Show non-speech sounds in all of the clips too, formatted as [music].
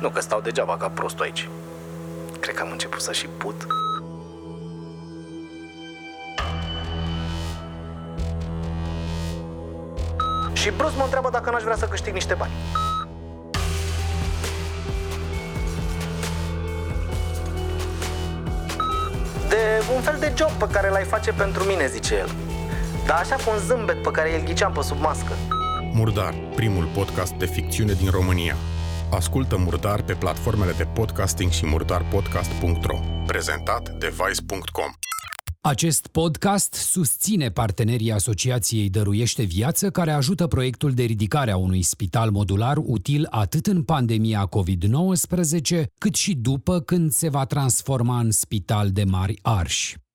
Nu că stau degeaba ca prostul aici. Cred că am început să și put. Și Bruce mă întreabă dacă n-aș vrea să câștig niște bani. De un fel de job pe care l-ai face pentru mine, zice el. Dar așa cu un zâmbet pe care îl ghiceam pe sub mască. Murdar, primul podcast de ficțiune din România. Ascultă Murdar pe platformele de podcasting și murdarpodcast.ro. Prezentat de Vice.com. Acest podcast susține partenerii Asociației Dăruiește Viață, care ajută proiectul de ridicare a unui spital modular util atât în pandemia COVID-19, cât și după când se va transforma în spital de mari arși.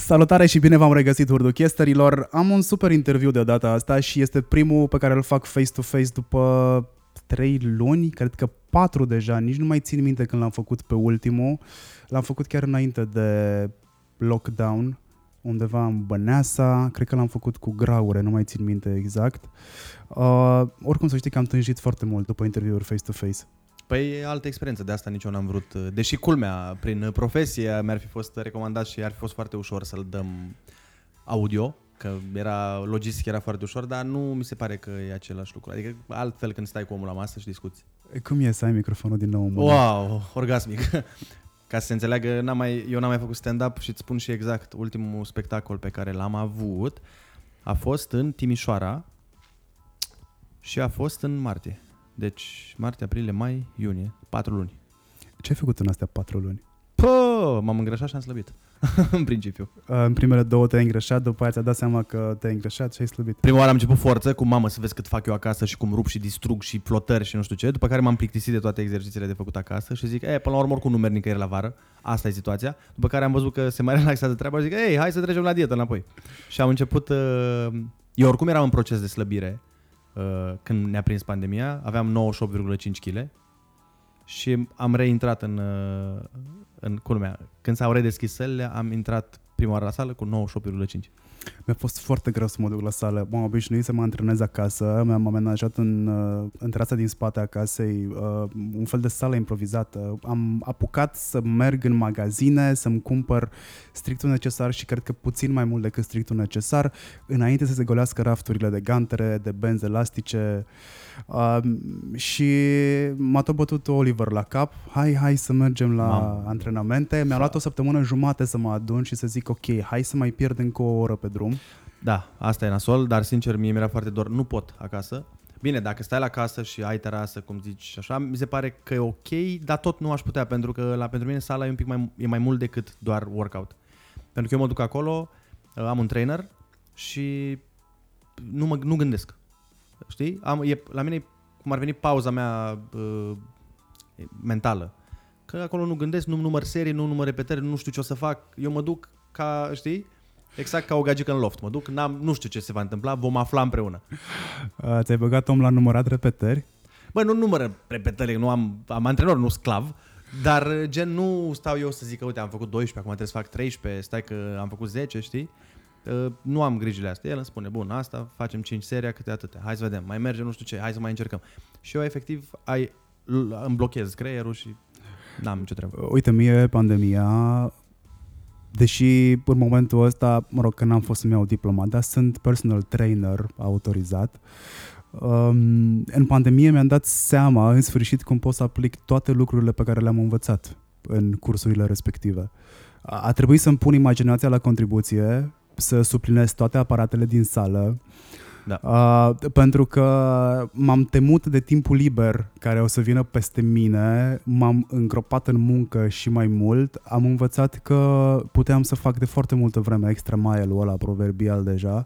Salutare și bine v-am regăsit, Hurduchesterilor. Am un super interviu de data asta și este primul pe care îl fac face-to-face după trei luni, cred că patru deja, nici nu mai țin minte când l-am făcut pe ultimul. L-am făcut chiar înainte de lockdown, undeva în Băneasa, cred că l-am făcut cu graure, nu mai țin minte exact. Uh, oricum să știi că am tânjit foarte mult după interviuri face-to-face. Păi e altă experiență, de asta nici eu n-am vrut. Deși culmea, prin profesie mi-ar fi fost recomandat și ar fi fost foarte ușor să-l dăm audio, că era logistic era foarte ușor, dar nu mi se pare că e același lucru. Adică altfel când stai cu omul la masă și discuți. Cum e să ai microfonul din nou în mână? Wow, orgasmic. [laughs] Ca să se înțeleagă, n-am mai, eu n-am mai făcut stand-up și îți spun și exact, ultimul spectacol pe care l-am avut a fost în Timișoara și a fost în martie. Deci martie, aprilie, mai, iunie, patru luni. Ce ai făcut în astea patru luni? Pă, m-am îngrășat și am slăbit. [laughs] în principiu. Uh, În primele două te-ai îngreșat, după aia ți-a dat seama că te-ai îngreșat și ai slăbit. Prima oară am început forță cu mamă să vezi cât fac eu acasă și cum rup și distrug și flotări și nu știu ce. După care m-am plictisit de toate exercițiile de făcut acasă și zic, e, până la urmă oricum nu merg nicăieri la vară. Asta e situația. După care am văzut că se mai [laughs] relaxează treaba și zic, ei, hai să trecem la dietă înapoi. Și am început, uh, eu oricum eram în proces de slăbire uh, când ne-a prins pandemia, aveam 98,5 kg și am reintrat în, uh, în culmea. Când s-au redeschis sălile, am intrat prima oară la sală cu 98,5. Mi-a fost foarte greu să mă duc la sală. M-am obișnuit să mă antrenez acasă, mi-am amenajat în, uh, în terasa din spate a casei uh, un fel de sală improvizată. Am apucat să merg în magazine, să-mi cumpăr strictul necesar și cred că puțin mai mult decât strictul necesar, înainte să se golească rafturile de gantere, de benzi elastice. Uh, și m-a tot bătut Oliver la cap. Hai, hai să mergem la Mamă. antrenamente. Mi-a luat o săptămână jumate să mă adun și să zic ok, hai să mai pierd încă o oră pe drum. Da, asta e nasol, dar sincer mie mi-era foarte dor, nu pot acasă. Bine, dacă stai la casă și ai terasă, cum zici, și așa, mi se pare că e ok, dar tot nu aș putea, pentru că la, pentru mine sala e un pic mai, e mai mult decât doar workout. Pentru că eu mă duc acolo, am un trainer și nu, mă, nu gândesc. Știi? Am, e, la mine e cum ar veni pauza mea uh, mentală. Că acolo nu gândesc, nu număr serii, nu număr repetări, nu știu ce o să fac. Eu mă duc ca, știi? Exact ca o gagică în loft. Mă duc, n-am, nu știu ce se va întâmpla, vom afla împreună. Uh, ți-ai băgat om la numărat repetări? Bă, nu numără repetările, nu am, am antrenor, nu sclav, dar gen nu stau eu să zic că uite am făcut 12, acum trebuie să fac 13, stai că am făcut 10, știi? Uh, Nu am grijile astea. El îmi spune, bun, asta facem 5 serii, câte atâtea. Hai să vedem, mai merge nu știu ce, hai să mai încercăm. Și eu efectiv ai, îmi blochez creierul și n-am nicio treabă. Uite, mie pandemia, deși în momentul ăsta, mă rog, că n-am fost să-mi iau diploma, dar sunt personal trainer autorizat. Um, în pandemie mi-am dat seama, în sfârșit, cum pot să aplic toate lucrurile pe care le-am învățat în cursurile respective. A, a trebuit să-mi pun imaginația la contribuție, să suplinez toate aparatele din sală, Da. Uh, pentru că m-am temut de timpul liber care o să vină peste mine, m-am îngropat în muncă și mai mult, am învățat că puteam să fac de foarte multă vreme extra mile-ul ăla proverbial deja,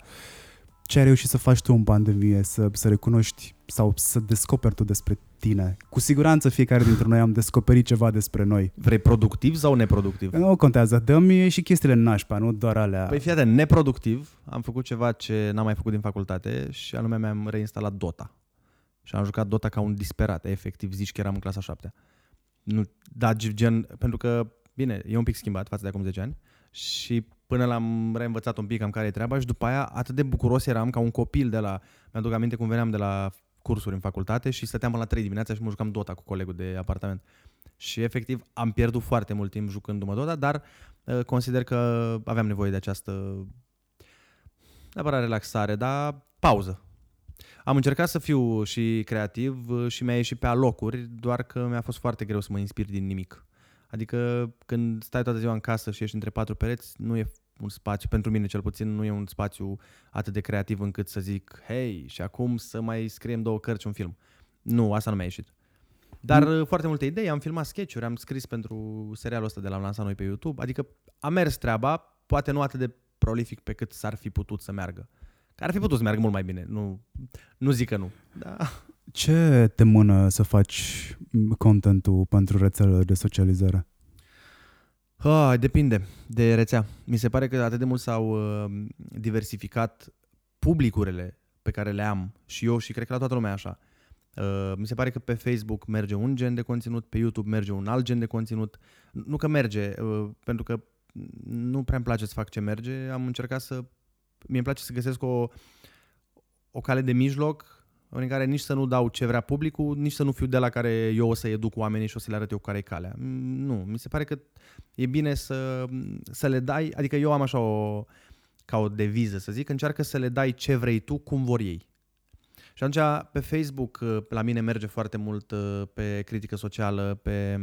ce ai reușit să faci tu în pandemie, să, să recunoști sau să descoperi tu despre tine. Cu siguranță fiecare dintre noi am descoperit ceva despre noi. Vrei productiv sau neproductiv? Nu contează, dăm și chestiile nașpa, nu doar alea. Păi fii atent, neproductiv, am făcut ceva ce n-am mai făcut din facultate și anume mi-am reinstalat Dota. Și am jucat Dota ca un disperat, efectiv zici că eram în clasa 7 Nu, da, gen, pentru că, bine, e un pic schimbat față de acum 10 ani și până l-am reînvățat un pic cam care e treaba și după aia atât de bucuros eram ca un copil de la, mi-aduc aminte cum veneam de la cursuri în facultate și stăteam până la 3 dimineața și mă jucam Dota cu colegul de apartament. Și efectiv am pierdut foarte mult timp jucându-mă Dota, dar uh, consider că aveam nevoie de această neapărat relaxare, dar pauză. Am încercat să fiu și creativ uh, și mi-a ieșit pe alocuri, doar că mi-a fost foarte greu să mă inspir din nimic. Adică când stai toată ziua în casă și ești între patru pereți, nu e un spațiu, pentru mine cel puțin, nu e un spațiu atât de creativ încât să zic, hei, și acum să mai scriem două cărți, un film. Nu, asta nu mi-a ieșit. Dar mm. foarte multe idei, am filmat sketch-uri, am scris pentru serialul ăsta de la lansat noi pe YouTube, adică a mers treaba, poate nu atât de prolific pe cât s-ar fi putut să meargă. Care ar fi putut să meargă mult mai bine, nu, nu zic că nu. Da. Ce te mână să faci contentul pentru rețelele de socializare? Ah, depinde de rețea. Mi se pare că atât de mult s-au uh, diversificat publicurile pe care le am și eu și cred că la toată lumea așa. Uh, mi se pare că pe Facebook merge un gen de conținut, pe YouTube merge un alt gen de conținut. Nu că merge, uh, pentru că nu prea îmi place să fac ce merge. Am încercat să... Mie îmi place să găsesc o, o cale de mijloc în care nici să nu dau ce vrea publicul, nici să nu fiu de la care eu o să educ oamenii și o să le arăt eu care e calea. Mm, nu, mi se pare că e bine să, să le dai, adică eu am așa o, ca o deviză să zic, încearcă să le dai ce vrei tu, cum vor ei. Și atunci pe Facebook uh, la mine merge foarte mult uh, pe critică socială, pe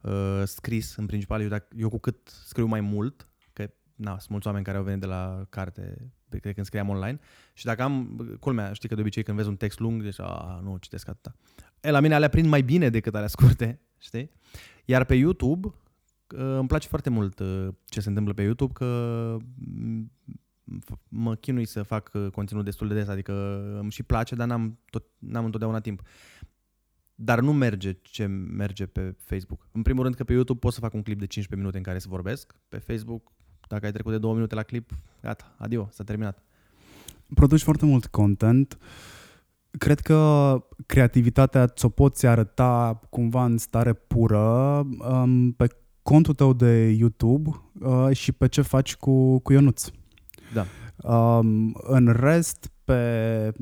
uh, scris în principal. Eu, dacă, eu cu cât scriu mai mult, că na, sunt mulți oameni care au venit de la carte pe cred când scriam online. Și dacă am, culmea, știi că de obicei când vezi un text lung, deci a, nu citesc atâta. E, la mine alea prind mai bine decât alea scurte, [laughs] știi? Iar pe YouTube ă, îmi place foarte mult ă, ce se întâmplă pe YouTube, că mă chinui să fac ă, conținut destul de des, adică îmi și place, dar n-am, tot, n-am întotdeauna timp. Dar nu merge ce merge pe Facebook. În primul rând că pe YouTube pot să fac un clip de 15 minute în care să vorbesc. Pe Facebook dacă ai trecut de două minute la clip, gata, adio, s-a terminat. Produci foarte mult content. Cred că creativitatea ți-o poți arăta cumva în stare pură um, pe contul tău de YouTube uh, și pe ce faci cu, cu Ionuț. Da. Um, în rest, pe,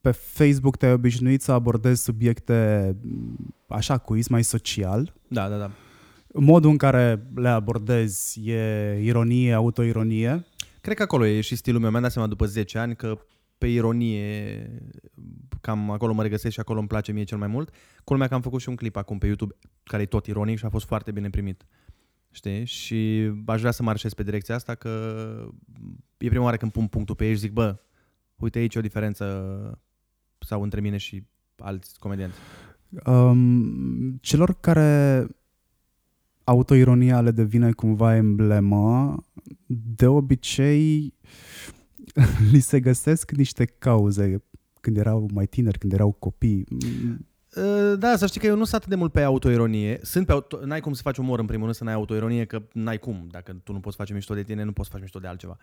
pe Facebook te-ai obișnuit să abordezi subiecte așa, cu is mai social. Da, da, da modul în care le abordezi e ironie, autoironie? Cred că acolo e și stilul meu. Mi-am dat seama după 10 ani că pe ironie cam acolo mă regăsesc și acolo îmi place mie cel mai mult. Culmea că am făcut și un clip acum pe YouTube care e tot ironic și a fost foarte bine primit. Știi? Și aș vrea să marșez pe direcția asta că e prima oară când pun punctul pe ei și zic, bă, uite aici o diferență sau între mine și alți comedianți. Um, celor care autoironia le devine cumva emblemă, de obicei [laughs] li se găsesc niște cauze când erau mai tineri, când erau copii. Uh, da, să știi că eu nu sunt atât de mult pe autoironie. Sunt pe auto... N-ai cum să faci umor în primul rând să n-ai autoironie, că n-ai cum. Dacă tu nu poți face mișto de tine, nu poți face mișto de altceva.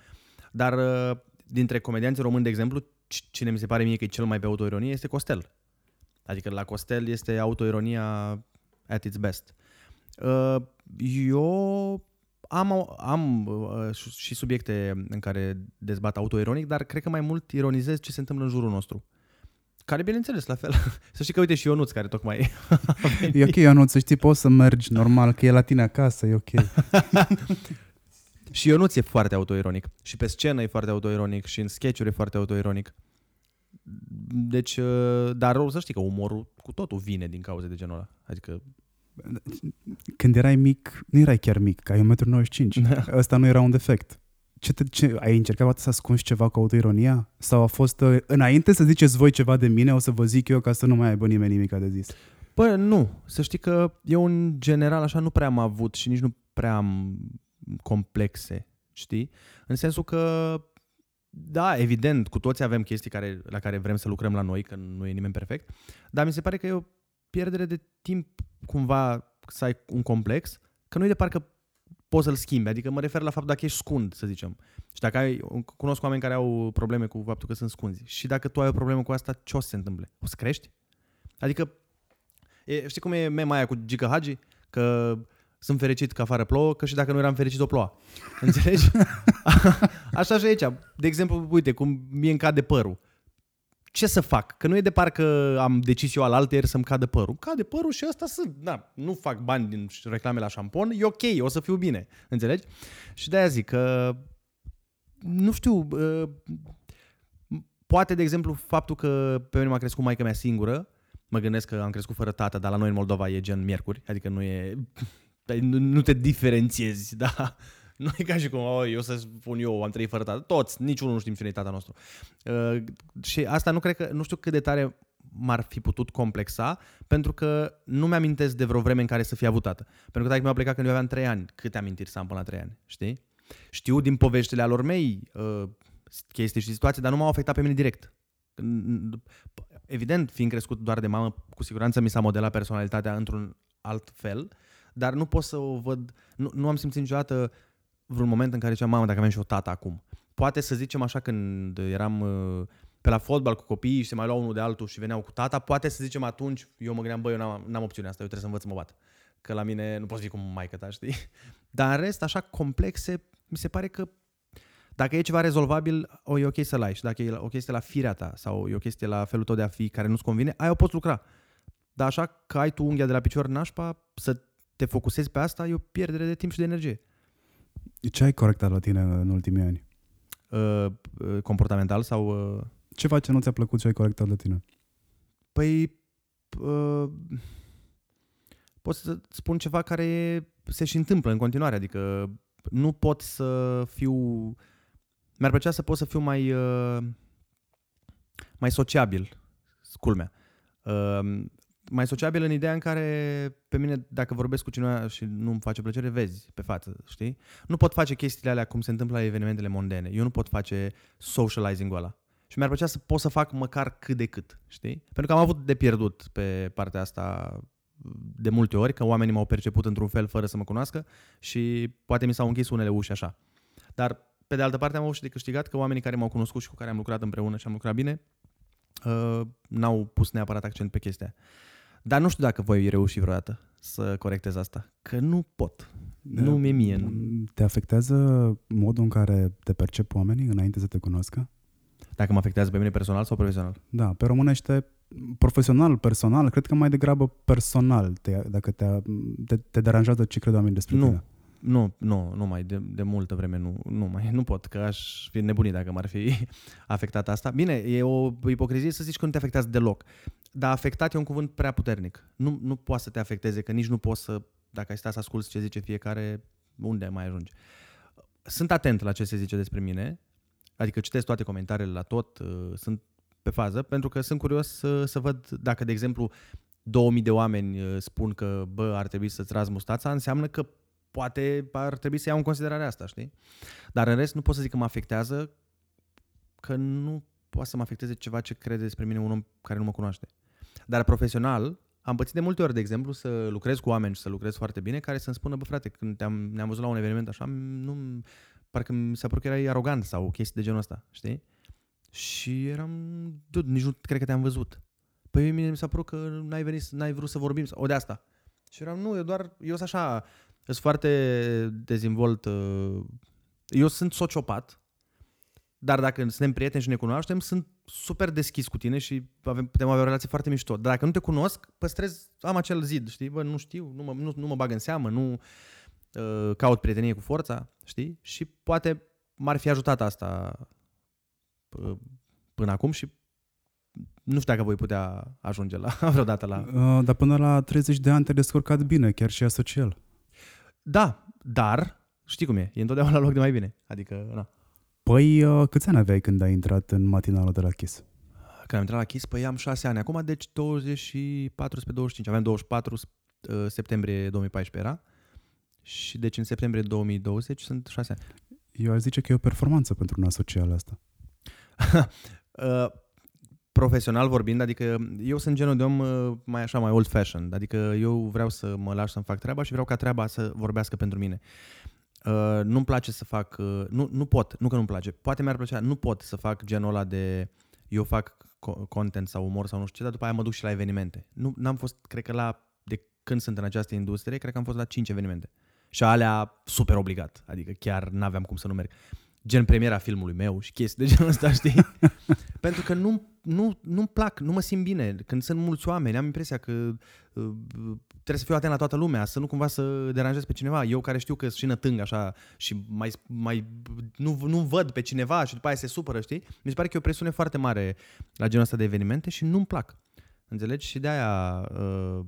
Dar uh, dintre comedianții români, de exemplu, cine mi se pare mie că e cel mai pe autoironie este Costel. Adică la Costel este autoironia at its best. Uh, eu am, am uh, și subiecte în care dezbat autoironic, dar cred că mai mult ironizez ce se întâmplă în jurul nostru. Care, bineînțeles, la fel. [laughs] Să știi că uite și Ionuț, care tocmai [laughs] E ok, Ionuț, să știi, poți să mergi normal, că e la tine acasă, e ok. [laughs] și Ionuț e foarte autoironic. Și pe scenă e foarte autoironic și în sketch-uri e foarte autoironic. Deci, uh, dar o să știi că umorul cu totul vine din cauze de genul ăla. Adică când erai mic, nu erai chiar mic, că ai 1,95 m. Da. Ăsta nu era un defect. Ce te, ce, ai încercat să ascunzi ceva cu autoironia? Sau a fost, uh, înainte să ziceți voi ceva de mine, o să vă zic eu ca să nu mai aibă nimeni nimic de zis? Păi nu, să știi că eu în general așa nu prea am avut și nici nu prea am complexe, știi? În sensul că da, evident, cu toți avem chestii care, la care vrem să lucrăm la noi, că nu e nimeni perfect, dar mi se pare că e o pierdere de timp cumva să ai un complex, că nu e de parcă poți să-l schimbi. Adică mă refer la faptul dacă ești scund, să zicem. Și dacă ai, cunosc oameni care au probleme cu faptul că sunt scunzi. Și dacă tu ai o problemă cu asta, ce o să se întâmple? O să crești? Adică, e, știi cum e mema aia cu Gica Hagi? Că sunt fericit că afară plouă, că și dacă nu eram fericit o ploua. Înțelegi? [laughs] [laughs] Așa și aici. De exemplu, uite, cum mie îmi cade părul. Ce să fac? Că nu e de parcă am decis eu al altieri să-mi cadă părul. Cade părul și ăsta sunt. Da, nu fac bani din reclame la șampon, e ok, o să fiu bine. Înțelegi? Și de-aia zic că nu știu, uh, poate, de exemplu, faptul că pe mine m-a crescut maica mea singură, mă gândesc că am crescut fără tată, dar la noi în Moldova e gen miercuri, adică nu e... [laughs] Nu, nu te diferențiezi, [laughs] da? [laughs] Nu e ca și cum, oh, eu să spun eu, am trăit fără tată. Toți, niciunul nu știm cine e tata nostru. Uh, și asta nu cred că, nu știu cât de tare m-ar fi putut complexa, pentru că nu mi-amintesc de vreo vreme în care să fie avut tată. Pentru că dacă mi-a plecat când eu aveam 3 ani, câte amintiri să am până la 3 ani, știi? Știu din poveștile alor mei uh, chestii și situații, dar nu m-au afectat pe mine direct. Evident, fiind crescut doar de mamă, cu siguranță mi s-a modelat personalitatea într-un alt fel, dar nu pot să o văd, nu, nu am simțit niciodată vreun moment în care ziceam, mamă, dacă avem și o tată acum. Poate să zicem așa când eram uh, pe la fotbal cu copiii și se mai luau unul de altul și veneau cu tata, poate să zicem atunci, eu mă gândeam, băi, eu n-am, n-am opțiunea asta, eu trebuie să învăț să mă bat. Că la mine nu poți fi cum maică ta, știi? [laughs] Dar în rest, așa complexe, mi se pare că dacă e ceva rezolvabil, o e ok să-l ai. Și dacă e o chestie la firea ta sau e o chestie la felul tău de a fi care nu-ți convine, ai o poți lucra. Dar așa că ai tu unghia de la picior nașpa, să te focusezi pe asta, e o pierdere de timp și de energie. Ce ai corectat la tine în ultimii ani? Uh, uh, comportamental sau... Uh... Ceva ce nu ți-a plăcut și ai corectat la tine? Păi... Uh, pot să spun ceva care se și întâmplă în continuare, adică nu pot să fiu... Mi-ar plăcea să pot să fiu mai, uh, mai sociabil, culmea. Uh, mai sociabil în ideea în care pe mine, dacă vorbesc cu cineva și nu îmi face plăcere, vezi pe față, știi? Nu pot face chestiile alea cum se întâmplă la evenimentele mondene. Eu nu pot face socializing-ul ăla. Și mi-ar plăcea să pot să fac măcar cât de cât, știi? Pentru că am avut de pierdut pe partea asta de multe ori, că oamenii m-au perceput într-un fel fără să mă cunoască și poate mi s-au închis unele uși așa. Dar, pe de altă parte, am avut și de câștigat că oamenii care m-au cunoscut și cu care am lucrat împreună și am lucrat bine, uh, n-au pus neapărat accent pe chestia. Dar nu știu dacă voi reuși vreodată să corectez asta, că nu pot. De, nu mi-e mie. Nu. Te afectează modul în care te percep oamenii înainte să te cunoască? Dacă mă afectează pe mine personal sau profesional? Da, pe românește profesional, personal, cred că mai degrabă personal, te, dacă te, te, te deranjează ce cred oamenii despre nu. tine. Nu, nu, nu mai, de, de multă vreme nu, nu mai, nu pot, că aș fi nebunit dacă m-ar fi [laughs] afectat asta. Bine, e o ipocrizie să zici că nu te afectează deloc, dar afectat e un cuvânt prea puternic. Nu, nu poate să te afecteze, că nici nu poți să, dacă ai stat să asculți ce zice fiecare, unde mai ajungi. Sunt atent la ce se zice despre mine, adică citesc toate comentariile la tot, uh, sunt pe fază, pentru că sunt curios să, să văd dacă, de exemplu, 2000 de oameni uh, spun că, bă, ar trebui să-ți razi mustața, înseamnă că poate ar trebui să iau în considerare asta, știi? Dar în rest nu pot să zic că mă afectează, că nu poate să mă afecteze ceva ce crede despre mine un om care nu mă cunoaște. Dar profesional, am pățit de multe ori, de exemplu, să lucrez cu oameni și să lucrez foarte bine, care să-mi spună, bă frate, când te-am, ne-am văzut la un eveniment așa, nu, parcă mi s-a părut că erai arogant sau chestii de genul ăsta, știi? Și eram, dude, nici nu cred că te-am văzut. Păi mine mi s-a părut că n-ai venit, n-ai vrut să vorbim, o de asta. Și eram, nu, eu doar, eu sunt așa, sunt foarte dezvolt. Uh, eu sunt sociopat, dar dacă suntem prieteni și ne cunoaștem, sunt super deschis cu tine și avem, putem avea o relație foarte mișto. Dar dacă nu te cunosc, păstrez, am acel zid, știi? Bă, nu știu, nu mă, nu, nu mă bag în seamă, nu uh, caut prietenie cu forța, știi? Și poate m-ar fi ajutat asta uh, până acum și nu știu dacă voi putea ajunge la [laughs] vreodată la... Uh, dar până la 30 de ani te-ai descurcat bine, chiar și asocial. Da, dar știi cum e, e întotdeauna la loc de mai bine. Adică, na. Păi, uh, câți ani aveai când ai intrat în matinalul de la Kiss? Când am intrat la Kiss, păi am 6 ani. Acum, deci 24 spre 25. Aveam 24 uh, septembrie 2014 era. Și deci în septembrie 2020 sunt 6 ani. Eu aș zice că e o performanță pentru un asocial asta. [laughs] Uh, profesional vorbind, adică eu sunt genul de om uh, mai așa, mai old-fashioned, adică eu vreau să mă las să-mi fac treaba și vreau ca treaba să vorbească pentru mine. Uh, nu-mi place să fac, uh, nu, nu pot, nu că nu-mi place, poate mi-ar plăcea, nu pot să fac genul ăla de, eu fac co- content sau umor sau nu știu ce, dar după aia mă duc și la evenimente. Nu, n-am fost, cred că la, de când sunt în această industrie, cred că am fost la 5 evenimente. Și alea super obligat, adică chiar n-aveam cum să nu merg. Gen premiera filmului meu și chestii de genul ăsta, [laughs] știi? Pentru că nu, nu, nu-mi plac, nu mă simt bine. Când sunt mulți oameni, am impresia că uh, trebuie să fiu atent la toată lumea, să nu cumva să deranjez pe cineva. Eu care știu că sunt și nătâng așa și mai, mai nu, nu văd pe cineva și după aia se supără, știi? Mi se pare că e o presiune foarte mare la genul ăsta de evenimente și nu-mi plac. Înțelegi? Și de aia uh,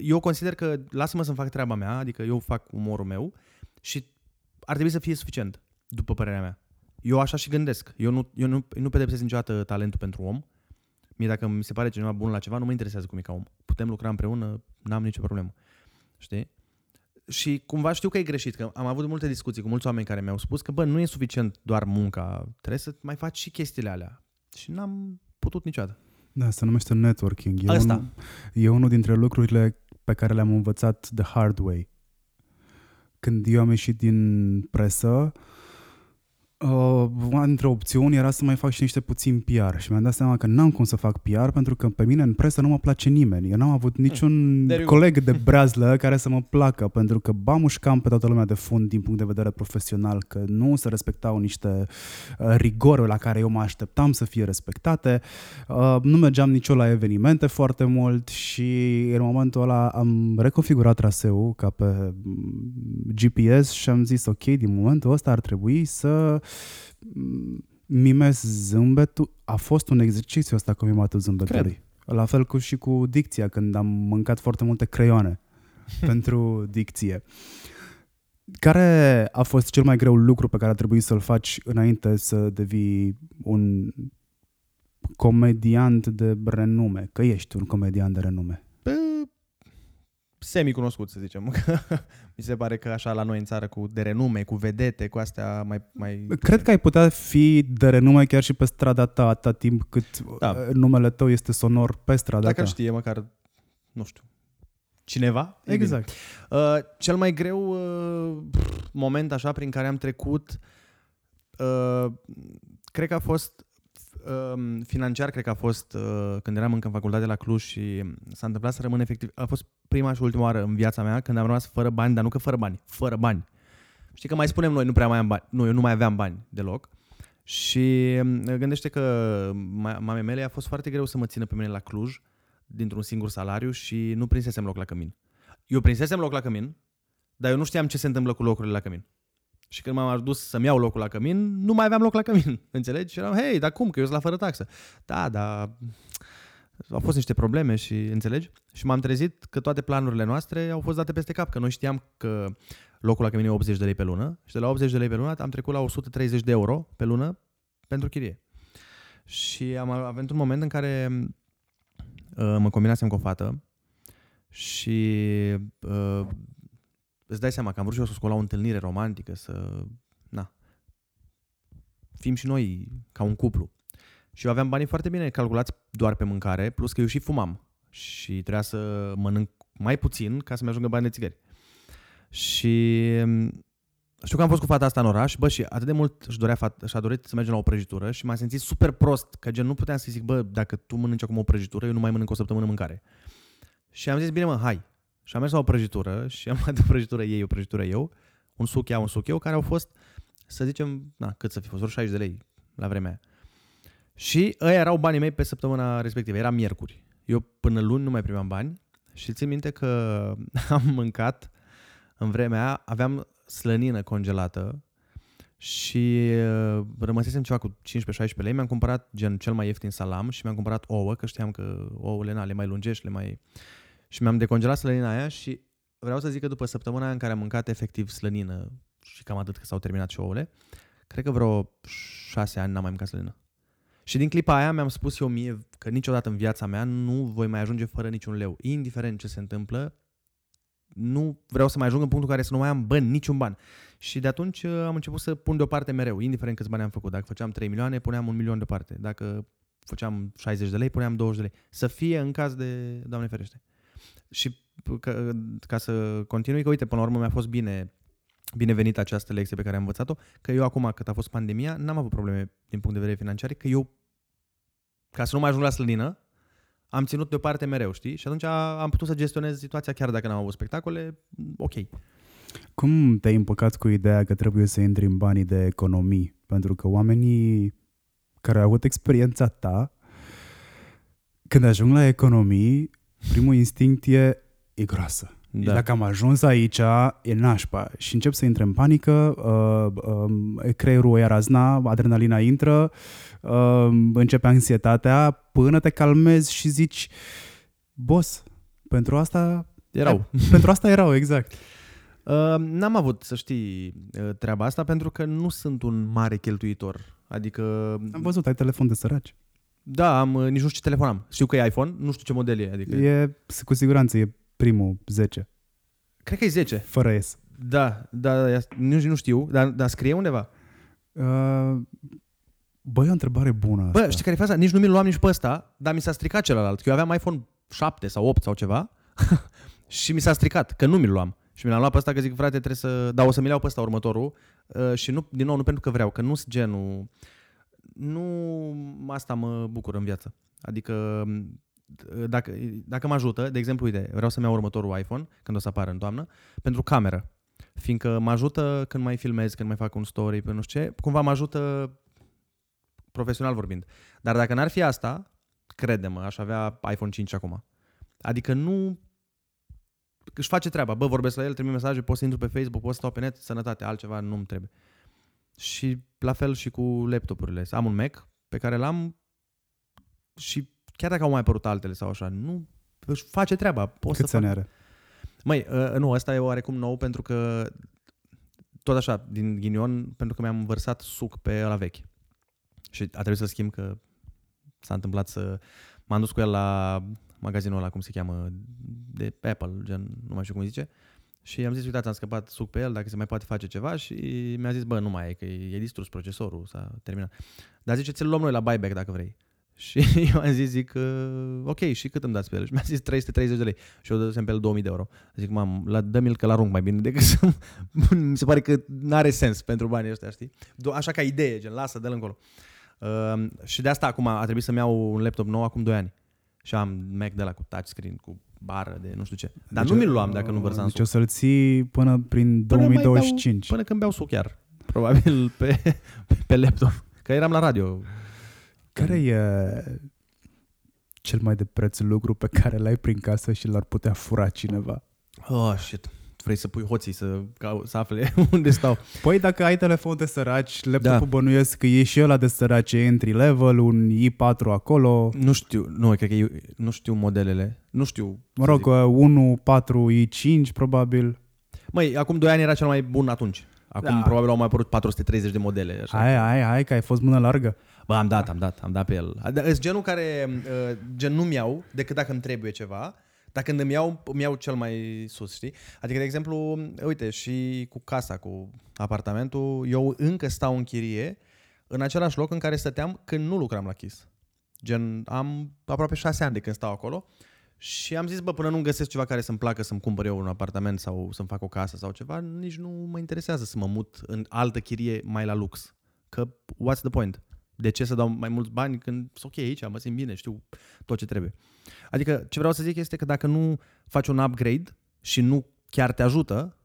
eu consider că lasă-mă să-mi fac treaba mea, adică eu fac umorul meu și ar trebui să fie suficient, după părerea mea. Eu așa și gândesc. Eu nu, eu nu, nu pedepsesc niciodată talentul pentru om. Mie dacă mi se pare cineva bun la ceva, nu mă interesează cum e ca om. Putem lucra împreună, n-am nicio problemă. Știi? Și cumva știu că e greșit, că am avut multe discuții cu mulți oameni care mi-au spus că, bă, nu e suficient doar munca, trebuie să mai faci și chestiile alea. Și n-am putut niciodată. Da, se numește networking. E, Asta. unul, e unul dintre lucrurile pe care le-am învățat the hard way. Când eu am ieșit din presă, uh, una dintre opțiuni era să mai fac și niște puțin PR și mi-am dat seama că n-am cum să fac PR pentru că pe mine în presă nu mă place nimeni. Eu n-am avut niciun there you go. coleg de breazlă care să mă placă pentru că ba mușcam pe toată lumea de fund din punct de vedere profesional că nu se respectau niște uh, rigori la care eu mă așteptam să fie respectate. Uh, nu mergeam nicio la evenimente foarte mult și în momentul ăla am reconfigurat traseul ca pe mm, GPS și am zis ok, din momentul ăsta ar trebui să mm, mimez zâmbetul. A fost un exercițiu ăsta cu mimatul zâmbetului. Cred. La fel cu și cu dicția, când am mâncat foarte multe creioane [laughs] pentru dicție. Care a fost cel mai greu lucru pe care a trebuit să-l faci înainte să devii un comediant de renume? Că ești un comediant de renume. Bă, semi-cunoscut, să zicem. [laughs] Mi se pare că așa la noi în țară, cu de renume, cu vedete, cu astea mai... mai Cred că ai putea fi de renume chiar și pe strada ta atâta timp cât Da. da. numele tău este sonor pe strada Dacă ta. îl știe măcar, nu știu, cineva. e Exact. bine. Uh, cel mai greu uh, moment așa prin care am trecut, uh, cred că a fost uh, financiar, cred că a fost uh, când eram încă în facultate la Cluj și s-a întâmplat să rămân efectiv, a fost prima și ultima oară în viața mea când am rămas fără bani, dar nu că fără bani, fără bani. Știi că mai spunem noi, nu prea mai am bani. Nu, eu nu mai aveam bani deloc. Și uh, gândește că ma- mamei mele a fost foarte greu să mă țină pe mine la Cluj dintr-un singur salariu și nu prinsesem loc la cămin. Eu prinsesem loc la cămin, dar eu nu știam ce se întâmplă cu locurile la cămin. Și când m-am adus să-mi iau locul la cămin, nu mai aveam loc la cămin, [laughs] înțelegi? Și eram, hei, dar cum, că eu sunt la fără taxă. Da, dar au fost niște probleme și, înțelegi? Și m-am trezit că toate planurile noastre au fost date peste cap, că noi știam că locul la cămin e 80 de lei pe lună și de la 80 de lei pe lună am trecut la 130 de euro pe lună pentru chirie. Și am avut un moment în care uh, mă combinasem cu o fată și uh, îți dai seama că am vrut și eu să scot la o întâlnire romantică, să, na, fim și noi ca un cuplu. Și eu aveam banii foarte bine calculați doar pe mâncare, plus că eu și fumam și trebuia să mănânc mai puțin ca să-mi ajungă bani de țigări. Și mm, știu că am fost cu fata asta în oraș, bă, și atât de mult își dorea fata, și-a dorit să mergem la o prăjitură și m-am simțit super prost, că gen nu puteam să zic, bă, dacă tu mănânci acum o prăjitură, eu nu mai mănânc o săptămână mâncare. Și am zis, bine mă, hai. Și am mers la o prăjitură și am luat o prăjitură ei, o prăjitură eu, un suc ea, un suc eu, care au fost, să zicem, na, cât să fi fost, vreo 60 de lei la vremea aia. Și ăia erau banii mei pe săptămâna respectivă, era miercuri. Eu până luni nu mai primeam bani și țin minte că [laughs] am mâncat în vremea aia, aveam slănină congelată și uh, rămăsesem ceva cu 15-16 lei, mi-am cumpărat gen cel mai ieftin salam și mi-am cumpărat ouă, că știam că ouăle na, le mai lungești, le mai... Și mi-am decongelat slănina aia și vreau să zic că după săptămâna aia în care am mâncat efectiv slănină și cam atât că s-au terminat și ouăle, cred că vreo șase ani n-am mai mâncat slănină. Și din clipa aia mi-am spus eu mie că niciodată în viața mea nu voi mai ajunge fără niciun leu. Indiferent ce se întâmplă, nu vreau să mai ajung în punctul în care să nu mai am bani, niciun ban. Și de atunci uh, am început să pun deoparte mereu, indiferent câți bani am făcut. Dacă făceam 3 milioane, puneam un milion deoparte. Dacă făceam 60 de lei, puneam 20 de lei. Să fie în caz de, Doamne ferește. Și ca, ca să continui, că uite, până la urmă mi-a fost bine binevenită această lecție pe care am învățat-o, că eu acum, cât a fost pandemia, n-am avut probleme din punct de vedere financiar, că eu, ca să nu mai ajung la slănină, am ținut deoparte mereu, știi? Și atunci am putut să gestionez situația chiar dacă n-am avut spectacole, ok. Cum te-ai împăcat cu ideea că trebuie să intri în banii de economii? Pentru că oamenii care au avut experiența ta, când ajung la economii, primul instinct e, e groasă. Da. Da. Dacă am ajuns aici, e nașpa. Și încep să intre în panică, uh, uh, creierul ia razna, adrenalina intră, uh, începe anxietatea, până te calmezi și zici, boss, pentru asta... Erau. [laughs] Pentru asta erau, exact. Uh, n-am avut, să știi, uh, treaba asta pentru că nu sunt un mare cheltuitor. Adică, Am văzut, ai telefon de săraci. Da, am, uh, nici nu știu ce telefon am. Știu că e iPhone, nu știu ce model e. Adică, E, cu siguranță, e primul 10, Cred că e 10. fără S. Da, da, da nu, nu știu, dar, dar scrie undeva. Uh, băi, o întrebare bună asta. Bă, știi care e faza? Nici nu mi-l luam nici pe ăsta, dar mi s-a stricat celălalt. Că eu aveam iPhone 7 sau 8 sau ceva [laughs] și mi s-a stricat, că nu mi-l luam. Și mi l-am luat pe ăsta că zic, frate, trebuie să... Da, o să mi-l iau pe ăsta următorul uh, și nu, din nou, nu pentru că vreau, că nu sunt genul... Nu asta mă bucur în viață. Adică uh, dacă, dacă mă ajută, de exemplu, uite, vreau să-mi iau următorul iPhone când o să apară în toamnă, pentru cameră. Fiindcă mă ajută când mai filmez, când mai fac un story, pe nu știu ce, cumva mă ajută profesional vorbind. Dar dacă n-ar fi asta, crede-mă, aș avea iPhone 5 acum. Adică nu își face treaba. Bă, vorbesc la el, trimit mesaje, pot să intru pe Facebook, pot să stau pe net, sănătate, altceva nu-mi trebuie. Și la fel și cu laptopurile. Am un Mac pe care l-am și chiar dacă au mai apărut altele sau așa, nu își face treaba. Pot Cât să să fac... are? Măi, uh, nu, ăsta e oarecum nou pentru că tot așa, din ghinion, pentru că mi-am vărsat suc pe la vechi. Și a trebuit să schimb că s-a întâmplat să... M-am dus cu el la magazinul ăla, cum se cheamă, de Apple, gen, nu mai știu cum îi zice. Și am zis, uitați, am scăpat suc pe el, dacă se mai poate face ceva și mi-a zis, bă, nu mai e, că e, e distrus procesorul, s-a terminat. Dar zice, ți-l luăm noi la buyback dacă vrei. [laughs] Și eu am zis, zic, uh, ok, și cât îmi dați pe el? Și mi-a zis 330 de lei. Și eu dădusem pe el 2000 de euro. Zic, mam, la, dă-mi-l că l-arunc mai bine decât [laughs] să... Mi se pare că nu are sens pentru banii ăștia, știi? Do- Așa ca idee, gen, lasă, dă-l încolo. Uh, și de asta acum a trebuit să-mi iau un laptop nou acum 2 ani. Și am Mac de la cu touchscreen, cu bară de nu știu ce. Dar Deci, nu mi-l luam dacă nu vărsam Deci suc. o să-l ții până prin Până mai 2025. Beau, până când beau suc chiar. Probabil pe, [laughs] pe laptop. Că eram la radio. Care e cel mai de preț lucru pe care l-ai prin casă și l-ar putea fura cineva? Oh, shit. Vrei să pui hoții să, cau, să afle [laughs] unde stau. Păi dacă ai telefon de săraci, laptopul Da. bănuiesc că e și ăla de săraci, e entry level, un i4 acolo, Nu știu, nu, cred că eu, nu știu modelele. Nu știu. mă să rog, zic. 1, 4, i5 probabil. Măi, acum 2 ani era cel mai bun atunci. Acum Da. da. probabil au mai apărut 430 de modele. Așa. Hai, hai, hai, că ai fost mână largă. Bă, am dat, am dat, am dat pe el. Sunt genul care, uh, gen, nu-mi iau decât dacă îmi trebuie ceva, dar când îmi iau, îmi iau cel mai sus, știi? Adică, de exemplu, uite, și cu casa, cu apartamentul, eu încă stau în chirie în același loc în care stăteam când nu lucram la Kiss. Gen, am aproape șase ani de când stau acolo și am zis, bă, până nu găsesc ceva care să-mi placă să-mi cumpăr eu un apartament sau să-mi fac o casă sau ceva, nici nu mă interesează să mă mut în altă chirie mai la lux. Că what's the point? De ce să dau mai mulți bani când sunt ok aici, mă simt bine, știu tot ce trebuie. Adică ce vreau să zic este că dacă nu faci un upgrade și nu chiar te ajută,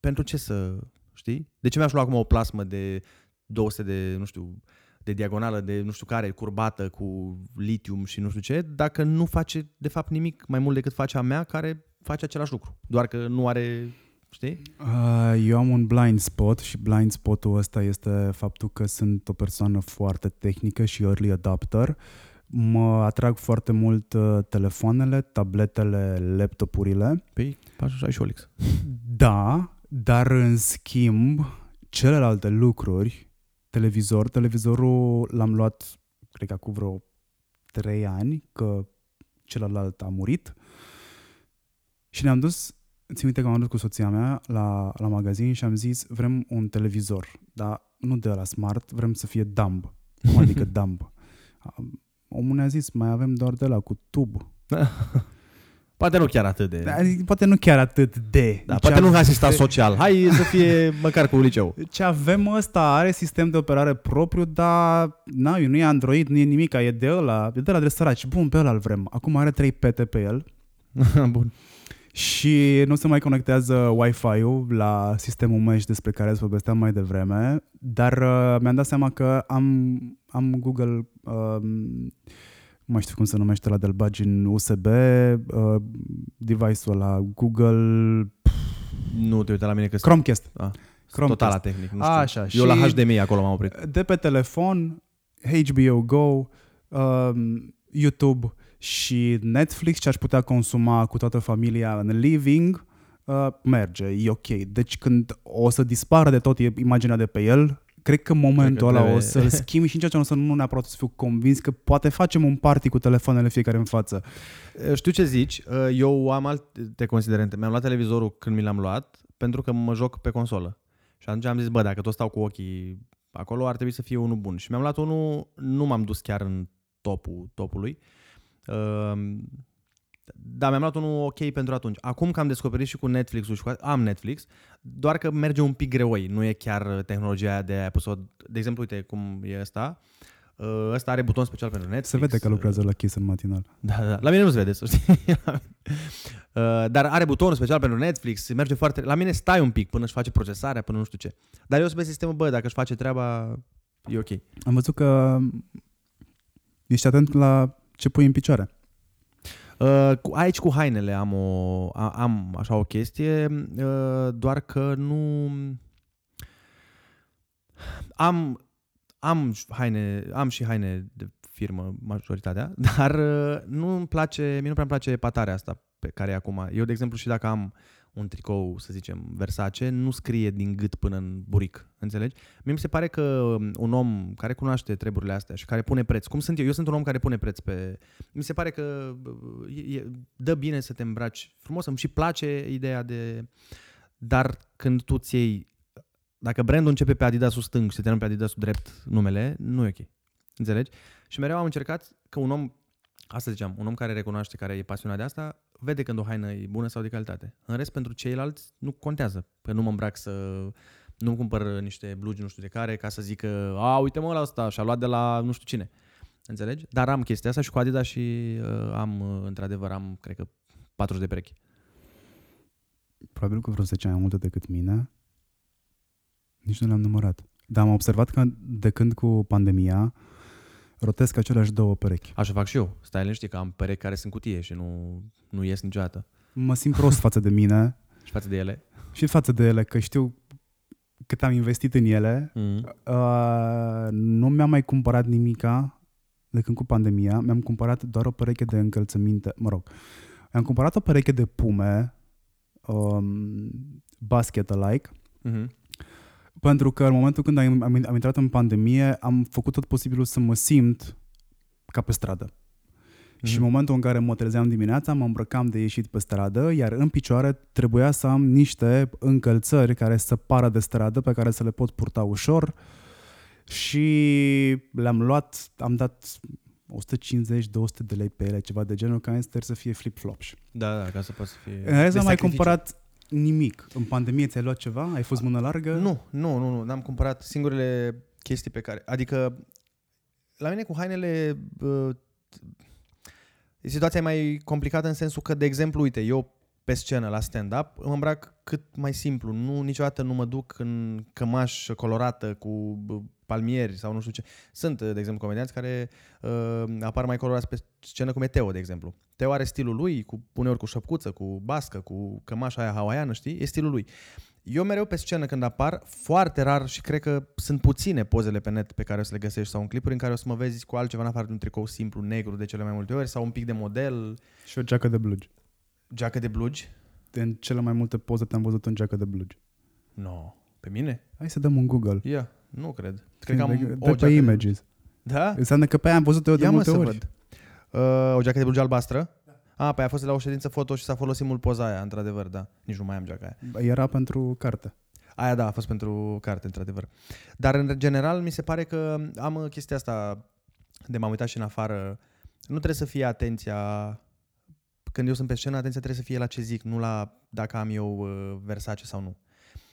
pentru ce să, știi? De ce mi-aș lua acum o plasmă de 200 de, nu știu, de diagonală, de nu știu care, curbată, cu litium și nu știu ce, dacă nu face de fapt nimic mai mult decât face a mea care face același lucru. Doar că nu are, știi? Uh, Eu am un blind spot și blind spotul ăsta este faptul că sunt o persoană foarte tehnică și early adapter. Mă atrag foarte mult uh, telefoanele, tabletele, laptopurile. Păi, așa și Olix. Da, dar în schimb, celelalte lucruri, televizor, televizorul l-am luat, cred că acum vreo trei ani, că celălalt a murit și ne-am dus Țin minte că m-am dus cu soția mea la, la magazin și am zis vrem un televizor, dar nu de la smart, vrem să fie dumb. Cum adică [laughs] dumb? Omul ne-a zis, mai avem doar de la cu tub. Poate nu [laughs] chiar atât de... Adică, poate nu chiar atât de. Da, Ce poate nu ave- asistat social. Hai să fie [laughs] măcar cu liceu. Ce avem ăsta are sistem de operare propriu, dar na, nu e Android, nu e nimic, e de ăla, e de la de săraci. Bun, pe ăla îl vrem. Acum are 3 pete pe el Bun. Și nu se mai conectează Wi-Fi-ul la sistemul mesh despre care îți povesteam mai devreme, dar uh, mi-am dat seama că am, am Google, uh, nu mai știu cum se numește la de-l bagi în USB, uh, device-ul la Google Nu te uita la mine că sunt Chromecast. Ah, Chromecast. total la tehnic. Nu știu. Așa, Eu la și- HDMI acolo m-am oprit. de pe telefon, HBO Go, um, YouTube și Netflix ce aș putea consuma cu toată familia în living, uh, merge, e ok. Deci când o să dispară de tot imaginea de pe el, cred că în momentul Cred că ăla o trebuie- să-l [laughs] schimb și nici atunci o să nu neapărat să fiu convins că poate facem un party cu telefoanele fiecare în față. Eh, Știu ce zici, eh, eu am alte considerente. Mi-am luat televizorul când mi l-am luat pentru că mă joc pe consolă. Și atunci am zis, bă, dacă tot stau cu ochii acolo, ar trebui să fie unul bun. Și mi-am luat unul, nu m-am dus chiar în topul topului. Ehm, Dar mi-am luat unul ok pentru atunci. Acum că am descoperit și cu Netflix-ul și cu... Am Netflix, doar că merge un pic greoi. Nu e chiar tehnologia aia de ai pus-o... De exemplu, uite cum e ăsta. Uh, Ăsta are buton special pentru Netflix. Se vede că lucrează la Kiss în matinal. Da, da. La mine nu se vede, să știi. Uh, [laughs] Dar are butonul special pentru Netflix, merge foarte... La mine stai un pic până își face procesarea, până nu știu ce. Dar eu sunt pe sistemul, bă, dacă își face treaba, e ok. Am văzut că ești atent la ce pui în picioare. Uh, cu- aici cu hainele am, o, a- am așa o chestie, uh, doar că nu... Am, am haine, am și haine de firmă, majoritatea, [laughs] dar uh, nu îmi place, mie nu prea îmi place patarea asta pe care e acum. Eu, de exemplu, și dacă am un tricou, să zicem, Versace, nu scrie din gât până în buric, înțelegi? Mie mi se pare că um, un om care cunoaște treburile astea și care pune preț, cum sunt eu, eu sunt un om care pune preț pe... Mi se pare că uh, e, e, dă bine să te îmbraci frumos, îmi și place ideea de... Dar când tu ți iei... Dacă brandul începe pe Adidasul stâng și se termină pe Adidasul drept numele, nu e ok. Înțelegi? Și mereu am încercat că un om, asta ziceam, un om care recunoaște, care e pasionat de asta, vede când o haină e bună sau de calitate. În rest, pentru ceilalți, nu contează. Că nu mă îmbrac să... Nu cumpăr niște blugi nu știu de care ca să zică, a, uite mă la asta și-a luat de la nu știu cine. Înțelegi? Dar am chestia asta și cu Adidas și uh, am, uh, într-adevăr, am, cred că, 40 de perechi. Probabil că vreo 10 ani mai multe decât mine. Nici nu le-am numărat. Dar am observat că de când cu pandemia rotesc aceleași două perechi. Așa fac și eu. Stai liniștit că am perechi care sunt cutie și nu, nu ies niciodată. Mă simt prost față de mine [laughs] Și față de ele. și față de ele, că știu cât am investit în ele. Mm. Uh, nu mi-am mai cumpărat nimica de când cu pandemia. Mi-am cumpărat doar o pereche de încălțăminte, mă rog. Mi-am cumpărat o pereche de pume um, basket-alike Mm-hmm. Pentru că în momentul când am, am, am intrat în pandemie, am făcut tot posibilul să mă simt ca pe stradă. Mm-hmm. Și în momentul în care mă trezeam dimineața, mă îmbrăcam de ieșit pe stradă, iar în picioare trebuia să am niște încălțări care să pară de stradă, pe care să le pot purta ușor. Și le-am luat, am dat 150-200 de lei pe ele, ceva de genul, ca sper să fie flip-flops. Da, da, ca să poți să fie... În rest de n-am mai sacrificiu. cumpărat nimic. În pandemie ți-ai luat ceva? Ai fost mână largă? Nu, nu, nu, nu, n-am cumpărat singurele chestii pe care... Adică, la mine cu hainele... Uh, situația e mai complicată în sensul că, de exemplu, uite, eu pe scenă la stand-up mă îmbrac cât mai simplu. Nu, niciodată nu mă duc în cămașă colorată cu bă, palmieri sau nu știu ce. Sunt, de exemplu, comedianți care uh, apar mai colorați pe scenă, cum e Teo, de exemplu. Teo are stilul lui, cu, uneori cu șăpcuță, cu bască, cu cămașa aia hawaiană, știi? E stilul lui. Eu mereu pe scenă când apar, foarte rar și cred că sunt puține pozele pe net pe care o să le găsești sau în clipuri în care o să mă vezi cu altceva în afară de un tricou simplu negru de cele mai multe ori sau un pic de model, Și o geacă de blugi. geacă de blugi. În cele mai multe poze te-am văzut în geacă de blugi. Nu. No. Pe mine? Hai să dăm un Google. Ia, nu cred. Cred că am de, o de pe geacă Images. De... Da? Înseamnă că pe aia am văzut eu de Ia mă multe să ori. văd. Uh, o geacă de blugi albastră? A, păi a fost la o ședință foto și s-a folosit mult poza aia, într-adevăr, da. Nici nu mai am geaca aia. Era pentru carte. Aia da, a fost pentru carte, într-adevăr. Dar în general mi se pare că am chestia asta de m-am uitat și în afară. Nu trebuie să fie atenția când eu sunt pe scenă, atenția trebuie să fie la ce zic, nu la dacă am eu uh, Versace sau nu.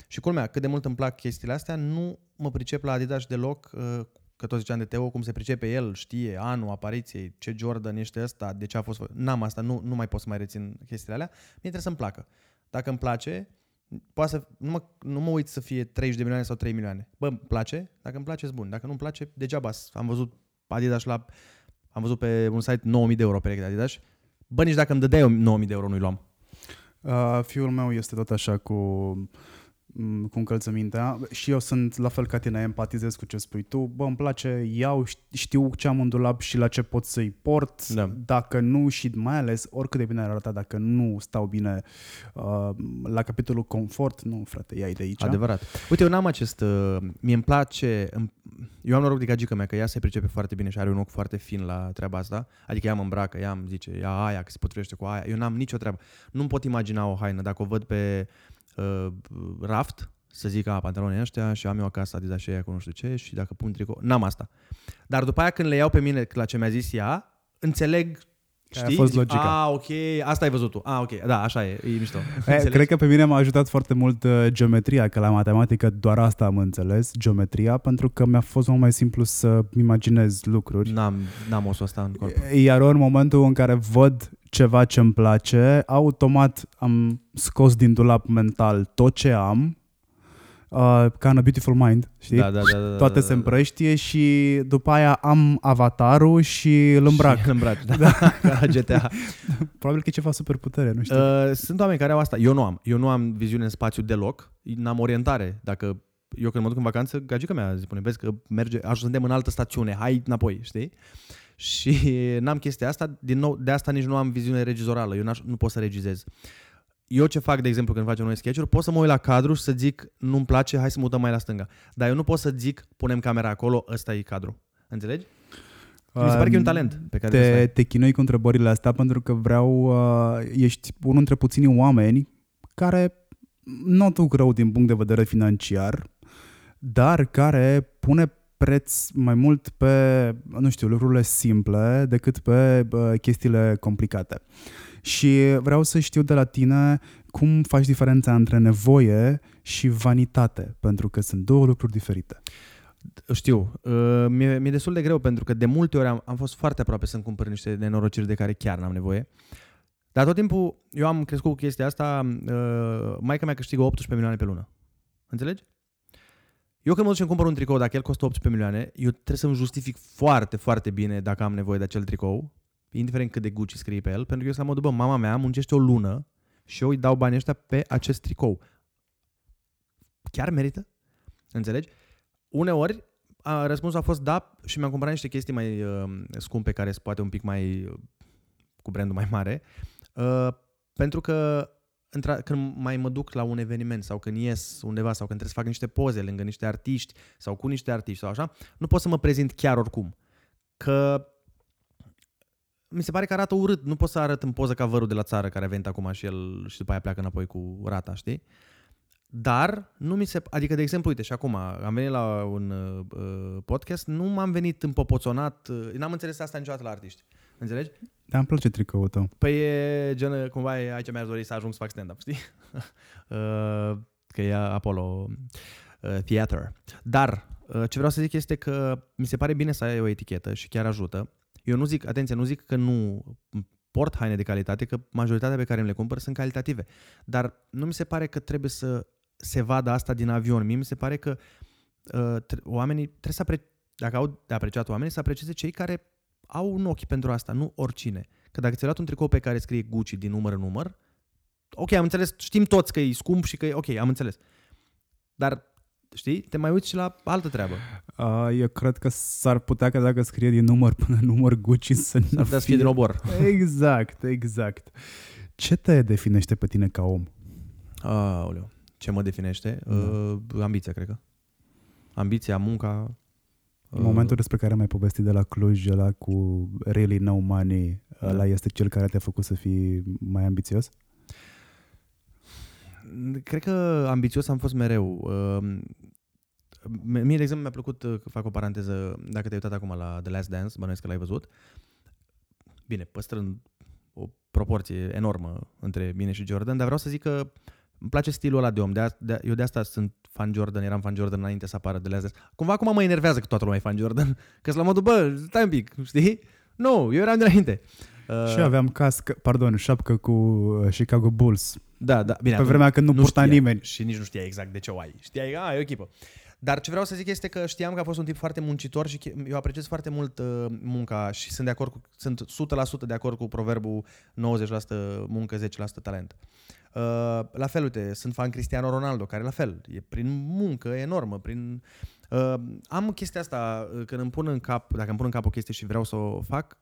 Și culmea, cât de mult îmi plac chestiile astea, nu mă pricep la Adidas deloc, uh, că tot ziceam de Teo, cum se pricepe el, știe anul apariției, ce Jordan ește ăsta, de ce a fost... fă- N-am asta, nu, nu mai pot să mai rețin chestiile alea. Mie trebuie să-mi placă. Dacă îmi place, poate să, nu, mă, nu mă uit să fie 30 de milioane sau 3 milioane. Bă, îmi place, dacă îmi place, e bun. Dacă nu îmi place, degeaba. Am văzut Adidas la... Am văzut pe un site 9000 de euro pereche de Adidas. Bă, nici dacă îmi dădeai 9000 de euro, nu-i luam. Uh, fiul meu este tot așa cu, m, cu încălțămintea și eu sunt la fel ca tine, empatizez cu ce spui tu. Bă, îmi place, iau, ș- știu ce am în dulap și la ce pot să-i port. Da. Dacă nu și mai ales oricât de bine ar arăta, dacă nu stau bine uh, la capitolul confort, nu frate, ia de aici. Adevărat. Uite, eu n-am acest... Uh, mie îmi place... îmi- Eu am noroc de gagică mea, că ea se pricepe foarte bine și are un ochi foarte fin la treaba asta. Adică ea mă îmbracă, ea îmi zice, ia aia, că se potrivește cu aia. Eu n-am nicio treabă. Nu-mi pot imagina o haină. Dacă o văd pe uh, raft, să zic, a, pantalonii ăștia și am eu acasă Adidas și aia cu nu știu ce și dacă pun tricou, n-am asta. Dar după aia când le iau pe mine la ce mi-a zis ea, înțeleg Care a Știi? fost Zic, logica. A, ok, asta ai văzut tu. A, ok, da, așa e, e mișto. E, Înțelegi? cred că pe mine m-a ajutat foarte mult uh, geometria, că la matematică doar asta am înțeles, geometria, pentru că mi-a fost mult mai simplu să imaginez lucruri. N-am, n-am osul ăsta în corp. Iar eu, în momentul în care văd ceva ce îmi place, automat am scos din dulap mental tot ce am, uh, ca în A Beautiful Mind, știi? Da, da, da, da, Toate da, se împrăștie și după aia am avatarul și îl îmbrac. Și îl îmbraci, da. da. [laughs] [laughs] Ca la GTA. Probabil că e ceva super putere, nu știu. Uh, sunt oameni care au asta. Eu nu am. Eu nu am viziune în spațiu deloc. N-am orientare. Dacă eu când mă duc în vacanță, gagica mea zice, vezi că merge, suntem în altă stațiune, hai înapoi, știi? Și n-am chestia asta, din nou, de asta nici nu am viziune regizorală, eu n-aș, nu pot să regizez. Eu ce fac, de exemplu, când facem noi sketch pot să mă uit la cadru și să zic, nu-mi place, hai să mutăm mai la stânga. Dar eu nu pot să zic, punem camera acolo, ăsta e cadru. Înțelegi? Mi se pare că e un talent pe care trebuie să te, ai. te chinui cu întrebările astea pentru că vreau, uh, ești unul dintre puținii oameni care nu duc rău din punct de vedere financiar, dar care pune preț mai mult pe, nu știu, lucrurile simple decât pe uh, chestiile complicate. Și vreau să știu de la tine cum faci diferența între nevoie și vanitate, pentru că sunt două lucruri diferite. Știu. Uh, mi-e, mi-e destul de greu pentru că de multe ori am, am fost foarte aproape să-mi cumpăr niște nenorociri de care chiar n-am nevoie. Dar tot timpul eu am crescut cu chestia asta, uh, maica mea câștigă 18 milioane pe lună. Înțelegi? Eu când mă duc și îmi cumpăr un tricou, dacă el costă 18 milioane, eu trebuie să-mi justific foarte, foarte bine dacă am nevoie de acel tricou, indiferent cât de Gucci scrie pe el, pentru că eu sunt la modul, bă, mama mea muncește o lună și eu îi dau banii ăștia pe acest tricou. Chiar merită? Înțelegi? Uneori, a, răspunsul a fost da și mi-am cumpărat niște chestii mai uh, scumpe care sunt poate un pic mai uh, cu brandul mai mare, uh, pentru că întra- când mai mă duc la un eveniment sau când ies undeva sau când trebuie să fac niște poze lângă niște artiști sau cu niște artiști sau așa, nu pot să mă prezint chiar oricum. Că mi se pare că arată urât. Nu pot să arăt în poză ca vărul de la țară care a venit acum și el și după aia pleacă înapoi cu rata, știi? Dar nu mi se... Adică, de exemplu, uite, și acum am venit la un uh, podcast, nu m-am venit împopoțonat, uh, n-am înțeles asta niciodată la artiști. Înțelegi? Dar îmi place tricoul tău. Păi e gen, cumva e aici mi-aș dori să ajung să fac stand-up, știi? [laughs] Uh, că e Apollo uh, Theater. Dar uh, ce vreau să zic este că mi se pare bine să ai o etichetă și chiar ajută. Eu nu zic, atenție, nu zic că nu port haine de calitate, că majoritatea pe care îmi le cumpăr sunt calitative. Dar nu mi se pare că trebuie să se vadă asta din avion. Mie mi se pare că uh, tre- oamenii trebuie să apre- dacă au de apreciat oamenii, să aprecieze cei care au un ochi pentru asta, nu oricine. Că dacă ți-ai luat un tricou pe care scrie Gucci din număr în număr, ok, am înțeles, știm toți că e scump și că e ok, am înțeles. Dar, știi, te mai uiți și la altă treabă. Uh, eu cred că s-ar putea că dacă scrie din număr până număr Gucci să nu S-ar putea să fie din obor. Exact, exact. Ce te definește pe tine ca om? Aoleu, ce mă definește? Uh, ambiția, cred că. Ambiția, munca, Momentul despre care am mai povestit de la Cluj, ăla cu really no money, Da. ăla este cel care te-a făcut să fii mai ambițios? Cred că ambițios am fost mereu. Uh, Mie, de exemplu, mi-a plăcut, uh, fac o paranteză, dacă te-ai uitat acum la The Last Dance, bănuiesc că l-ai văzut. Bine, păstrând o proporție enormă între mine și Jordan, dar vreau să zic că îmi place stilul ăla de om. De a, de, eu de asta sunt fan Jordan, eram fan Jordan înainte să apară The Last Dance. Cumva acum mă enervează că toată lumea e fan Jordan, [laughs] că la modul, bă, stai un pic, știi? Nu, eu eram de înainte. Uh, Și aveam cască, pardon, șapcă cu uh, Chicago Bulls. Da, da, bine. Pe atunci vremea când nu purta știa nimeni. Și nici nu știa exact de ce o ai. Știai, a, e o echipă. Dar ce vreau să zic este că știam că a fost un tip foarte muncitor și che- eu apreciez foarte mult uh, munca și sunt de acord cu, sunt 100% de acord cu proverbul 90% muncă, 10% talent. Uh, la fel, uite, sunt fan Cristiano Ronaldo, care la fel, e prin muncă enormă, prin... Uh, am chestia asta, uh, când îmi pun în cap, dacă îmi pun în cap o chestie și vreau să o fac,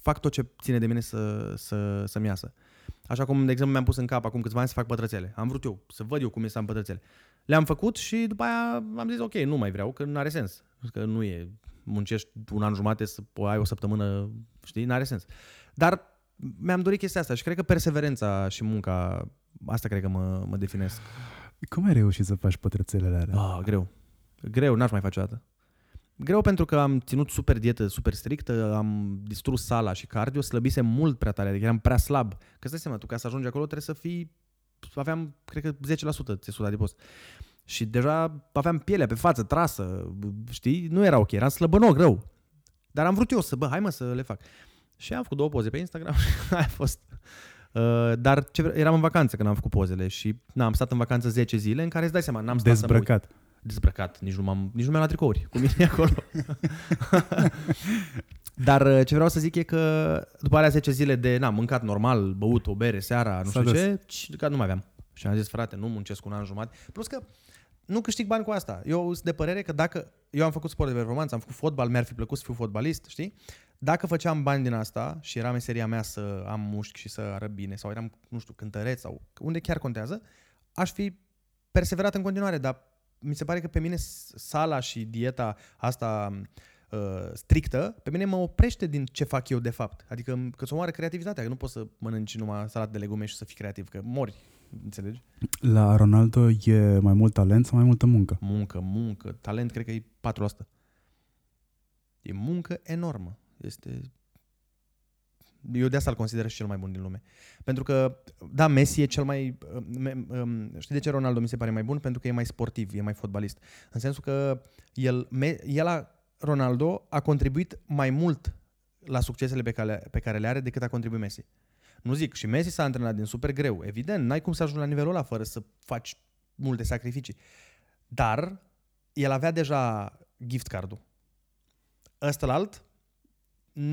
fac tot ce ține de mine să, să, să-mi iasă. Așa cum, de exemplu, mi-am pus în cap acum câțiva ani să fac pătrățele. Am vrut eu să văd eu cum e să am pătrățele. Le-am făcut și după aia am zis ok, nu mai vreau, că nu are sens. Că nu e, muncești un an jumate să ai o săptămână, știi, n-are sens. Dar mi-am dorit chestia asta și cred că perseverența și munca, asta cred că mă, mă definesc. Cum ai reușit să faci pătrățelele alea? Ah, greu. Greu, n-aș mai face o dată. Greu pentru că am ținut super dietă, super strictă, am distrus sala și cardio, slăbisem mult prea tare, adică eram prea slab. Că îți dai seama, tu ca să ajungi acolo trebuie să fii, aveam, cred că 10% țesut adipos. Și deja aveam pielea pe față, trasă, știi? Nu era ok, eram slăbănoc rău. Dar am vrut eu să, bă, hai mă să le fac. Și am făcut două poze pe Instagram [laughs] și aia a fost. Uh, dar ce, vre- eram în vacanță când am făcut pozele și na, am stat în vacanță 10 zile în care îți dai seama, n-am stat să mă uit Dezbrăcat. dezbrăcat, nici nu, m-am, nici nu mi-am luat tricouri cu mine [laughs] acolo. [laughs] Dar uh, ce vreau să zic e că după alea 10 zile de n-am mâncat normal, băut o bere seara, nu S-a știu dus. ce, și că nu mai aveam. Și am zis, frate, nu muncesc un an jumătate. Plus că nu câștig bani cu asta. Eu sunt de părere că dacă eu am făcut sport de performanță, am făcut fotbal, mi-ar fi plăcut să fiu fotbalist, știi? Dacă făceam bani din asta și era meseria mea să am mușchi și să arăt bine sau eram, nu știu, cântăreț sau unde chiar contează, aș fi perseverat în continuare, dar mi se pare că pe mine s- sala și dieta asta uh, strictă, pe mine mă oprește din ce fac eu de fapt. Adică m- că îți omoară creativitatea, că nu poți să mănânci numai salat de legume și să fii creativ, că mori, înțelegi? La Ronaldo e mai mult talent sau mai multă muncă? Muncă, muncă, talent cred că e 4%. E muncă enormă. Este eu de asta îl consider și cel mai bun din lume. Pentru că, da, Messi e cel mai... uh, me- um, Știi de ce Ronaldo mi se pare mai bun? Pentru că e mai sportiv, e mai fotbalist. În sensul că el, me- el a, Ronaldo a contribuit mai mult la succesele pe care, pe care le are decât a contribuit Messi. Nu zic, și Messi s-a antrenat din super greu. Evident, n-ai cum să ajungi la nivelul ăla fără să faci multe sacrificii. Dar el avea deja gift cardul. Ăsta alt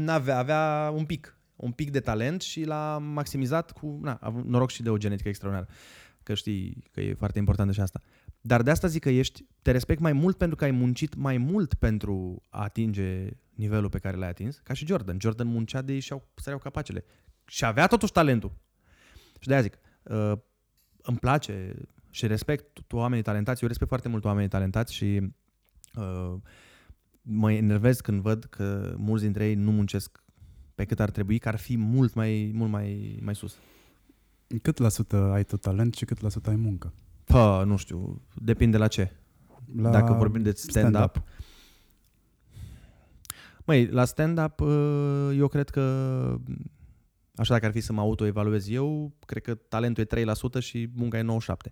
avea, avea un pic, un pic de talent și l-a maximizat cu, na, a avut noroc și de o genetică extraordinară. Că știi că e foarte importantă și asta. Dar de asta zic că ești, te respect mai mult pentru că ai muncit mai mult pentru a atinge nivelul pe care l-ai atins, ca și Jordan. Jordan muncea de ei și au săreau capacele. Și avea totuși talentul. Și de-aia zic, uh, îmi place și respect tu oamenii talentați, eu respect foarte mult oamenii talentați și uh, mă enervez când văd că mulți dintre ei nu muncesc pe cât ar trebui, că ar fi mult mai, mult mai, mai sus. Cât la sută ai tu talent și cât la sută ai muncă? Pă, nu știu, depinde la ce. La Dacă vorbim de stand-up. Măi, la stand-up uh, eu cred că, așa dacă ar fi să mă autoevaluez eu, cred că talentul e 3% și munca e 97%.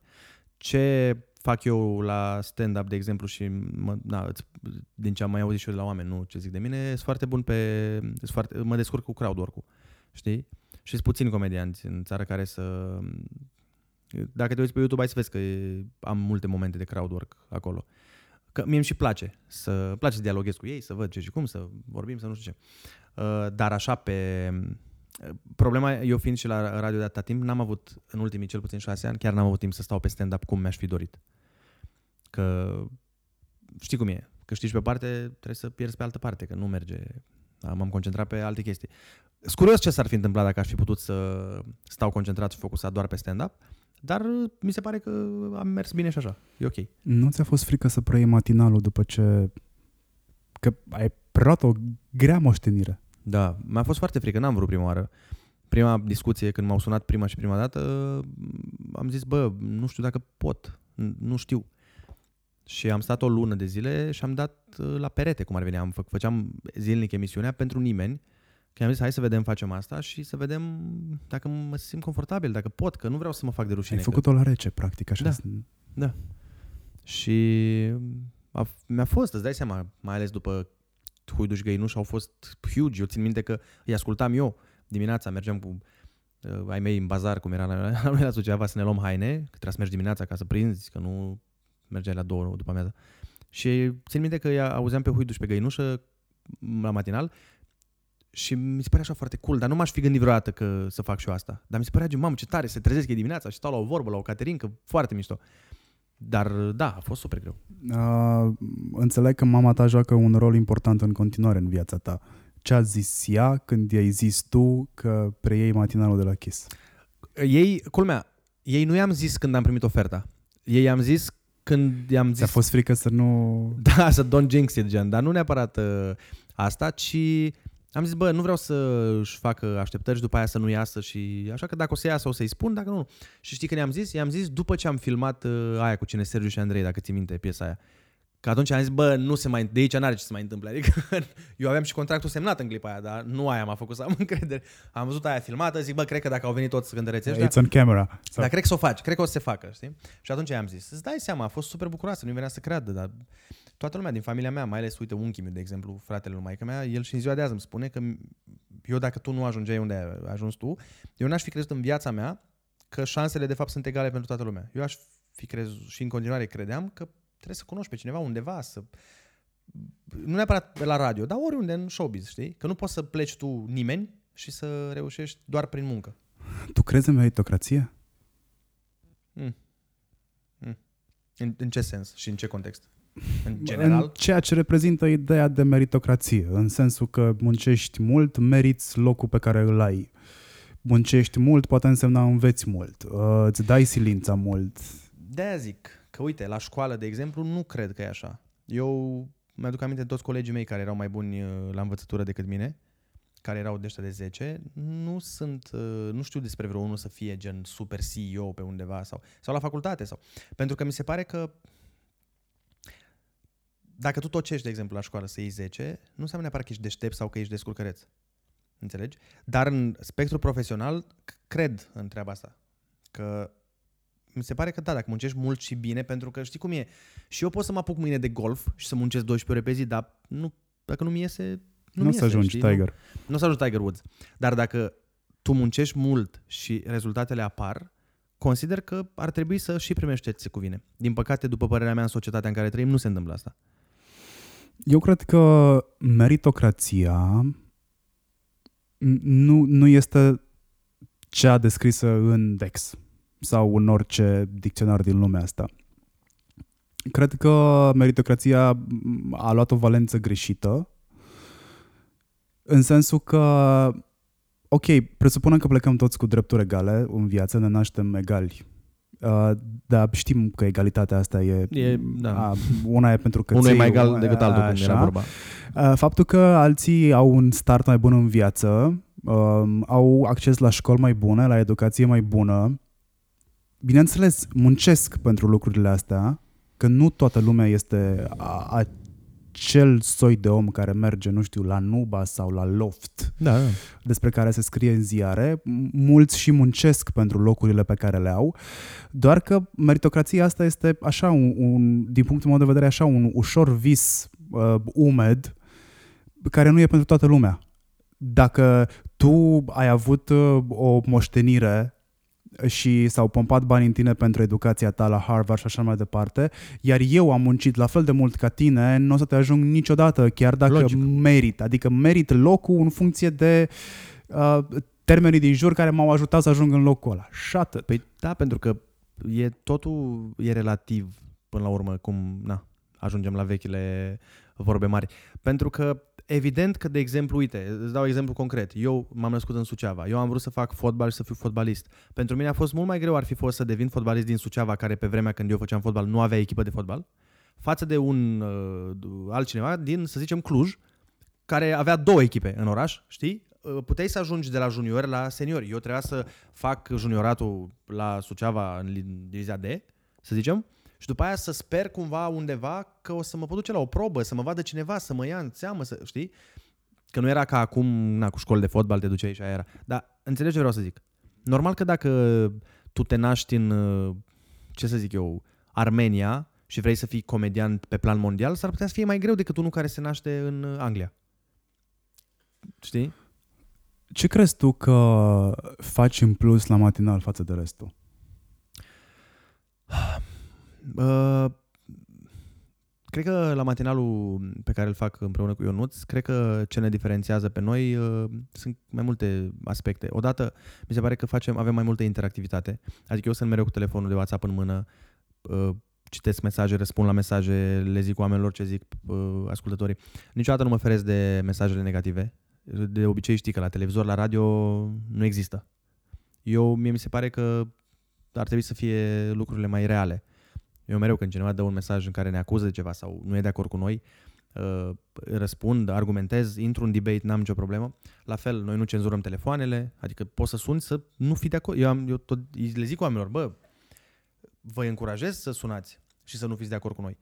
Ce fac eu la stand-up, de exemplu, și mă, na, îți- din ce am mai auzit și eu de la oameni, nu ce zic de mine, sunt foarte bun pe... Sunt foarte, mă descurc cu crowd-work-ul, știi? Și sunt puțini comedianți în țară care să... Dacă te uiți pe YouTube, ai să vezi că e, am multe momente de crowd-work acolo. Că mie îmi și place să îmi place să dialoghez cu ei, să văd ce și cum, să vorbim, să nu știu ce. Uh, Dar așa pe... Problema, eu fiind și la radio de atâta timp, n-am avut, în ultimii cel puțin șase ani, chiar n-am avut timp să stau pe stand-up cum mi-aș fi dorit. Că știi cum e, câștigi pe parte, trebuie să pierzi pe altă parte, că nu merge. M-am concentrat pe alte chestii. Sunt curios ce s-ar fi întâmplat dacă aș fi putut să stau concentrat și focusat doar pe stand-up, dar mi se pare că am mers bine și așa. E ok. Nu ți-a fost frică să preiei matinalul după ce Că ai preluat o grea moștenire. Da, mi-a fost foarte frică, n-am vrut prima oară. Prima discuție, când m-au sunat prima și prima dată, am zis, bă, nu știu dacă pot, N- nu știu. Și am stat o lună de zile și am dat uh, la perete, cum ar veni. Am fă, făceam zilnic emisiunea pentru nimeni. Că am zis, hai să vedem, facem asta și să vedem dacă mă simt confortabil, dacă pot, că nu vreau să mă fac de rușine. Ai că- făcut-o la rece, practic, așa. Da. Da. Și a, mi-a fost, îți dai seama, mai ales după Huiduș Găinuș, au fost huge. Eu țin minte că îi ascultam eu dimineața, mergeam cu uh, ai mei în bazar, cum era la, la noi la Suceava, să ne luăm haine, că trebuia să mergi dimineața ca să prinzi, că nu mergeai la două după amiază. Și țin minte că îi auzeam pe Huiduș pe Găinușă la matinal și mi se părea așa foarte cool, dar nu m-aș fi gândit vreodată că să fac și eu asta. Dar mi se părea, gen, mamă, ce tare, se trezesc ei dimineața și stau la o vorbă, la o caterincă, foarte mișto. Dar da, a fost super greu. Uh, înțeleg că mama ta joacă un rol important în continuare în viața ta. Ce a zis ea când i-ai zis tu că preiei matinalul de la Kiss? Ei, culmea, ei nu i-am zis când am primit oferta. Ei i-am zis când i-am zis... Ți-a fost frică să nu... [laughs] Da, să don't jinx it, gen, dar nu neapărat uh, asta, ci am zis, bă, nu vreau să își facă așteptări și după aia să nu iasă și așa că dacă o să iasă o să-i spun, dacă nu. Și știi când i-am zis? I-am zis după ce am filmat uh, aia cu cine Sergiu și Andrei, dacă ții minte piesa aia. Că atunci am zis, bă, nu se mai, de aici n-are ce să mai întâmple. Adică [laughs] eu aveam și contractul semnat în clipa aia, dar nu aia m-a făcut să am [laughs] încredere. Am văzut aia filmată, zic, bă, cred că dacă au venit toți cântăreții ăștia, It's on camera. Sau... dar cred că să o faci, cred că o să se facă, știi? Și atunci i-am zis, îți dai seama, a fost super bucuroasă, nu venea să creadă, dar toată lumea din familia mea, mai ales, uite, unchiul meu, de exemplu, fratele lui maică mea, el și în ziua de azi îmi spune că eu dacă tu nu ajungeai unde ai ajuns tu, eu n-aș fi crezut în viața mea că șansele de fapt sunt egale pentru toată lumea. Eu aș fi crezut și în continuare credeam că trebuie să cunoști pe cineva undeva, să nu neapărat pe la radio, dar oriunde în showbiz, știi? Că nu poți să pleci tu nimeni și să reușești doar prin muncă. Tu crezi în meritocrație? În, în ce sens și în ce context? În general? În ceea ce reprezintă ideea de meritocrație, în sensul că muncești mult, meriți locul pe care îl ai. Muncești mult, poate însemna înveți mult, uh, îți dai silința mult. De-aia zic că, uite, la școală, de exemplu, nu cred că e așa. Eu mi-aduc aminte de toți colegii mei care erau mai buni uh, la învățătură decât mine, care erau de ăștia de 10, nu sunt, uh, nu știu despre vreo unul să fie gen super CEO pe undeva sau, sau la facultate sau. Pentru că mi se pare că dacă tu tot ce ești, de exemplu, la școală să iei 10, nu înseamnă neapărat că ești deștept sau că ești descurcăreț. Înțelegi? Dar în spectru profesional c- cred în treaba asta. Că mi se pare că da, dacă muncești mult și bine, pentru că știi cum e, și eu pot să mă apuc mâine de golf și să muncesc 12 ore pe zi, dar nu, dacă nu mi iese, nu, Nu, mi o iese, să ajungi știi? Tiger. Nu, nu o să ajungi Tiger Woods. Dar dacă tu muncești mult și rezultatele apar, consider că ar trebui să și primești ce ți se cuvine. Din păcate, după părerea mea, în societatea în care trăim, nu se întâmplă asta. Eu cred că meritocrația n- nu, nu este cea descrisă în Dex sau în orice dicționar din lumea asta. Cred că meritocrația m, a luat o valență greșită în sensul că ok, presupunem că plecăm toți cu drepturi egale în viață, ne naștem egali. Uh, dar știm că egalitatea asta e, E, da. a, una e pentru că Unul e ții- mai egal decât altul, cum așa. era vorba. Uh, Faptul că alții au un start mai bun în viață, um, au acces la școli mai bune, la educație mai bună, bineînțeles, muncesc pentru lucrurile astea, că nu toată lumea este a- acel soi de om care merge, nu știu, la Nuba sau la Loft, Da, da. despre care se scrie în ziare. M- Mulți și muncesc pentru locurile pe care le au, doar că meritocrația asta este așa, un, un, din punctul meu de vedere, așa un ușor vis uh, umed care nu e pentru toată lumea. Dacă tu ai avut uh, o moștenire și s-au pompat bani în tine pentru educația ta la Harvard și așa mai departe, iar eu am muncit la fel de mult ca tine, nu o să te ajung niciodată, chiar dacă Logic. merit. Adică merit locul în funcție de uh, termenii din jur care m-au ajutat să ajung în locul ăla. Shut up. Păi da, pentru că e, totul e relativ până la urmă, cum na, ajungem la vechile vorbe mari. Pentru că evident că, de exemplu, uite, îți dau exemplu concret. Eu m-am născut în Suceava. Eu am vrut să fac fotbal și să fiu fotbalist. Pentru mine a fost mult mai greu ar fi fost să devin fotbalist din Suceava, care pe vremea când eu făceam fotbal nu avea echipă de fotbal, față de un uh, altcineva din, să zicem, Cluj, care avea două echipe în oraș, știi? Uh, Puteai să ajungi de la junior la senior. Eu trebuia să fac junioratul la Suceava în li- divizia D, să zicem, și după aia să sper cumva undeva că o să mă pot duce la o probă, să mă vadă cineva, să mă ia în seamă, să, știi? Că nu era ca acum, na, cu școli de fotbal te duceai și aia era. Dar înțelegi ce vreau să zic? Normal că dacă tu te naști în, uh, ce să zic eu, Armenia și vrei să fii comedian pe plan mondial, s-ar putea să fie mai greu decât unul care se naște în uh, Anglia. Știi? Ce crezi tu că faci în plus la matinal față de restul? [sighs] Uh, cred că la matinalul pe care îl fac împreună cu Ionuț, cred că ce ne diferențiază pe noi uh, sunt mai multe aspecte. Odată, mi se pare că facem, avem mai multă interactivitate. Adică eu sunt mereu cu telefonul de WhatsApp în mână, uh, citesc mesaje, răspund la mesaje, le zic oamenilor ce zic uh, ascultătorii. Niciodată nu mă feresc de mesajele negative. De obicei știi că la televizor, la radio nu există. Eu, mie mi se pare că ar trebui să fie lucrurile mai reale. Eu mereu când cineva dă un mesaj în care ne acuză de ceva sau nu e de acord cu noi, uh, răspund, argumentez, intru în debate, n-am nicio problemă. La fel, noi nu cenzurăm telefoanele, adică poți să suni să nu fii de acord. Eu, am, eu tot le zic oamenilor, bă, vă încurajez să sunați și să nu fiți de acord cu noi.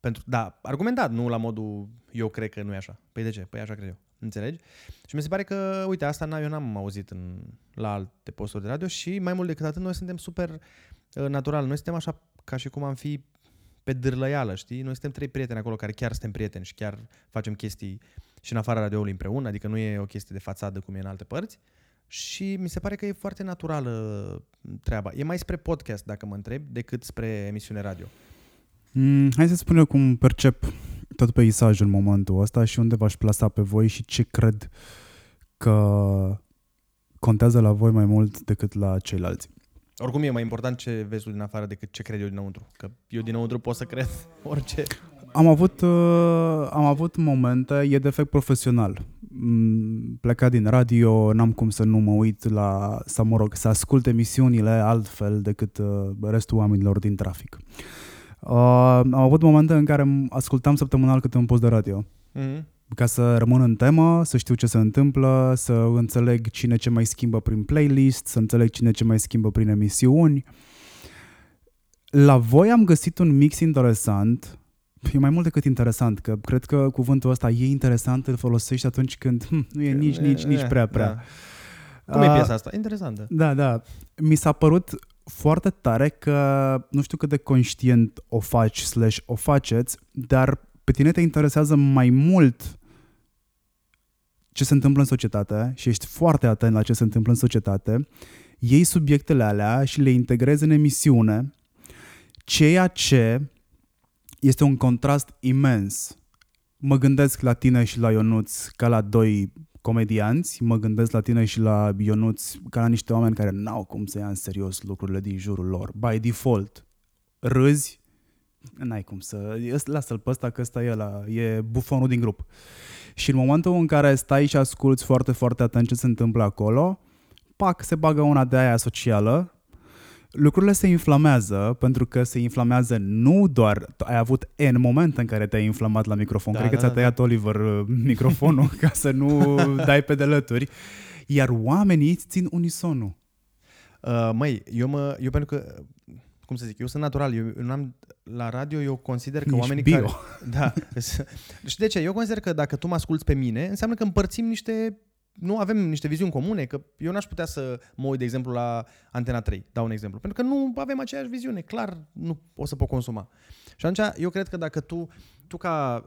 Pentru, da, argumentat, nu la modul eu cred că nu e așa. Păi de ce? Păi așa cred eu. Înțelegi? Și mi se pare că, uite, asta n- eu n-am auzit în, la alte posturi de radio și mai mult decât atât, noi suntem super uh, natural. Noi suntem așa ca și cum am fi pe dârlăială, știi? Noi suntem trei prieteni acolo care chiar suntem prieteni și chiar facem chestii și în afara radioului împreună, adică nu e o chestie de fațadă cum e în alte părți. Și mi se pare că e foarte naturală treaba. E mai spre podcast, dacă mă întreb, decât spre emisiune radio. Mm, hai să spun eu cum percep tot peisajul în momentul ăsta și unde v-aș plasa pe voi și ce cred că contează la voi mai mult decât la ceilalți. Oricum e mai important ce vezi tu din afară decât ce cred eu dinăuntru. Că eu dinăuntru pot să cred [laughs] orice. Am avut, uh, am avut momente, e defect profesional. Mm, Plecat din radio, n-am cum să nu mă uit la, sau mă rog, să ascult emisiunile altfel decât uh, restul oamenilor din trafic. Uh, am avut momente în care m- ascultam săptămânal câte un post de radio. Mm-hmm. Ca să rămân în temă, să știu ce se întâmplă, să înțeleg cine ce mai schimbă prin playlist, să înțeleg cine ce mai schimbă prin emisiuni. La voi am găsit un mix interesant, e mai mult decât interesant, că cred că cuvântul ăsta e interesant, îl folosești atunci când hm, nu e nici, nici, nici prea, prea. Da. Cum e Ah, piesa asta? Interesantă. Da, da. Mi s-a părut foarte tare că nu știu cât de conștient o faci slash o faceți, dar pe tine te interesează mai mult ce se întâmplă în societate și ești foarte atent la ce se întâmplă în societate, iei subiectele alea și le integrezi în emisiune, ceea ce este un contrast imens. Mă gândesc la tine și la Ionuț ca la doi comedianți, mă gândesc la tine și la Ionuț ca la niște oameni care n-au cum să ia în serios lucrurile din jurul lor. By default, râzi, n-ai cum să... Lasă-l pe ăsta că ăsta e, la, e bufonul din grup. Și în momentul în care stai și asculți foarte, foarte atent ce se întâmplă acolo, pac, se bagă una de aia socială, lucrurile se inflamează, pentru că se inflamează nu doar... Ai avut N momente în care te-ai inflamat la microfon. Da, Cred că da, ți-a da. tăiat Oliver uh, microfonul [laughs] ca să nu [laughs] dai pe de lături. Iar oamenii îți țin unisonul. Uh, măi, eu, mă, eu pentru că, cum să zic, eu sunt natural. Eu, eu n-am, la radio eu consider că Ești oamenii bio. care... Da. [laughs] și de ce? Eu consider că dacă tu mă asculți pe mine, înseamnă că împărțim niște nu avem niște viziuni comune, că eu n-aș putea să mă uit, de exemplu, la Antena 3, dau un exemplu, pentru că nu avem aceeași viziune, clar nu o să pot consuma. Și atunci eu cred că dacă tu, tu ca...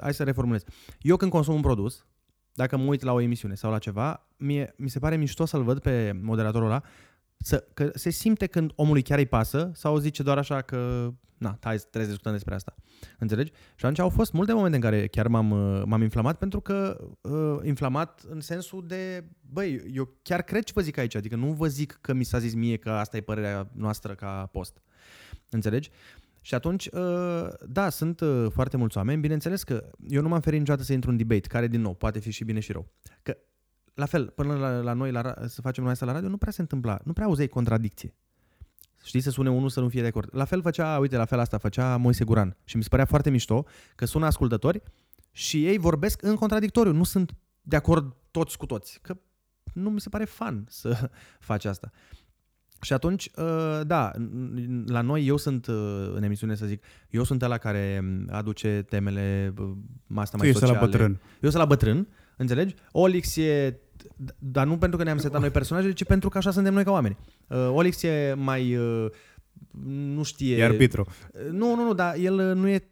Hai să reformulez. Eu când consum un produs, dacă mă uit la o emisiune sau la ceva, mie, mi se pare mișto să-l văd pe moderatorul ăla, să, că se simte când omului chiar îi pasă sau zice doar așa că na, hai, trebuie să discutăm despre asta. Înțelegi? Și atunci au fost multe momente în care chiar m-am, uh, m-am inflamat pentru că uh, inflamat în sensul de, băi, eu chiar cred ce vă zic aici, adică nu vă zic că mi s-a zis mie că asta e părerea noastră ca post. Înțelegi? Și atunci, uh, da, sunt uh, foarte mulți oameni. Bineînțeles că eu nu m-am ferit niciodată să intru în debate, care, din nou, poate fi și bine și rău. Că, la fel, până la, la noi, la, ra- să facem noi asta la radio, nu prea se întâmpla, nu prea auzeai contradicție. Știi, să sune unul să nu fie de acord. La fel făcea, uite, la fel asta făcea Moise Guran. Și mi se părea foarte mișto că sună ascultători și ei vorbesc în contradictoriu. Nu sunt de acord toți cu toți. Că nu mi se pare fan să [laughs] faci asta. Și atunci, uh, da, n- la noi eu sunt uh, în emisiune să zic, eu sunt ăla care aduce temele uh, asta Tu mai ești la sociale. bătrân. Eu sunt la bătrân, înțelegi? Olix e, dar nu pentru că ne-am setat noi personaje, ci pentru că așa suntem noi ca oameni. Uh, Olix e mai, uh, nu știe... E arbitru. Nu, nu, nu, dar el uh, nu e...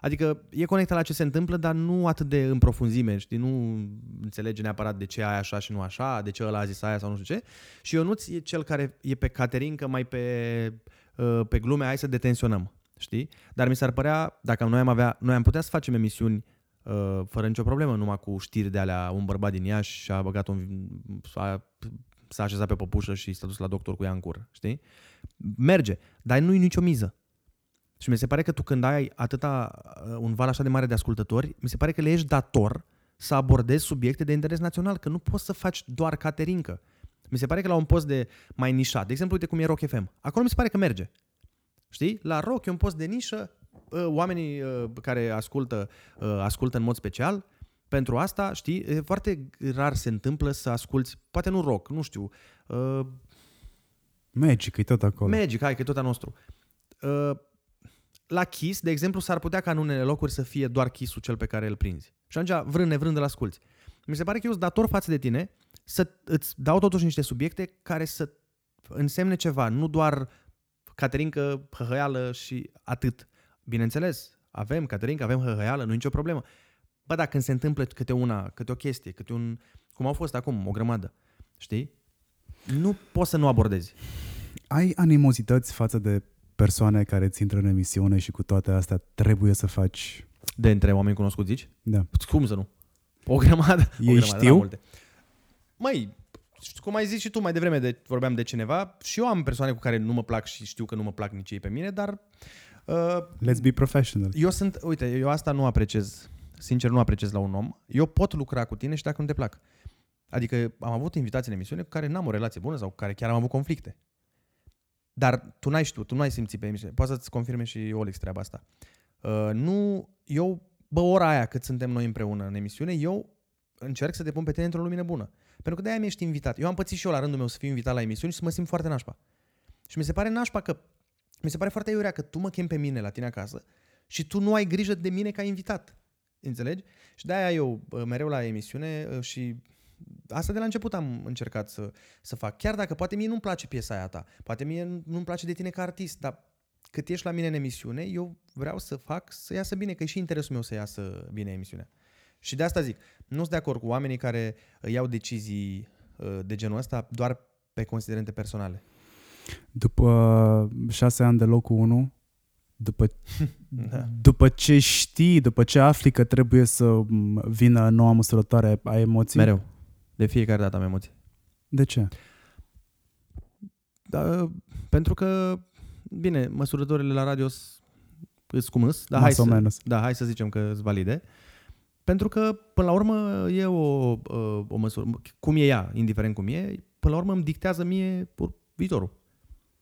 Adică e conectat la ce se întâmplă, dar nu atât de în profunzime, știi? Nu înțelege neapărat de ce ai așa și nu așa, de ce ăla a zis aia sau nu știu ce. Și Ionuț e cel care e pe Caterinca, mai pe, uh, pe glume, hai să detenționăm, știi? Dar mi s-ar părea, dacă noi am avea, noi am putea să facem emisiuni uh, fără nicio problemă, numai cu știri de alea, un bărbat din Iași și-a băgat un, s-a, s-a așezat pe păpușă și s-a dus la doctor cu ea în cur, știi? Merge, dar nu e nicio miză. Și mi se pare că tu când ai atâta, uh, un val așa de mare de ascultători, mi se pare că le ești dator să abordezi subiecte de interes național, că nu poți să faci doar caterincă. Mi se pare că la un post de mai nișat, de exemplu, uite cum e Rock FM, acolo mi se pare că merge. Știi? La rock e un post de nișă, uh, oamenii uh, care ascultă, uh, ascultă în mod special, pentru asta, știi, e foarte rar se întâmplă să asculti, poate nu rock, nu știu, uh, Magic, e tot acolo. Magic, hai că e tot a nostru. Uh, la Kiss, de exemplu, s-ar putea ca în unele locuri să fie doar Kiss-ul cel pe care îl prinzi. Și atunci, vrând nevrând, îl asculti. Mi se pare că eu sunt dator față de tine să îți dau totuși niște subiecte care să însemne ceva, nu doar Caterinca, hăhăială și atât. Bineînțeles, avem Caterinca, avem hăhăială, nu e nicio problemă. Bă, dar când se întâmplă câte una, câte o chestie, câte un... Cum au fost acum, o grămadă, știi? Nu poți să nu abordezi. Ai animozități față de persoane care ți intră în emisiune și cu toate astea trebuie să faci... De între oameni cunoscuți, zici? Da. Cum să nu? O grămadă. o Ei grămadă, știu? n-am multe. Măi, cum ai zis și tu mai devreme, de, vorbeam de cineva, și eu am persoane cu care nu mă plac și știu că nu mă plac nici ei pe mine, dar uh, Let's be professional. eu sunt, uite, eu asta nu apreciez, sincer nu apreciez la un om. Eu pot lucra cu tine și dacă nu te plac. Adică am avut invitații în emisiune cu care n-am o relație bună sau cu care chiar am avut conflicte. Dar tu n-ai știut, tu nu ai simțit pe emisiune. Poate să-ți confirme și Olix treaba asta. Uh, nu, eu, bă, ora aia cât suntem noi împreună în emisiune, eu încerc să te pun pe tine într-o lumină bună. Pentru că de-aia mi-ești invitat. Eu am pățit și eu la rândul meu să fiu invitat la emisiuni și să mă simt foarte nașpa. Și mi se pare nașpa că, mi se pare foarte iurea că tu mă chem pe mine la tine acasă și tu nu ai grijă de mine ca invitat. Înțelegi? Și de-aia eu bă, mereu la emisiune uh, și asta de la început am încercat să, să fac. Chiar dacă poate mie nu-mi place piesa aia ta, poate mie nu-mi place de tine ca artist, dar cât ești la mine în emisiune, eu vreau să fac să iasă bine, că e și interesul meu să iasă bine emisiunea. Și de asta zic, nu sunt de acord cu oamenii care uh, iau decizii uh, de genul ăsta doar pe considerente personale. După șase ani de locul 1, după, [laughs] Da. după ce știi, după ce afli că trebuie să m, vină noua măsurătoare a emoții, Mereu. De fiecare dată am emoții. de ce? Da, pentru că, bine, măsurătorile la radio sunt cum îs, dar hai Mas o să, menos. da, hai să zicem că sunt valide. Pentru că, până la urmă, e o, uh, o măsură, cum e ea, indiferent cum e, până la urmă îmi dictează mie ur- viitorul.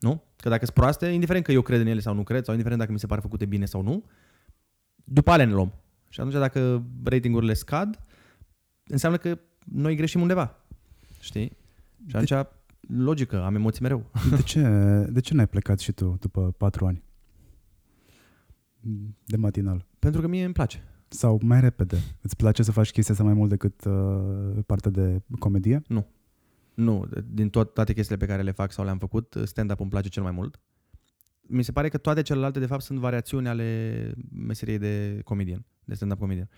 Nu? Că dacă sunt proaste, indiferent că eu cred în ele sau nu cred, sau indiferent dacă mi se pare făcute bine sau nu, după alea ne luăm. Și atunci dacă ratingurile scad, înseamnă că noi greșim undeva. Știi? Și atunci, logică, am emoții mereu. De ce, de ce n-ai plecat și tu după patru ani? De matinal. Pentru că mie îmi place. Sau mai repede? Îți place să faci chestia asta mai mult decât uh, partea de comedie? Nu, din tot, toate chestiile pe care le fac sau le-am făcut, stand-up îmi place cel mai mult. Mi se pare că toate celelalte, de fapt, sunt variațiuni ale meseriei de comedian, de stand-up comedian.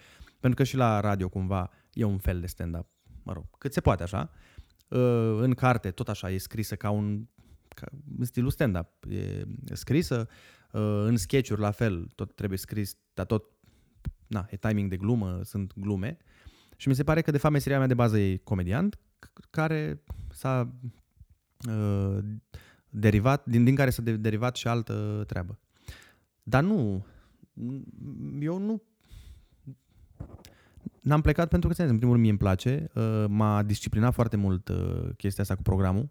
Pentru că și la radio, cumva, e un fel de stand-up, mă rog, cât se poate așa. Uh, În carte, tot așa, e scrisă ca un ca, în stilul stand-up. E scrisă, uh, în sketch-uri la fel, tot trebuie scris, dar tot, na, e timing de glumă, sunt glume. Și mi se pare că, de fapt, meseria mea de bază e comediant, c- care s-a uh, derivat, din, din care s-a de- derivat și altă treabă. Dar nu, eu nu N-am plecat pentru că, ți-am zis, în primul rând, mie îmi place. uh, M-a disciplinat foarte mult uh, chestia asta cu programul.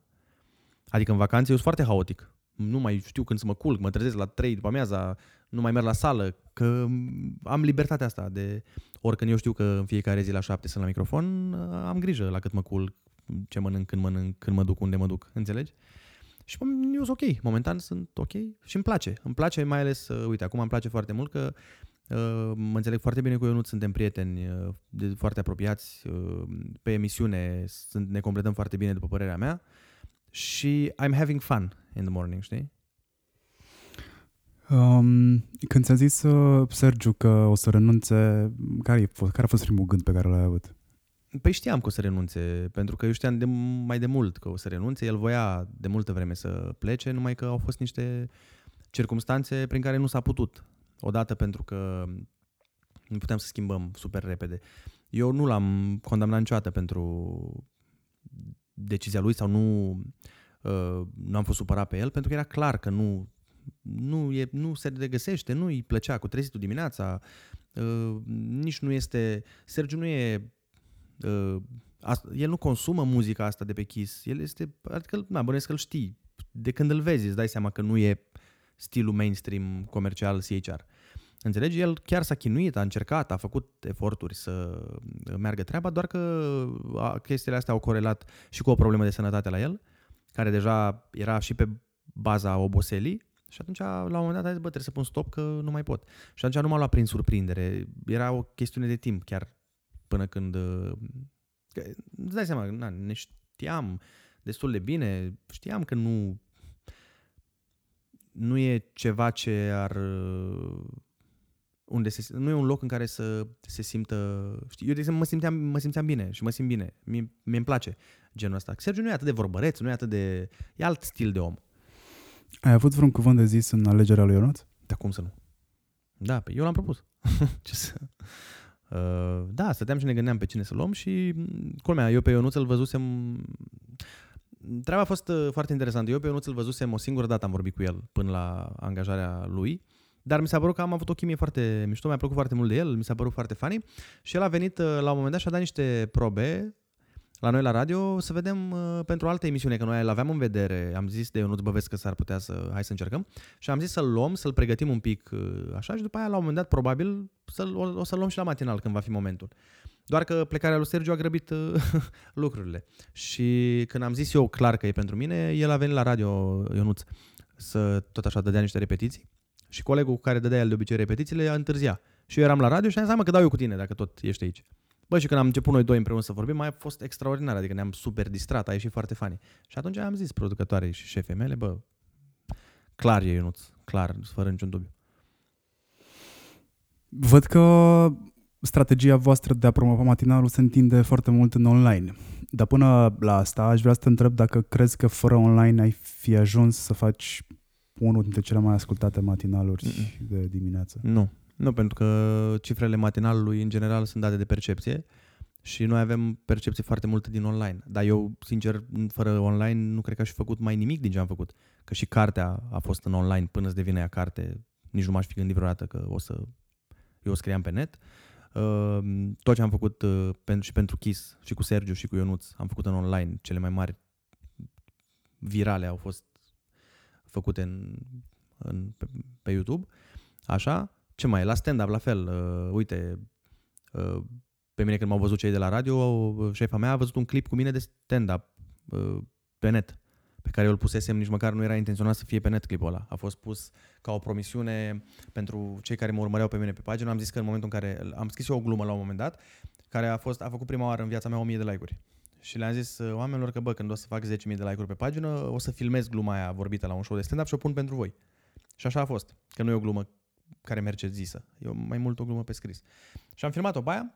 Adică în vacanțe eu sunt foarte haotic. Nu mai știu când să mă culc, mă trezesc la 3 după amiaza, nu mai merg la sală, că am libertatea asta de oricând eu știu că în fiecare zi la 7 sunt la microfon, am grijă la cât mă culc, ce mănânc, când mănânc, când mă duc, unde mă duc, înțelegi? Și mă, eu sunt ok, momentan sunt ok și îmi place. Îmi place mai ales, uh, uite, acum îmi place foarte mult că uh, mă înțeleg foarte bine cu Ionut, suntem prieteni uh, de foarte apropiați, uh, pe emisiune sunt, ne completăm foarte bine după părerea mea și I'm having fun in the morning, știi? Um, când ți-a zis uh, Sergiu că o să renunțe, care, e fost, care a fost primul gând pe care l-ai avut? Păi știam că o să renunțe, pentru că eu știam de, mai de mult că o să renunțe. El voia de multă vreme să plece, numai că au fost niște circumstanțe prin care nu s-a putut. Odată pentru că nu puteam să schimbăm super repede. Eu nu l-am condamnat niciodată pentru decizia lui sau nu, uh, nu am fost supărat pe el, pentru că era clar că nu, nu, e, nu se regăsește, nu îi plăcea cu trezitul dimineața, uh, nici nu este... Sergiu nu e uh, asta, el nu consumă muzica asta de pe Kiss. El este, adică, na, bănuiesc că îl știi. De când îl vezi, îți dai seama că nu e stilul mainstream comercial CHR. Înțelegi? El chiar s-a chinuit, a încercat, a făcut eforturi să meargă treaba, doar că a, chestiile astea au corelat și cu o problemă de sănătate la el, care deja era și pe baza oboselii și atunci, la un moment dat, a zis, bă, trebuie să pun stop că nu mai pot. Și atunci nu m-a luat prin surprindere. Era o chestiune de timp, chiar până când... Că, îți dai seama, na, ne știam destul de bine, știam că nu nu e ceva ce ar unde se, nu e un loc în care să se simtă, știi, eu de exemplu mă simțeam, mă simțeam bine și mă simt bine, mie, mie îmi place genul ăsta. Sergiu nu e atât de vorbăreț, nu e atât de, e alt stil de om. Ai avut vreun cuvânt de zis în alegerea lui Ionuț? Dar cum să nu? Da, pe eu l-am propus. [laughs] Ce să... Uh, da, stăteam și ne gândeam pe cine să luăm și, culmea, eu pe Ionuț îl văzusem... Treaba a fost uh, foarte interesantă. Eu pe Ionuț îl văzusem o singură dată, am vorbit cu el până la angajarea lui, dar mi s-a părut că am avut o chimie foarte mișto, mi-a plăcut foarte mult de el, mi s-a părut foarte funny. Și el a venit uh, la un moment dat și a dat niște probe la noi la radio să vedem uh, pentru alte emisiune, că noi îl aveam în vedere, am zis de Ionuț Băvesc că s-ar putea să, hai să încercăm. Și am zis să-l luăm, să-l pregătim un pic uh, așa și după aia la un moment dat probabil să-l, o, o să-l luăm și la matinal când va fi momentul. Doar că plecarea lui Sergiu a grăbit uh, [laughs] lucrurile. Și când am zis eu clar că e pentru mine, el a venit la radio, Ionuț, să tot așa dădea niște repetiții și colegul cu care dădea el de obicei repetițiile a întârzia. Și eu eram la radio și am zis, că dau eu cu tine dacă tot ești aici. Bă, și când am început noi doi împreună să vorbim, mai a fost extraordinar, adică ne-am super distrat, a ieșit foarte funny. Și atunci am zis producătoarei și șefei mele, bă, clar e Ionuț, clar, fără niciun dubiu. Văd că strategia voastră de a promova matinalul se întinde foarte mult în online. Dar până la asta aș vrea să te întreb dacă crezi că fără online ai fi ajuns să faci unul dintre cele mai ascultate matinaluri Mm-mm. de dimineață. Nu, nu, pentru că cifrele matinalului în general sunt date de percepție și noi avem percepție foarte multă din online. Dar eu, sincer, fără online nu cred că aș fi făcut mai nimic din ce am făcut. Că și cartea a fost în online până să devine ea carte. Nici nu m-aș fi gândit vreodată că o să... Eu o scriam pe net. Uh, tot ce am făcut uh, și pentru Kiss și cu Sergiu și cu Ionuț am făcut în online. Cele mai mari virale au fost făcute în, în, pe, pe YouTube. Așa. Ce mai e? La stand-up, la fel. Uh, uite, uh, pe mine când m-au văzut cei de la radio, uh, șefa mea a văzut un clip cu mine de stand-up uh, pe net, pe care eu îl pusesem, nici măcar nu era intenționat să fie pe net clipul ăla. A fost pus ca o promisiune pentru cei care mă urmăreau pe mine pe pagină. Am zis că în momentul în care am scris eu o glumă la un moment dat, care a, fost, a făcut prima oară în viața mea 1000 de like-uri. Și le-am zis uh, oamenilor că, bă, când o să fac 10.000 de like-uri pe pagină, o să filmez gluma aia vorbită la un show de stand-up și o pun pentru voi. Și așa a fost. Că nu e o glumă care merge zisă. E mai mult o glumă pe scris. Și am filmat-o pe aia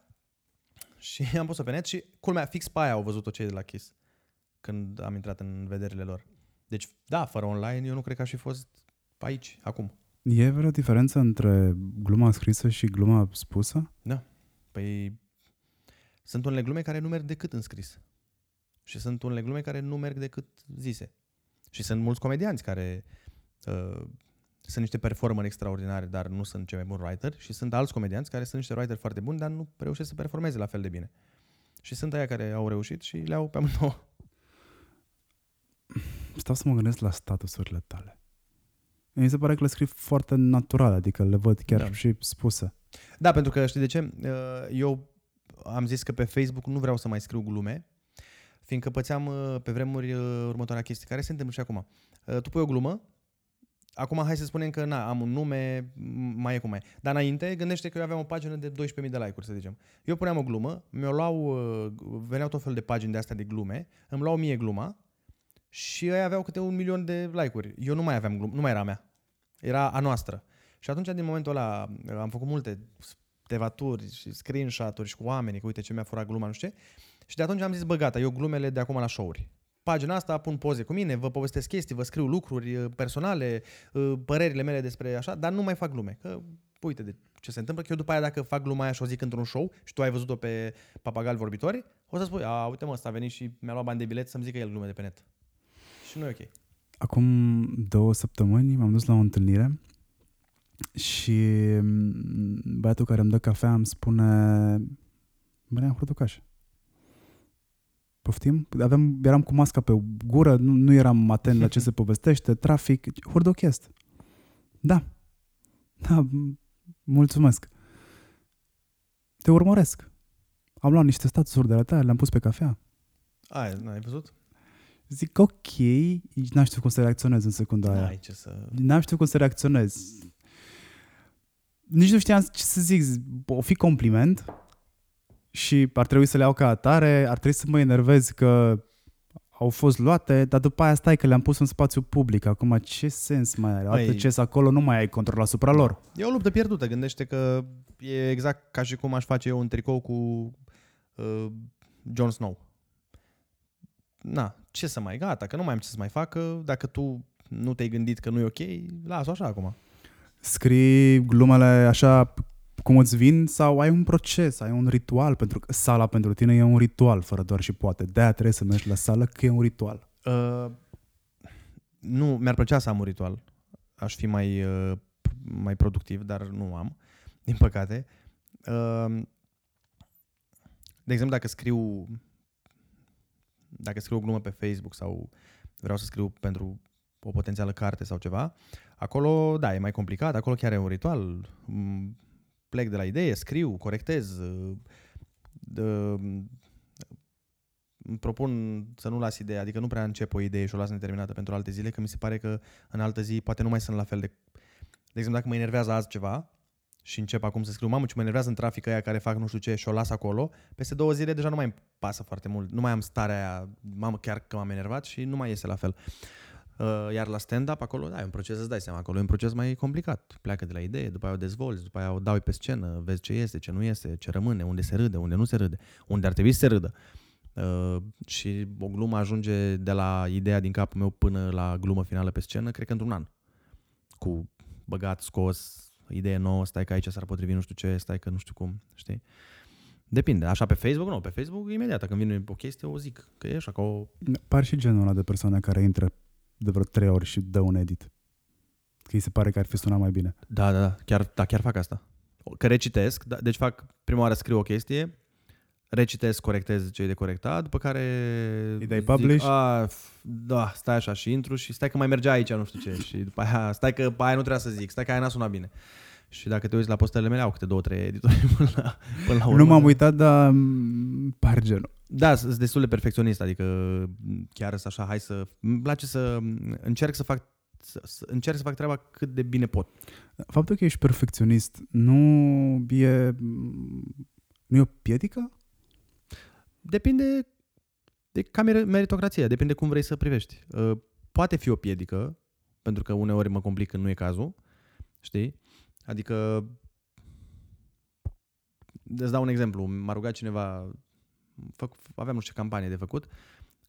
și [laughs] am pus-o pe net și, culmea, fix pe aia au văzut-o cei de la Kiss când am intrat în vederile lor. Deci, da, fără online, eu nu cred că aș fi fost aici, acum. E vreo diferență între gluma scrisă și gluma spusă? Da. Păi sunt unele glume care nu merg decât în scris. Și sunt unele glume care nu merg decât zise. Și sunt mulți comedianți care uh, sunt niște performări extraordinare, dar nu sunt cei mai buni writer și sunt alți comedianți care sunt niște writer foarte buni, dar nu reușesc să performeze la fel de bine. Și sunt aia care au reușit și le-au pe amândouă. stau să mă gândesc la statusurile tale. Mi se pare că le scrii foarte natural, adică le văd chiar Da. și spuse. Da, pentru că știi de ce? Uh, Eu am zis că pe Facebook nu vreau să mai scriu glume, fiindcă pățeam uh, pe vremuri uh, următoarea chestie, care se întâmplă și acum. Uh, Tu pui o glumă, acum hai să spunem că na, am un nume, m- mai e cum mai e. Dar înainte, gândește că eu aveam o pagină de 12.000 de like-uri, să zicem. Eu puneam o glumă, mi-o luau, uh, veneau tot fel de pagini de astea de glume, îmi luau mie gluma și ei aveau câte un milion de like-uri. Eu nu mai aveam glumă, nu mai era a mea. Era a noastră. Și atunci, din momentul ăla, am făcut multe tevaturi și screenshot-uri și cu oamenii, că uite ce mi-a furat gluma, nu știu ce. Și de atunci am zis, bă, gata, eu glumele de acum la show-uri. Pagina asta pun poze cu mine, vă povestesc chestii, vă scriu lucruri uh, personale, uh, părerile mele despre așa, dar nu mai fac glume. Că uite de ce se întâmplă, că eu după aia dacă fac gluma aia și o zic într-un show și tu ai văzut-o pe Papagal Vorbitori, o să spui, a, uite mă, ăsta a venit și mi-a luat bani de bilet să-mi zică el glume de pe net. Și nu e ok. Acum două săptămâni m-am dus la o întâlnire și mm, băiatul care îmi dă cafea îmi spune Marian Hurducaș. Poftim? Aveam, eram cu masca pe gură, nu, nu eram atent la ce se povestește, trafic. Hurduchest. Da. Da, m- mulțumesc. Te urmăresc. Am luat niște statusuri de la tale, le-am pus pe cafea. Ai, n-ai văzut? Zic, ok, n-am știut cum să reacționez în secunda aia. Ai ce să... N-am știut cum să reacționez. Nici nu știam ce să zic. O fi compliment și ar trebui să le iau ca atare, ar trebui să mă enervez că au fost luate, dar după aia stai că le-am pus în spațiu public. Acum ce sens mai are? Păi- Atât ce acolo nu mai ai control asupra lor. E o luptă pierdută. Gândește că e exact ca și cum aș face eu un tricou cu uh, Jon Snow. Na, ce să mai gata, că nu mai am ce să mai facă. Dacă tu nu te-ai gândit că nu e ok, las-o așa acum. Scrii glumele așa cum îți vin sau ai un proces, ai un ritual, pentru că sala pentru tine e un ritual, fără doar și poate. De-aia trebuie să mergi la sală, că e un ritual. Uh, nu, mi-ar plăcea să am un ritual. Aș fi mai, uh, mai productiv, dar nu am, din păcate. Uh, de exemplu, dacă scriu dacă scriu o glumă pe Facebook sau vreau să scriu pentru o potențială carte sau ceva, acolo, da, e mai complicat, acolo chiar e un ritual. Mm, Plec de la idee, scriu, corectez, uh, de- îmi propun să nu las ideea, adică nu prea încep o idee și o las neterminată pentru alte zile, că mi se pare că în altă zi poate nu mai sunt la fel de... De exemplu, dacă mă enervează azi ceva și încep acum să scriu, mamă, ce mă enervează în trafic aia care fac nu știu ce și o las acolo, peste două zile deja nu mai îmi pasă foarte mult, nu mai am starea aia, mamă, chiar că m-am enervat și nu mai iese la fel. Uh, Iar la stand-up acolo, da, e un proces, îți dai seama, acolo e un proces mai complicat. Pleacă de la idee, după aia o dezvolți, după aia o dai pe scenă, vezi ce este, ce nu este, ce rămâne, unde se râde, unde nu se râde, unde ar trebui să se râdă. Uh, și o glumă ajunge de la ideea din capul meu până la glumă finală pe scenă, cred că într-un an. Cu băgat, scos, idee nouă, stai că aici s-ar potrivi nu știu ce, stai că nu știu cum, știi? Depinde. Așa pe Facebook, nu. Pe Facebook, imediat, când vine o chestie, o zic. Că e așa, ca o... Par și genul ăla de persoane care intră de vreo trei ori și dă un edit. Că îi se pare că ar fi sunat mai bine. Da, da, da. Chiar, da, chiar fac asta. Că recitesc, da, deci fac, prima oară scriu o chestie, recitesc, corectez ce e de corectat, după care... Îi dai zic, publish? A, f- da, stai așa și intru și stai că mai merge aici, nu știu ce. Și după aia, stai că pe aia nu trebuia să zic, stai că aia n-a sunat bine. Și dacă te uiți la postele mele, au câte două, trei editori [laughs] până la, până la urmă. Nu m-am uitat, dar mm, par genul. Da, sunt destul de perfecționist, adică chiar sunt așa, hai să... Îmi place să încerc să fac să, să încerc să fac treaba cât de bine pot. Faptul că ești perfecționist nu e, nu e o piedică? Depinde de ca mer- meritocrație, depinde cum vrei să privești. Uh, Poate fi o piedică, pentru că uneori mă complic când nu e cazul, știi? Adică, îți dau un exemplu, m-a rugat cineva, făc, aveam nu știu ce campanie de făcut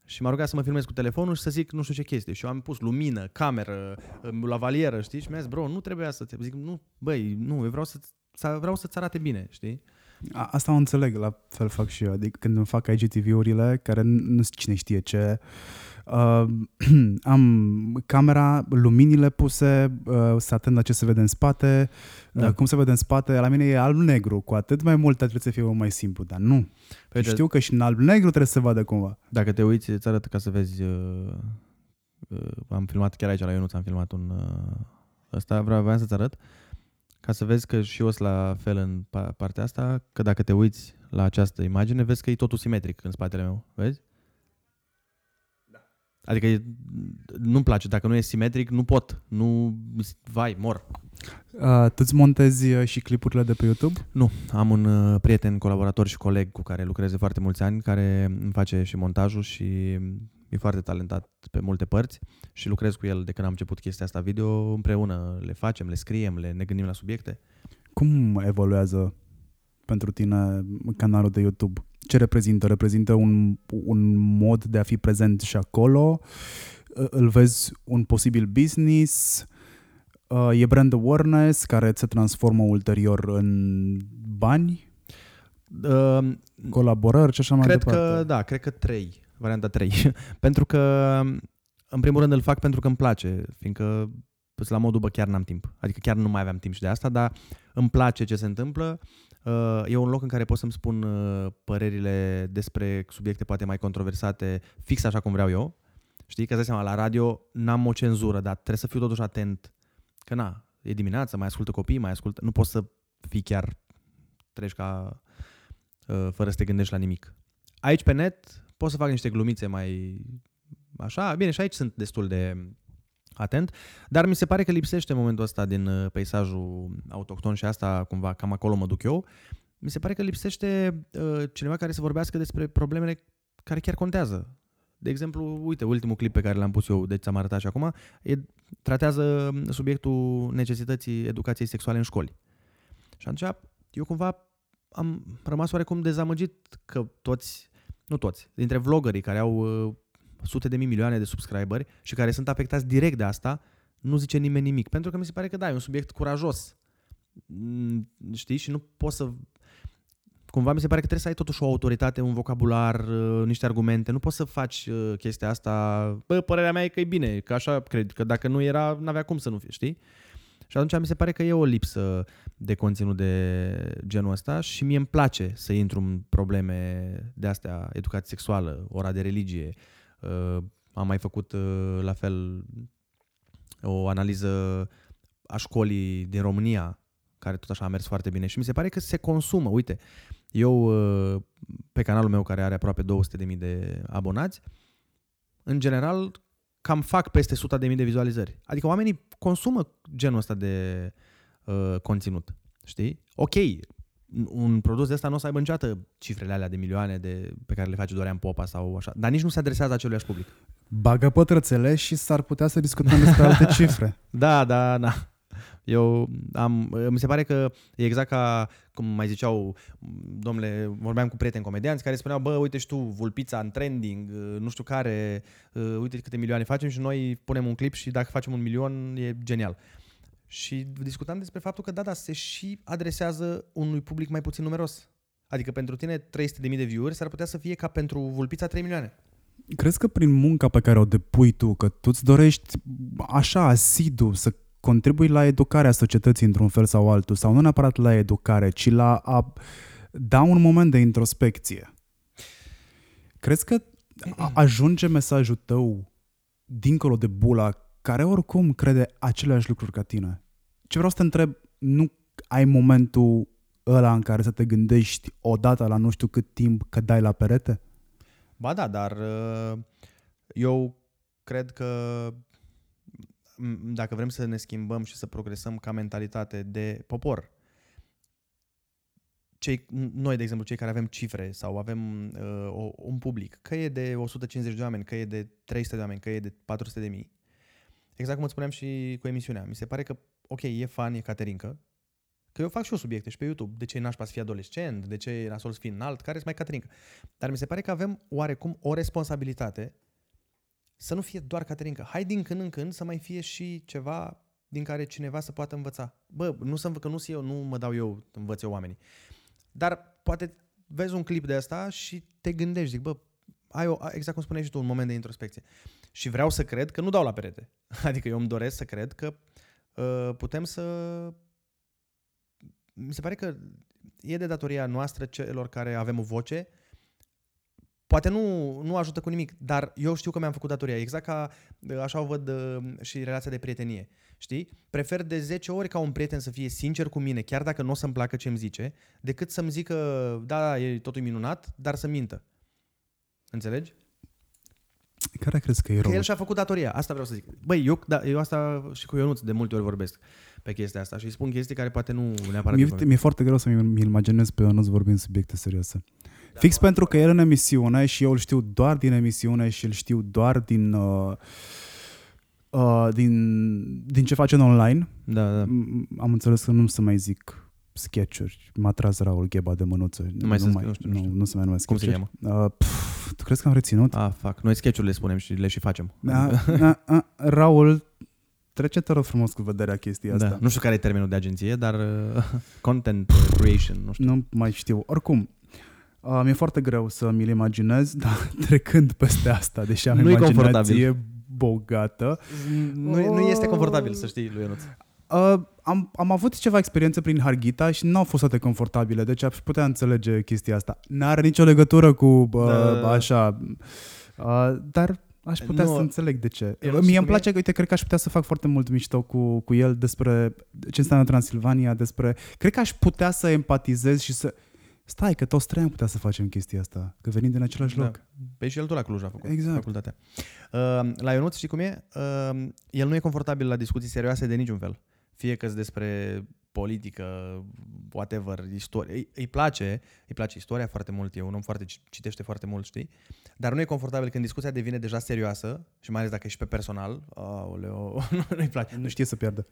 și m-a rugat să mă filmez cu telefonul și să zic nu știu ce chestie. Și eu am pus lumină, cameră, la valieră, știi? Și mi-a zis, bro, nu trebuia să te... Zic, nu, băi, nu, eu vreau, să, să, vreau să-ți arate bine, știi? A, asta o înțeleg, la fel fac și eu. Adică când îmi fac IGTV-urile, care nu nu știu cine știe ce, uh, [clears throat] am camera, luminile puse, uh, să atent la ce se vede în spate, da. Da. uh, cum se vede în spate, la mine e alb-negru, cu atât mai mult trebuie să fie mult mai simplu, dar nu. Păi, Știu că și în alb-negru trebuie să se vadă cumva. Dacă te uiți, îți arăt ca să vezi uh, uh, am filmat chiar aici la Ionuț, am filmat un uh, ăsta, vreau, vreau să-ți arăt, ca să vezi că și eu sunt la fel în pa- partea asta, că dacă te uiți la această imagine, vezi că e totul simetric în spatele meu, vezi? Adică e, nu-mi place, dacă nu e simetric, nu pot, nu, vai, mor. Uh, tu îți montezi uh, și clipurile de pe YouTube? Nu, am un uh, prieten, colaborator și coleg cu care lucrez de foarte mulți ani, care îmi face și montajul și e foarte talentat pe multe părți și lucrez cu el de când am început chestia asta video, împreună le facem, le scriem, le ne gândim la subiecte. Cum evoluează pentru tine canalul de YouTube? Ce reprezintă? Reprezintă un, un mod de a fi prezent și acolo? Uh, Îl vezi un posibil business? Uh, E brand awareness care se transformă ulterior în bani? Uh, Colaborări și așa mai cred departe? că, da, cred că trei, varianta trei. [laughs] pentru că, în primul rând, îl fac pentru că îmi place, fiindcă sunt la modul, bă, chiar n-am timp. Adică chiar nu mai aveam timp și de asta, dar îmi place ce se întâmplă. Uh, E un loc în care pot să-mi spun uh, părerile despre subiecte poate mai controversate, fix așa cum vreau eu. Știi, că îți dai seama, la radio n-am o cenzură, dar trebuie să fiu totuși atent. Că na, e dimineața, mai ascultă copii, mai ascultă... Nu poți să fii chiar treci ca uh, fără să te gândești la nimic. Aici pe net pot să fac niște glumițe mai așa, bine, și aici sunt destul de atent, dar mi se pare că lipsește momentul ăsta din uh, peisajul autohton și asta cumva cam acolo mă duc eu. Mi se pare că lipsește uh, cineva care să vorbească despre problemele care chiar contează. De exemplu, uite, ultimul clip pe care l-am pus eu, deci ți-am arătat și acum, e, tratează subiectul necesității educației sexuale în școli. Și atunci eu cumva am rămas oarecum dezamăgit că toți, nu toți, dintre vloggerii care au uh, sute de mii, milioane de subscriberi și care sunt afectați direct de asta, nu zice nimeni nimic. Pentru că mi se pare că da, e un subiect curajos. Mm, Știi? Și nu poți să... Cumva mi se pare că trebuie să ai totuși o autoritate, un vocabular, uh, niște argumente. Nu poți să faci uh, chestia asta... Bă, părerea mea e că e bine, că așa cred, că dacă nu era, n-avea cum să nu fie, știi? Și atunci mi se pare că e o lipsă de conținut de genul ăsta și mie îmi place să intru în probleme de astea, educație sexuală, ora de religie. Uh, am mai făcut uh, la fel o analiză a școlii din România, care tot așa a mers foarte bine și mi se pare că se consumă. Uite, eu uh, pe canalul meu care are aproape 200.000 de abonați, în general cam fac peste 100.000 de vizualizări. Adică oamenii consumă genul ăsta de uh, conținut. Știi? Ok, un produs de ăsta nu o să aibă niciodată cifrele alea de milioane de, pe care le face Dorian Popa sau așa, dar nici nu se adresează aceluiași public. Bagă pătrățele și s-ar putea să discutăm despre alte [laughs] cifre. Da, da, da. Eu am, mi se pare că e exact ca, cum mai ziceau, domnule, vorbeam cu prieteni comedianți care spuneau, bă, uite și tu, vulpița în trending, nu știu care, uite câte milioane facem și noi punem un clip și dacă facem un milion e genial. Și discutam despre faptul că, da, da, se și adresează unui public mai puțin numeros. Adică pentru tine 300.000 de view-uri s-ar putea să fie ca pentru vulpița 3 milioane. Crezi că prin munca pe care o depui tu, că tu îți dorești așa asidu să contribui la educarea societății într-un fel sau altul, sau nu neapărat la educare, ci la a da un moment de introspecție. Crezi că a- ajunge mesajul tău dincolo de bula care oricum crede aceleași lucruri ca tine? Ce vreau să te întreb, nu ai momentul ăla în care să te gândești odată la nu știu cât timp că dai la perete? Ba da, dar uh, eu cred că m, dacă vrem să ne schimbăm și să progresăm ca mentalitate de popor, cei, noi, de exemplu, cei care avem cifre sau avem uh, o- un public, că e de 150 de oameni, că e de 300 de oameni, că e de 400 de mii, exact cum îți spuneam și cu emisiunea, mi se pare că, ok, e fan, e Caterinca, că eu fac și eu subiecte și pe YouTube, de ce e nașpa să fii adolescent, de ce e nasol să fii înalt, care sunt mai Caterinca. Dar mi se pare că avem oarecum o responsabilitate să nu fie doar Caterinca. Hai din când în când să mai fie și ceva din care cineva să poată învăța. Bă, nu să învă, că nu sunt eu, nu mă dau eu, învăț eu oamenii. Dar poate vezi un clip de asta și te gândești, zic, bă, ai o, exact cum spuneai și tu, un moment de introspecție. Și vreau să cred că nu dau la perete. [laughs] Adică eu îmi doresc să cred că uh, putem să... Mi se pare că e de datoria noastră celor care avem o voce Poate nu, nu ajută cu nimic, dar eu știu că mi-am făcut datoria. Exact ca așa o văd uh, și relația de prietenie. Știi? Prefer de 10 ori ca un prieten să fie sincer cu mine, chiar dacă nu o să-mi placă ce îmi zice, decât să-mi zică, da, da, e totul minunat, dar să mintă. Înțelegi? Care crezi că e Că rolul? el și-a făcut datoria. Asta vreau să zic. Băi, eu, da, eu asta și cu Ionuț de multe ori vorbesc pe chestia asta și îi spun chestii care poate nu neapărat... Mi-e, îi convin. mi-e foarte greu să mi imaginez pe Ionuț vorbind subiecte serioase. Fix pentru că el în emisiune și eu îl știu doar din emisiune și îl știu doar din, uh, uh, din, din ce face în online. Da, da. M- Am înțeles că nu să mai zic sketchuri. M-a tras Raul Gheba de mânuță. mai sunt- mai, nu știu, nu nu, știu. nu se mai numesc Cum se sketchuri. Uh, pf, tu crezi că am reținut? Ah, fac. Noi sketch-urile spunem și le și facem. Da, da, a, Raul, trece te rog frumos cu vederea chestia asta. Da. Nu știu care e termenul de agenție, dar uh, [laughs] content uh, creation, nu știu. Nu mai știu. Oricum, uh, mi-e foarte greu să mi-l imaginez, [laughs] dar trecând peste asta, deși am Nu-i imaginație confortabil. bogată, Nu, nu este confortabil, să știi, lui Ionuț. Uh, am, am avut ceva experiențe prin Harghita și nu au fost toate confortabile, deci aș putea înțelege chestia asta. N-are nicio legătură cu uh, Da. așa, uh, dar aș putea Nu. să înțeleg de ce. Eu nu știu Mie îmi cum e. place că, uite, cred că aș putea să fac foarte mult mișto cu, cu el despre ce înseamnă Transilvania, despre... Cred că aș putea să empatizez și să... Stai, că toți trei am putea să facem chestia asta, că venim din același Da. loc. Pe și el tot la Cluj a făcut Exact. facultatea. Uh, la Ionuț, știi cum e? Uh, el nu e confortabil la discuții serioase de niciun fel. Fie că despre politică, whatever, istorie. Îi, îi place, îi place istoria foarte mult, e un om foarte, citește foarte mult, știi? Dar nu e confortabil când discuția devine deja serioasă și mai ales dacă ești pe personal, aoleo, [laughs] nu-i place. Nu știe să pierdă.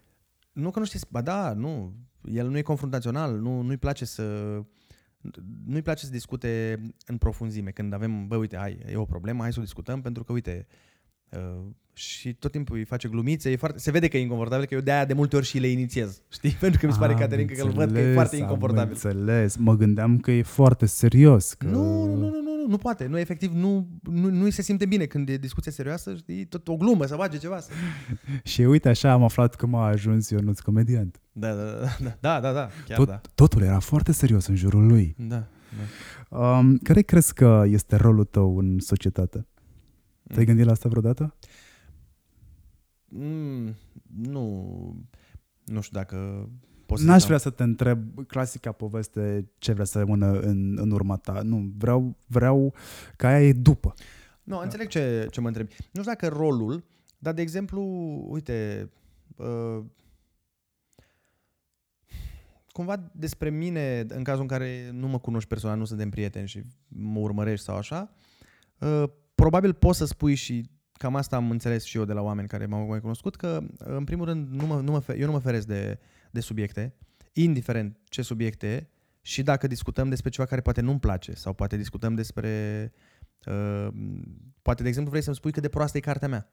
Nu că nu știi, ba da, nu, el nu e confruntațional, nu, nu-i place să nu-i place să discute în profunzime. Când avem, bă, uite, hai, e o problemă, hai să o discutăm, pentru că, uite, uh, și tot timpul îi face glumițe, e foarte, se vede că e inconfortabil, că eu de-aia de multe ori și le inițiez, [laughs] știi? Pentru că mi se pare, Am Caterin, că îl văd că e înțeles, foarte am inconfortabil. înțeles. Mă gândeam că e foarte serios. Că... Nu, nu, nu, nu, nu, nu poate. Nu, efectiv, nu, nu, nu se simte bine când e discuție serioasă, știi? Tot o glumă, să bage ceva. Să... [laughs] Și uite, așa am aflat cum a ajuns Ionuț comediant. Da, da, da, da, da, da, da, chiar Tot, da. Totul era foarte serios în jurul lui. Da, da. Um, care crezi că este rolul tău în societate? Te-ai gândit la asta vreodată? Mm, nu, nu știu dacă pot să N-aș zic, vrea să te întreb clasica poveste ce vrea să rămână în, în urma ta. Nu, vreau, vreau ca aia e după. Nu, înțeleg ce, ce mă întrebi. Nu știu dacă rolul, dar de exemplu, uite, uh, cumva despre mine, în cazul în care nu mă cunoști personal, nu suntem prieteni și mă urmărești sau așa, uh, probabil poți să spui și cam asta am înțeles și eu de la oameni care m-au mai cunoscut, că în primul rând nu mă, nu mă, fe- eu nu mă feresc de, de subiecte, indiferent ce subiecte și dacă discutăm despre ceva care poate nu-mi place sau poate discutăm despre Uh, poate, de exemplu, vrei să-mi spui cât de proastă e cartea mea.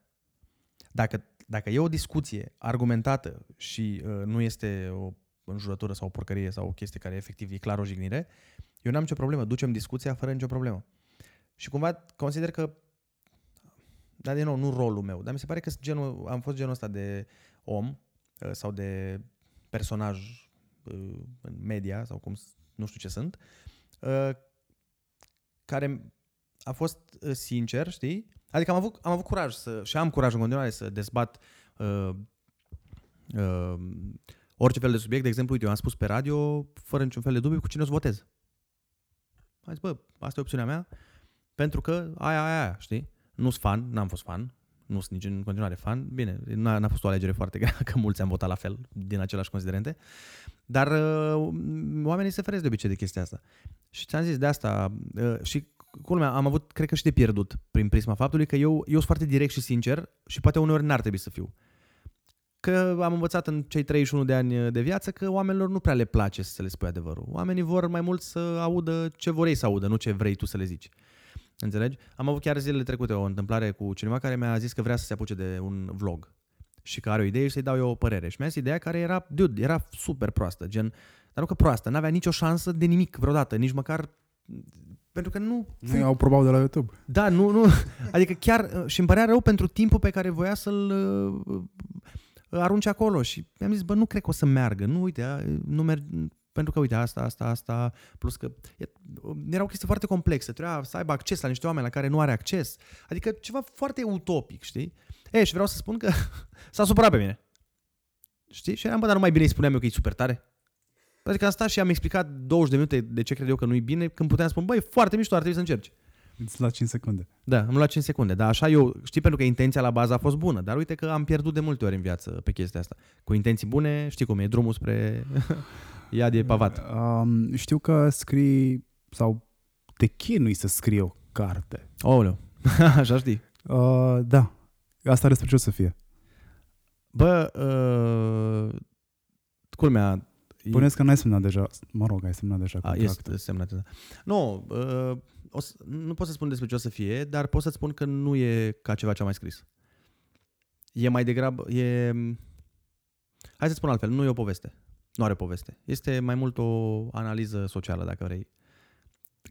Dacă, dacă e o discuție argumentată și uh, nu este o înjurătură sau o porcărie sau o chestie care efectiv e clar o jignire, eu n-am nicio problemă. Ducem discuția fără nicio problemă. Și cumva consider că, dar din nou, nu rolul meu, dar mi se pare că sunt genul, am fost genul ăsta de om uh, sau de personaj uh, în media sau cum, s- nu știu ce sunt, uh, care a fost uh, sincer, știi? Adică am avut, am avut curaj să, și am curaj în continuare să dezbat uh, uh, orice fel de subiect. De exemplu, uite, eu am spus pe radio, fără niciun fel de dubiu, cu cine o să votez. Am zis, bă, asta e opțiunea mea, pentru că aia, aia, aia, știi? Nu sunt fan, n-am fost fan, nu sunt nici în continuare fan. Bine, n-a, n-a fost o alegere foarte grea, [laughs] că mulți am votat la fel, din același considerente. Dar uh, oamenii se feresc de obicei de chestia asta. Și ți-am zis de asta uh, și culmea, am avut, cred că și de pierdut prin prisma faptului că eu, eu sunt foarte direct și sincer și poate uneori n-ar trebui să fiu. Că am învățat în cei 31 de ani de viață că oamenilor nu prea le place să le spui adevărul. Oamenii vor mai mult să audă ce vor ei să audă, nu ce vrei tu să le zici. Înțelegi? Am avut chiar zilele trecute o întâmplare cu cineva care mi-a zis că vrea să se apuce de un vlog și că are o idee și să-i dau eu o părere. Și mi-a zis ideea care era, dude, era super proastă, gen, dar nu că proastă, n-avea nicio șansă de nimic vreodată, nici măcar pentru că nu... Nu au probabil de la YouTube. Da, nu, nu. Adică chiar și îmi părea rău pentru timpul pe care voia să-l uh, arunce acolo și mi-am zis, bă, nu cred că o să meargă. Nu, uite, a, nu merg, pentru că, uite, asta, asta, asta, plus că e- era o chestie foarte complexă. Trebuia să aibă acces la niște oameni la care nu are acces. Adică ceva foarte utopic, știi? E, și vreau să spun că [laughs] s-a supărat pe mine. Știi? Și eram, bă, dar nu mai bine îi spuneam eu că e super tare? Adică am stat și am explicat 20 de minute de ce cred eu că nu e bine, când puteam spune, băi, foarte mișto, ar trebui să încerci. Îți la 5 secunde. Da, am luat 5 secunde. Dar așa eu, știi, pentru că intenția la bază a fost bună. Dar uite că am pierdut de multe ori în viață pe chestia asta. Cu intenții bune, știi cum e, drumul spre [laughs] iad e pavat. Um, știu că scrii sau te chinui să scrii o carte. Aoleu, [laughs] așa știi. Uh, da. Asta despre ce o să fie? Bă, uh, culmea... e- Puneți că n-ai semnat deja. Mă rog, ai semnat deja A, contractul. este semnat. Da. Nu, uh, o să, nu pot să spun despre ce o să fie, dar pot să spun că nu e ca ceva ce am mai scris. E mai degrabă, e... Hai să spun altfel, nu e o poveste. Nu are poveste. Este mai mult o analiză socială, dacă vrei.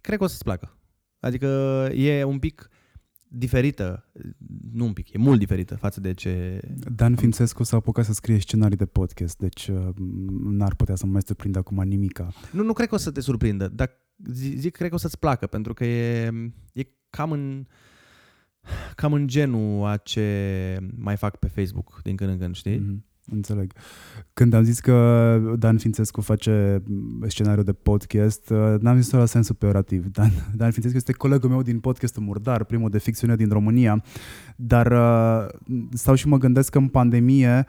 Cred că o să-ți placă. Adică e un pic diferită, nu un pic, e mult diferită față de ce... Dan Fințescu s-a apucat să scrie scenarii de podcast, deci uh, n-ar putea să mă mai surprindă acum nimica. Nu, nu cred că o să te surprindă, dar zi- zic, cred că o să-ți placă, pentru că e, e cam în cam în genul a ce mai fac pe Facebook din când în când, știi? Mhm, Înțeleg. Când am zis că Dan Fințescu face scenariu de podcast, uh, n-am zis-o la sensul peorativ. Dan, [laughs] Dan Fințescu este colegul meu din podcastul Murdar, primul de ficțiune din România, dar uh, stau și mă gândesc că în pandemie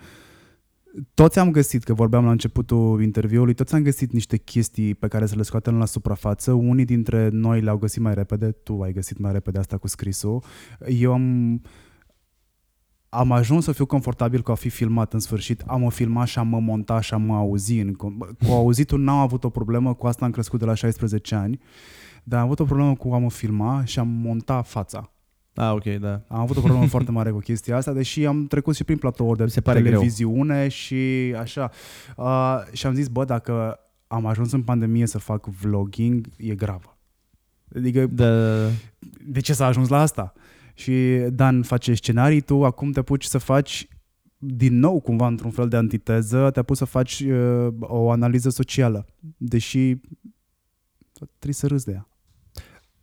toți am găsit, că vorbeam la începutul interviului, toți am găsit niște chestii pe care să le scoatem la suprafață. Unii dintre noi le-au găsit mai repede, tu ai găsit mai repede asta cu scrisul. Eu am, am ajuns să fiu confortabil cu a fi filmat în sfârșit. Am o filmat și am mă monta și am mă auzi. În, com- cu auzitul n-am avut o problemă, cu asta am crescut de la 16 ani, dar am avut o problemă cu a mă filma și am monta fața. Ah, ok, da. Am avut o problemă foarte mare cu chestia asta, deși am trecut și prin platouri de Mi se pare televiziune și așa. Uh, și am zis, bă, dacă am ajuns în pandemie să fac vlogging, e gravă. Adică, Da, de ce s-a ajuns la asta? Și Dan face scenarii, tu acum te puci să faci din nou cumva într-un fel de antiteză, te-a pus să faci uh, o analiză socială, deși trebuie să râzi de ea.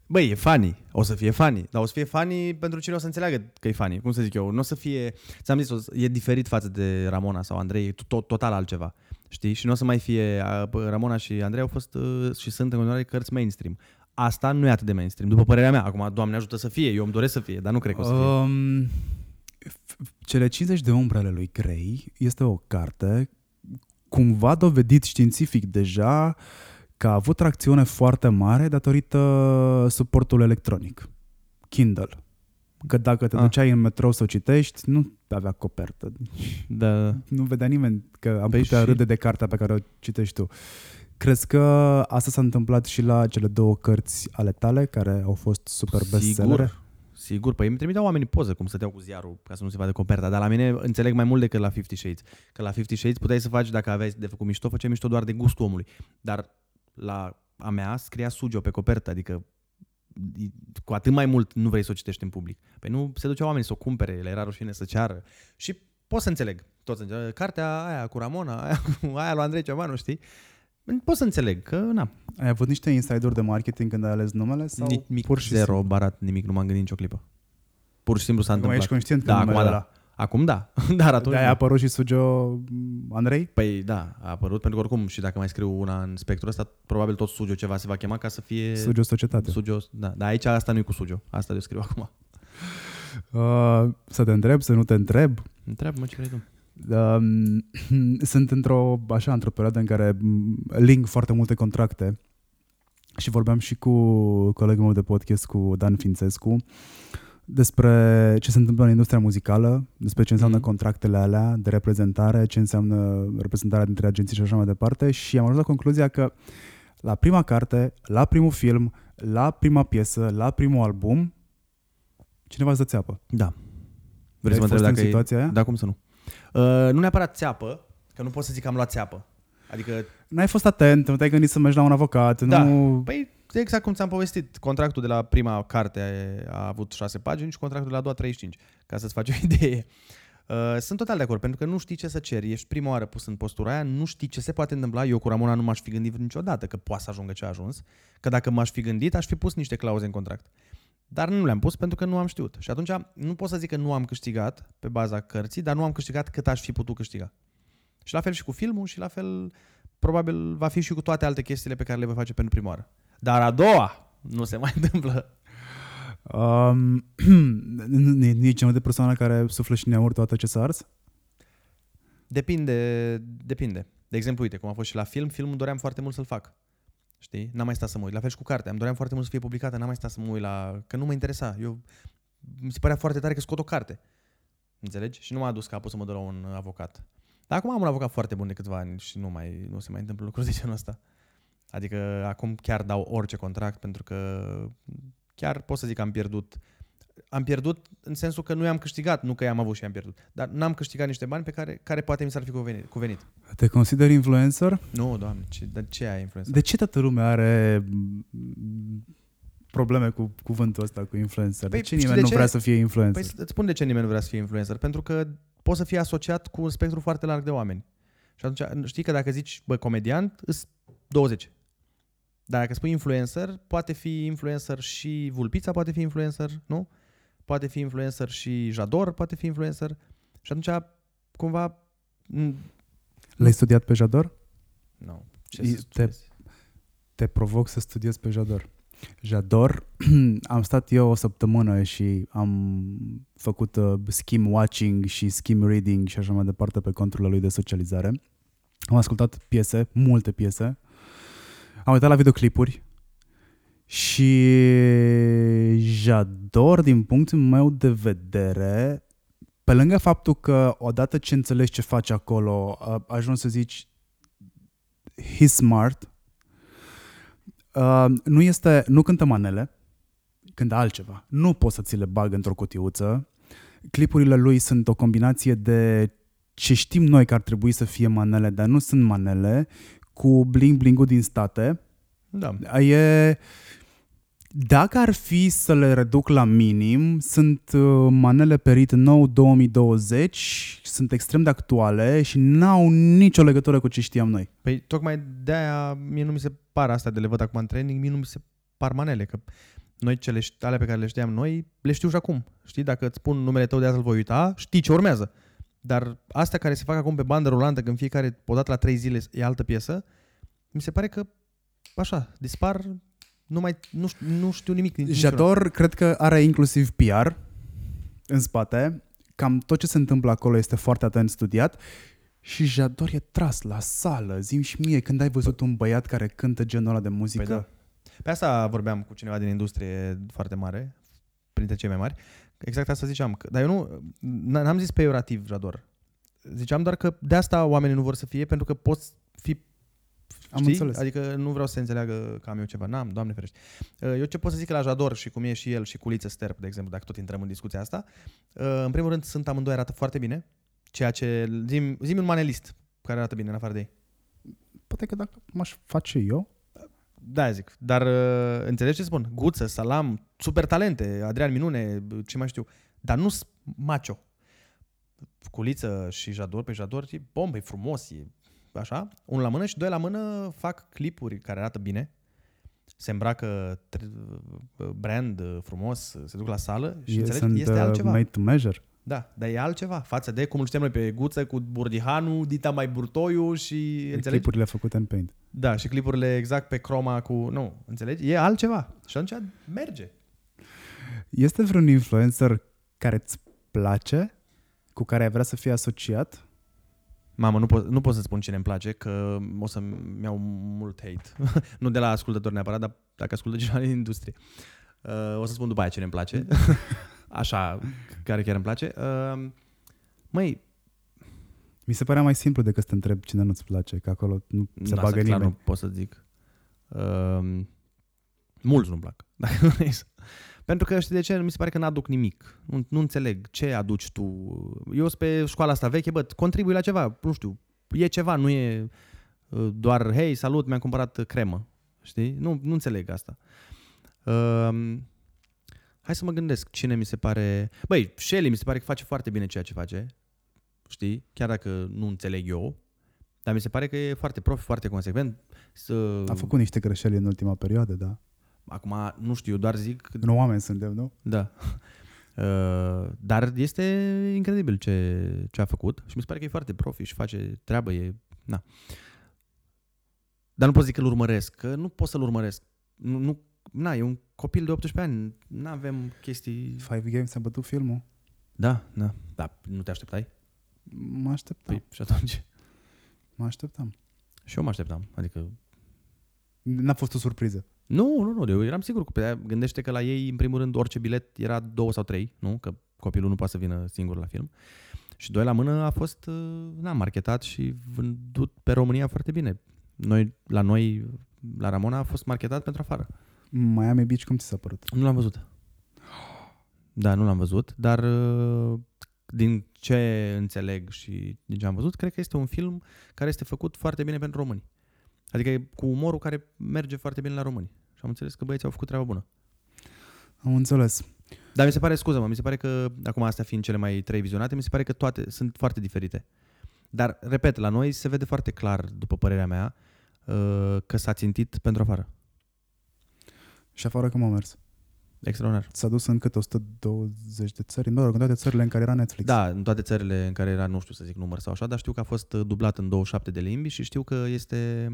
Băi, e funny. O să fie funny. Dar o să fie funny pentru cine o să înțeleagă că e funny. Cum să zic eu? Nu o să fie... Ți-am zis, o să- e diferit față de Ramona sau Andrei. E tot, total altceva. Știi? Și nu o să mai fie... a, bă, Ramona și Andrei au fost uh, și sunt în continuare cărți mainstream. Asta nu e atât de mainstream, după părerea mea. Acum, Doamne ajută să fie. Eu îmi doresc să fie, dar nu cred că o să fie. Um, f- cele 50 de umbre ale lui Grey este o carte cumva dovedit științific deja că a avut tracțiune foarte mare datorită suportului electronic. Kindle. Că dacă te Ah. duceai în metrou să o citești, nu avea copertă. Da. Nu vedea nimeni că am Păi putea și- râde de cartea pe care o citești tu. Crezi că asta s-a întâmplat și la cele două cărți ale tale, care au fost super bestsellere? Sigur. Sigur, păi îmi trimiteau oamenii poze cum stăteau cu ziarul ca să nu se vadă coperta, dar la mine înțeleg mai mult decât la Fifty Shades. Că la Fifty Shades puteai să faci, dacă aveai de făcut mișto, făceai mișto doar de gustul omului. Dar la a mea scria Sugio pe copertă, adică cu atât mai mult nu vrei să o citești în public. Păi nu se duceau oamenii să o cumpere, le era rușine să ceară. Și pot să înțeleg. Tot să înțeleg. Cartea aia cu Ramona, aia cu aia lui Andrei Ciobanu, știi? Pot să înțeleg că, na, Ai avut niște insider de marketing când ai ales numele? Sau nimic, pur și zero, simplu? barat, nimic, nu m-am gândit nicio clipă. Pur și simplu s-a Acum întâmplat. ești conștient că da, numele acum ăla. da. Acum da, [laughs] dar atunci De-aia a nu. apărut și Sugio Andrei? Păi da, a apărut pentru că oricum și dacă mai scriu una în spectrul ăsta, probabil tot Sugio ceva se va chema ca să fie Sugio Societate. Sugio, da, dar aici asta nu e cu Sugio, asta eu scriu [laughs] acum. Uh, să te întreb, să nu te întreb. Întreabă-mă ce vrei tu. Um, [clears throat] sunt într-o, așa, într-o perioadă în care m, ling foarte multe contracte și vorbeam și cu colegul meu de podcast, cu Dan Fințescu, despre ce se întâmplă în industria muzicală, despre ce înseamnă Mhm. contractele alea de reprezentare, ce înseamnă reprezentarea dintre agenții și așa mai departe și am ajuns la concluzia că la prima carte, la primul film, la prima piesă, la primul album, cineva îți dă țeapă. Da. Vrei Ai să mă întreb fost în dacă e... situația aia? Da, cum să nu? Uh, nu neapărat țeapă, că nu pot să zic că am luat țeapă. Adică N-ai fost atent, nu te-ai gândit să mergi la un avocat, Da. nu... Păi, exact cum ți-am povestit, contractul de la prima carte a avut șase pagini și contractul de la a doua 35, ca să-ți faci o [laughs] idee. Uh, sunt total de acord, pentru că nu știi ce să ceri. Ești prima oară pus în postura aia, nu știi ce se poate întâmpla. Eu cu Ramona nu m-aș fi gândit niciodată că poate să ajungă ce a ajuns. Că dacă m-aș fi gândit, aș fi pus niște clauze în contract. Dar nu le-am pus pentru că nu am știut. Și atunci nu pot să zic că nu am câștigat pe baza cărții, dar nu am câștigat cât aș fi putut câștiga. Și la fel și cu filmul și la fel probabil va fi și cu toate alte chestiile pe care le voi face pentru prima oară. Dar a doua nu se mai [laughs] întâmplă. Um, nu e genul de persoană care suflă și neamuri toată ce s-a ars? Depinde, depinde. De exemplu, uite, cum a fost și la film, filmul doream foarte mult să-l fac. Știi? N-am mai stat să mă uit. La fel și cu cartea. Îmi doream foarte mult să fie publicată, n-am mai stat să mă uit la... Că nu mă interesa. Eu... Mi se părea foarte tare că scot o carte. Înțelegi? Și nu m-a adus capul să mă duc la un avocat. Dar acum am un avocat foarte bun de câțiva ani și nu, mai, nu se mai întâmplă lucruri de genul ăsta. Adică acum chiar dau orice contract pentru că chiar pot să zic că am pierdut am pierdut în sensul că nu i-am câștigat, nu că i-am avut și i-am pierdut. Dar n-am câștigat niște bani pe care, care poate mi s-ar fi cuvenit. cuvenit. Te consideri influencer? Nu, doamne, ce, dar ce ai influencer? De ce toată lumea are mm, probleme cu cuvântul ăsta, cu influencer? Păi, de ce știi nimeni de nu ce? vrea să fie influencer? Păi îți spun de ce nimeni nu vrea să fie influencer. Pentru că poți să fii asociat cu un spectru foarte larg de oameni. Și atunci știi că dacă zici, bă, comediant, îs 20. Dar dacă spui influencer, poate fi influencer și Vulpița, poate fi influencer, nu? Poate fi influencer și Jador, poate fi influencer. Și atunci, cumva, n- L-ai studiat pe Jador? nu. Ce I- să te- studiezi? Te provoc să studiezi pe Jador. Jador, [clears throat] am stat eu o săptămână și am făcut uh, skim watching și skim reading și așa mai departe pe conturile lui de socializare. Am ascultat piese, multe piese. Am uitat la videoclipuri și Jador, din punctul meu de vedere, pe lângă faptul că odată ce înțelegi ce faci acolo, a- ajungi să zici he's smart, Uh, nu este, nu cântă manele, cântă altceva. Nu poți să ți le bag într-o cutiuță. Clipurile lui sunt o combinație de ce știm noi că ar trebui să fie manele, dar nu sunt manele, cu bling-bling-ul din state. Da. E, dacă ar fi să le reduc la minim, sunt uh, manele Perit nou 2020, sunt extrem de actuale și n-au nicio legătură cu ce știam noi. Păi tocmai de-aia mie nu mi se par astea de le văd acum în training, mie nu mi se par manele, că noi cele ș- alea pe care le știam noi, le știu și acum. Știi, dacă îți spun numele tău de azi îl voi uita, știi ce urmează. Dar astea care se fac acum pe bandă rulantă, când fiecare, odată la trei zile, e altă piesă, mi se pare că, așa, dispar, nu, mai, nu, știu, nu știu nimic. niciuna. Jador cred că are inclusiv PR în spate. Cam tot ce se întâmplă acolo este foarte atent studiat și Jador e tras la sală. Zim și mie când ai văzut un băiat care cântă genul ăla de muzică. Păi da. Pe asta vorbeam cu cineva din industrie foarte mare, printre cei mai mari. Exact asta ziceam. Că, dar eu nu, n- n-am zis peiorativ, Jador. Ziceam doar că de asta oamenii nu vor să fie, pentru că poți fi Am știi? înțeles. Adică nu vreau să se înțeleagă că am eu ceva. N-am, doamne ferește. Eu ce pot să zic la Jador și cum e și el și Culiță Sterp, de exemplu, dacă tot intrăm în discuția asta, în primul rând sunt amândoi arată foarte bine, ceea ce, zim, zim un manelist care arată bine în afară de ei. Poate că dacă m-aș face eu, Da, zic. Dar uh, înțelegi ce spun? Guță, Salam, super talente, Adrian Minune, ce mai știu. Dar nu sunt macho. Culiță și Jador, pe Jador e bombă, e frumos, e așa. Unul la mână și doi la mână fac clipuri care arată bine. Se îmbracă tr- brand uh, frumos, se duc la sală și e, înțelegi? sunt Este uh, altceva. made to measure. Da, dar e altceva față de cum îl știam noi pe Guță cu Burdihanu, Dita mai Burtoiu și înțelegi? Clipurile făcute în Paint. Da, și clipurile exact pe croma cu... Nu, înțelegi? E altceva. Și atunci merge. Este vreun influencer care îți place, cu care ai vrea să fii asociat? Mamă, nu pot, nu pot să spun cine îmi place, că o să-mi iau mult hate. [laughs] nu de la ascultători neapărat, dar dacă ascultă cineva din industrie. Uh, o să spun după aia cine îmi place. [laughs] Așa, care chiar îmi place. Uh, măi, Mi se părea mai simplu decât să te întreb cine nu-ți place, că acolo nu se da, bagă clar nimeni. nu pot să zic. Uh, mulți nu-mi plac. [laughs] Dacă vrei să- Pentru că știi de ce? Mi se pare că n-aduc nimic. Nu, nu înțeleg ce aduci tu. Eu sunt pe școala asta veche, bă, contribui la ceva. Nu știu, e ceva, nu e uh, doar, hei, salut, mi-am cumpărat cremă. Știi? Nu, nu înțeleg asta. Uh, hai să mă gândesc cine mi se pare... Băi, Shelly mi se pare că face foarte bine ceea ce face. știi? Chiar dacă nu înțeleg eu, dar mi se pare că e foarte profi, foarte consecvent. Să... A făcut niște greșeli în ultima perioadă, da. Acum, nu știu, eu doar zic Nu oameni suntem, nu? Da. [laughs] Uh, dar este incredibil ce, ce a făcut și mi se pare că e foarte profi și face treabă, e... Na. Dar nu pot zic că îl urmăresc, că nu pot să-l urmăresc. Nu, nu, na, e un copil de 18 ani, nu avem chestii... Five Games a bătut filmul. Da, da, da, nu te așteptai? Mă așteptam, Păi, și atunci? mă așteptam. Și eu mă așteptam, adică... N-a fost o surpriză. Nu, nu, nu, eu eram sigur că gândește că la ei, în primul rând, orice bilet era două sau trei, nu? Că copilul nu poate să vină singur la film. Și doi la mână a fost, uh, na, marketat și vândut pe România foarte bine. Noi, la noi, la Ramona a fost marketat pentru afară. Miami Beach, cum ți s-a părut? Nu l-am văzut. Da, nu l-am văzut, dar uh, din ce înțeleg și din ce am văzut, cred că este un film care este făcut foarte bine pentru români. Adică e cu umorul care merge foarte bine la români. Și am înțeles că băieții au făcut treaba bună. Am înțeles. Dar mi se pare, scuză-mă, mi se pare că, acum astea fiind cele mai trei vizionate, mi se pare că toate sunt foarte diferite. Dar, repet, la noi se vede foarte clar, după părerea mea, uh, că s-a țintit pentru afară. Și afară cum a mers? Extraordinar. S-a dus în cât 120 de țări? Mă rog, în toate țările în care era Netflix. Da, în toate țările în care era, nu știu să zic număr sau așa, dar știu că a fost uh, dublat în 27 de limbi și știu că este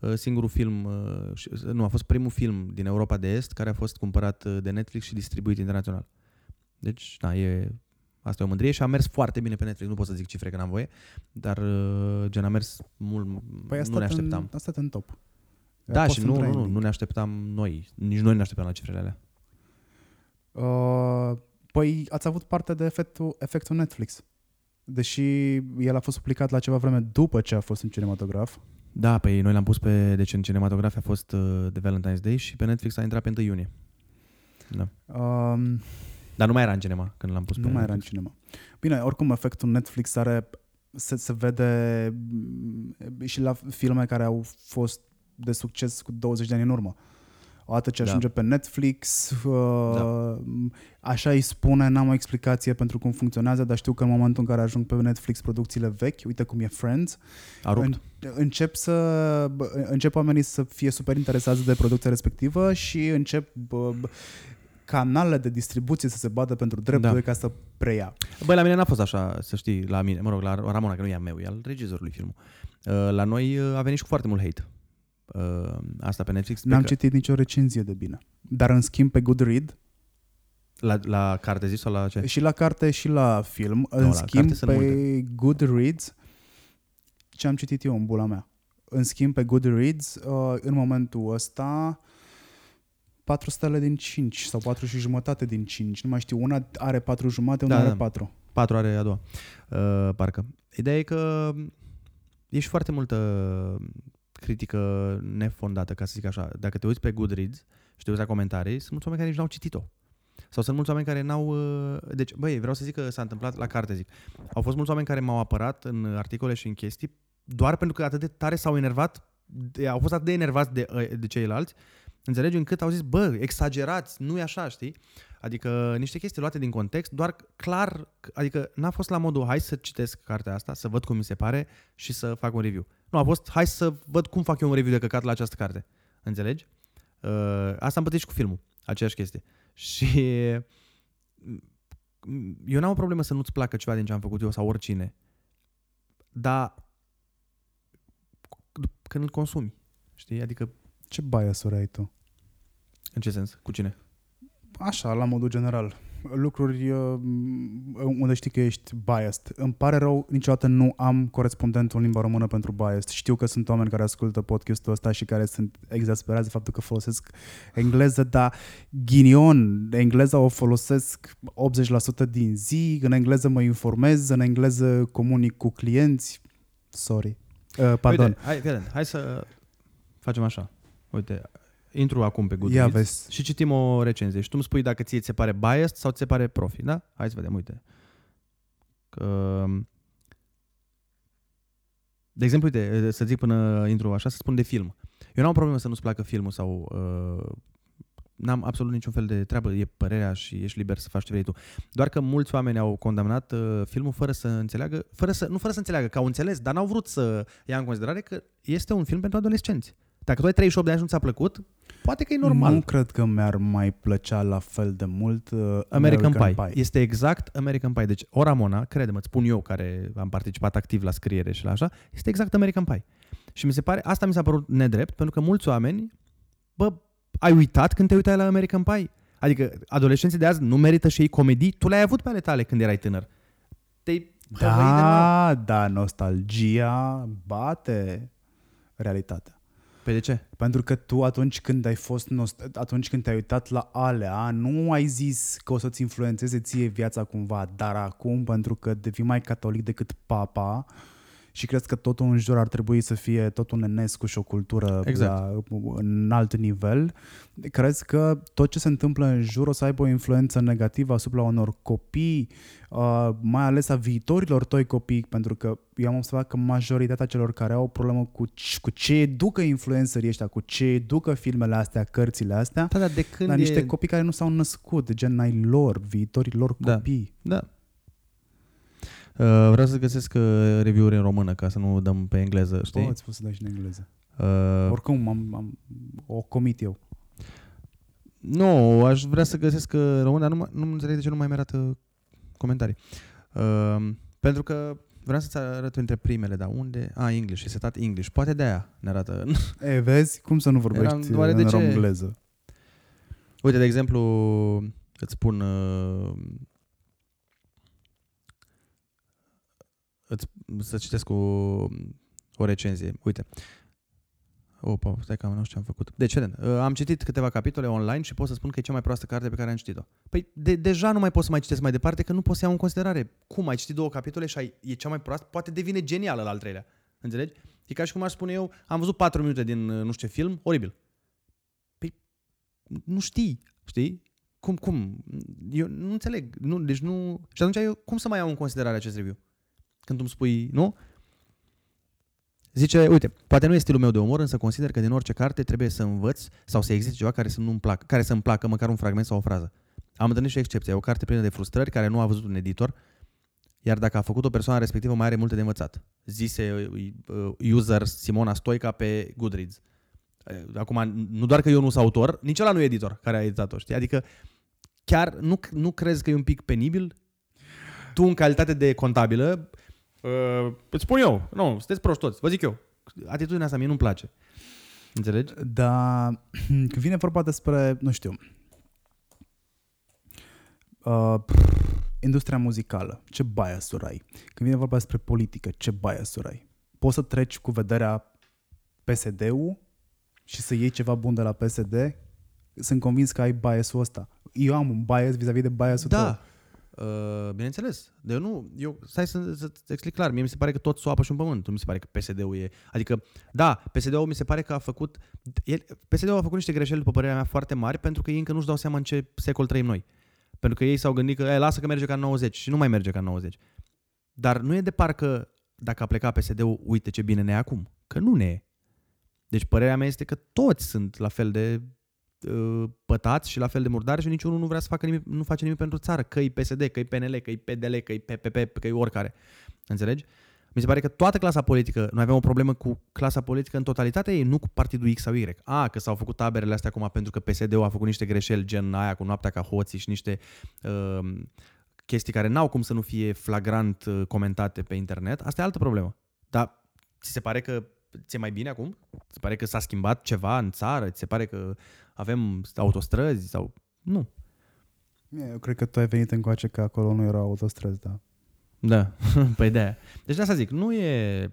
uh, singurul film, uh, și- nu, a fost primul film din Europa de Est care a fost cumpărat uh, de Netflix și distribuit internațional. Deci, da, e, asta e o mândrie și a mers foarte bine pe Netflix. Nu pot să zic cifre că n-am voie, dar uh, gen a mers mult, păi a nu stat ne așteptam. În, a stat în top. A Da, fost și în nu, nu, nu, trending. nu ne așteptam noi. Nici noi nu ne așteptam la cifrele alea. Uh, păi ați avut parte de efectul, efectul Netflix. Deși el a fost publicat la ceva vreme după ce a fost în cinematograf. Da, păi noi l-am pus pe, deci în cinematografie a fost uh, de Valentine's Day și pe Netflix a intrat pe 1 iunie. Da. Um, Dar nu mai era în cinema când l-am pus pe nu mai era în Netflix. cinema. Bine, oricum efectul Netflix are se, se vede mm, și la filme care au fost de succes cu 20 de ani în urmă. Odată ce Da. ajunge pe Netflix, uh, așa îi spune, n-am o explicație pentru cum funcționează, dar știu că în momentul în care ajung pe Netflix producțiile vechi, uite cum e Friends, A rupt. în, încep să bă, încep oamenii să fie super interesați de producția respectivă și încep bă, bă, canalele de distribuție să se bată pentru drepturi Da. ca să preia. Băi, la mine n-a fost așa, să știi, la mine, mă rog, la Ramona, că nu e a meu, e al regizorului filmul. Uh, La noi uh, a venit și cu foarte mult hate. Uh, Asta pe Netflix. pe N-am că- citit nicio recenzie de bine. Dar în schimb pe Goodread La, la carte zis sau la ce? și la carte și la film, în la schimb carte sunt pe multe. Goodreads ce am citit eu în bula mea. În schimb pe Goodreads uh, în momentul ăsta 4 stele din 5 sau 4 și jumătate din 5. Nu mai știu, una are 4 jumate, una Da, are da. 4. Patru are a doua, uh, parcă. Ideea e că e și foarte multă critică nefondată, ca să zic așa. Dacă te uiți pe Goodreads și te uiți la comentarii, sunt mulți oameni care nici n-au citit-o. Sau sunt mulți oameni care n-au... uh, Deci, băi, vreau să zic că s-a întâmplat la carte, zic. Au fost mulți oameni care m-au apărat în articole și în chestii doar pentru că atât de tare s-au enervat, de, au fost atât de enervați de, uh, de ceilalți, înțelegi, încât au zis, bă, exagerați, nu e așa, știi? Adică niște chestii luate din context, doar clar, adică n-a fost la modul hai să citesc cartea asta, să văd cum mi se pare și să fac un review. Nu, a fost hai să văd cum fac eu un review de căcat la această carte. Înțelegi? Uh, asta am pătit și cu filmul, aceeași chestie. [laughs] Și mm, eu n-am o problemă să nu-ți placă ceva din ce am făcut eu sau oricine, dar când îl consumi, știi? Adică Ce bias-uri ai tu? în ce sens? Cu cine? Așa, la modul general. Lucruri uh, unde știi că ești biased. Îmi pare rău, niciodată nu am corespondentul în limba română pentru biased. Știu că sunt oameni care ascultă podcastul ăsta și care sunt exasperați de faptul că folosesc engleză, dar ghinion, engleza o folosesc 80% din zi, în engleză mă informez, în engleză comunic cu clienți. Sorry. Uh, pardon. Uite, hai, fii atent, hai să facem așa. Uite, intru acum pe Ia Goodreads vezi. și citim o recenzie și tu îmi spui dacă ție ți se pare biased sau ți se pare profi, da? Hai să vedem, uite. Că... De exemplu, uite, să zic până intru așa, să spun de film. Eu n-am o problemă să nu-ți placă filmul sau uh, n-am absolut niciun fel de treabă, e părerea și ești liber să faci ce vrei tu. Doar că mulți oameni au condamnat uh, filmul fără să înțeleagă, fără să, nu fără să înțeleagă, că au înțeles, dar n-au vrut să ia în considerare că este un film pentru adolescenți. Dacă tu ai 38 de ani și nu ți-a plăcut, poate că e normal. Nu cred că mi-ar mai plăcea la fel de mult uh, American, Pie. Pie. Este exact American Pie. Deci o Ramona, crede-mă, îți spun eu care am participat activ la scriere și la așa, este exact American Pie. Și mi se pare, asta mi s-a părut nedrept, pentru că mulți oameni, bă, ai uitat când te uitai la American Pie? Adică adolescenții de azi nu merită și ei comedii? Tu le-ai avut pe ale tale când erai tânăr. Te-ai Da, da, nostalgia bate realitatea. Păi de ce? Pentru că tu atunci când ai fost nost- atunci când te-ai uitat la alea, nu ai zis că o să-ți influențeze ție viața cumva, dar acum pentru că devii mai catolic decât papa și crezi că totul în jur ar trebui să fie tot un enescu și o cultură Exact. la, în alt nivel, crezi că tot ce se întâmplă în jur o să aibă o influență negativă asupra unor copii, uh, mai ales a viitorilor tăi copii, pentru că eu am observat că majoritatea celor care au o problemă cu, c- cu ce educă influencerii ăștia, cu ce educă filmele astea, cărțile astea, Da, dar de când dar e... niște copii care nu s-au născut, gen ai lor, viitorii lor Da. copii. Da. Uh, vreau să găsesc uh, review-uri în română ca să nu dăm pe engleză, știi? Poți, poți să dai și în engleză. Uh, Oricum, am, am, o comit eu. Nu, aș vrea să găsesc uh, român, dar nu, mă- nu înțeleg de ce nu mai mi-arată comentarii. Uh, pentru că vreau să-ți arăt între primele, dar unde? Ah, English, e setat English. Poate de aia ne arată. E, vezi? Cum să nu vorbești Eram doar de în ce- engleză? Uite, de exemplu, îți spun... Uh, îți, să citesc o, o recenzie. Uite. Opa, stai că am nu știu ce am făcut. Deci, vedem, uh, am citit câteva capitole online și pot să spun că e cea mai proastă carte pe care am citit-o. Păi de, deja nu mai pot să mai citesc mai departe că nu pot să iau în considerare. Cum, ai citit două capitole și ai, e cea mai proastă? Poate devine genială la al treilea. Înțelegi? E ca și cum aș spune eu, am văzut 4 minute din uh, nu știu ce film, oribil. Păi nu știi, știi? Cum, cum? Eu nu înțeleg. Nu, deci nu... Și atunci eu cum să mai iau în considerare acest review? Când tu îmi spui, nu? Zice, uite, poate nu e stilul meu de umor, însă consider că din orice carte trebuie să învăț sau să existe ceva care să nu-mi placă, care să-mi placă măcar un fragment sau o frază. Am întâlnit și excepția, e o carte plină de frustrări care nu a văzut un editor, iar dacă a făcut o persoană respectivă mai are multe de învățat. Zise uh, user Simona Stoica pe Goodreads. Uh, Acum, nu doar că eu nu sunt autor, nici ăla nu e editor care a editat-o, știi? Adică chiar nu, nu crezi că e un pic penibil? Tu, în calitate de contabilă, uh, îți spun eu, nu, sunteți proști toți, vă zic eu. Atitudinea asta mie nu-mi place. Înțelegi? Dar [clears throat] când vine vorba despre, nu știu, uh, pff, industria muzicală, ce bias-uri ai? Când vine vorba despre politică, ce bias-uri ai? Poți să treci cu vederea PSD-ul și să iei ceva bun de la PSD? Sunt convins că ai bias-ul ăsta. Eu am un bias vis-a-vis de bias-ul tău. Da. Uh, bineînțeles. De eu nu, eu, stai să, să-ți explic clar. Mie mi se pare că tot soapă și un pământ. Nu mi se pare că PSD-ul e... Adică, da, PSD-ul mi se pare că a făcut... El, PSD-ul a făcut niște greșeli, după părerea mea, foarte mari, pentru că ei încă nu-și dau seama în ce secol trăim noi. Pentru că ei s-au gândit că, e, lasă că merge ca în 90 și nu mai merge ca în 90. Dar nu e de parcă dacă a plecat PSD-ul, uite ce bine ne e acum. Că nu ne e. Deci părerea mea este că toți sunt la fel de uh, pătați și la fel de murdari și niciunul nu vrea să facă nimic, nu face nimic pentru țară, că e PSD, că e PNL, că e PDL, că e PPP, că e oricare. Înțelegi? Mi se pare că toată clasa politică, noi avem o problemă cu clasa politică în totalitate ei, nu cu partidul X sau Y. A, că s-au făcut taberele astea acum pentru că PSD-ul a făcut niște greșeli gen aia cu noaptea ca hoții și niște uh, chestii care n-au cum să nu fie flagrant uh, comentate pe internet. Asta e altă problemă. Dar ți se pare că ți-e mai bine acum? Ți se pare că s-a schimbat ceva în țară? Ți se pare că avem autostrăzi sau... Nu. Eu cred că tu ai venit încoace că acolo nu erau autostrăzi, da. Da, [laughs] păi de Deci de asta zic, nu e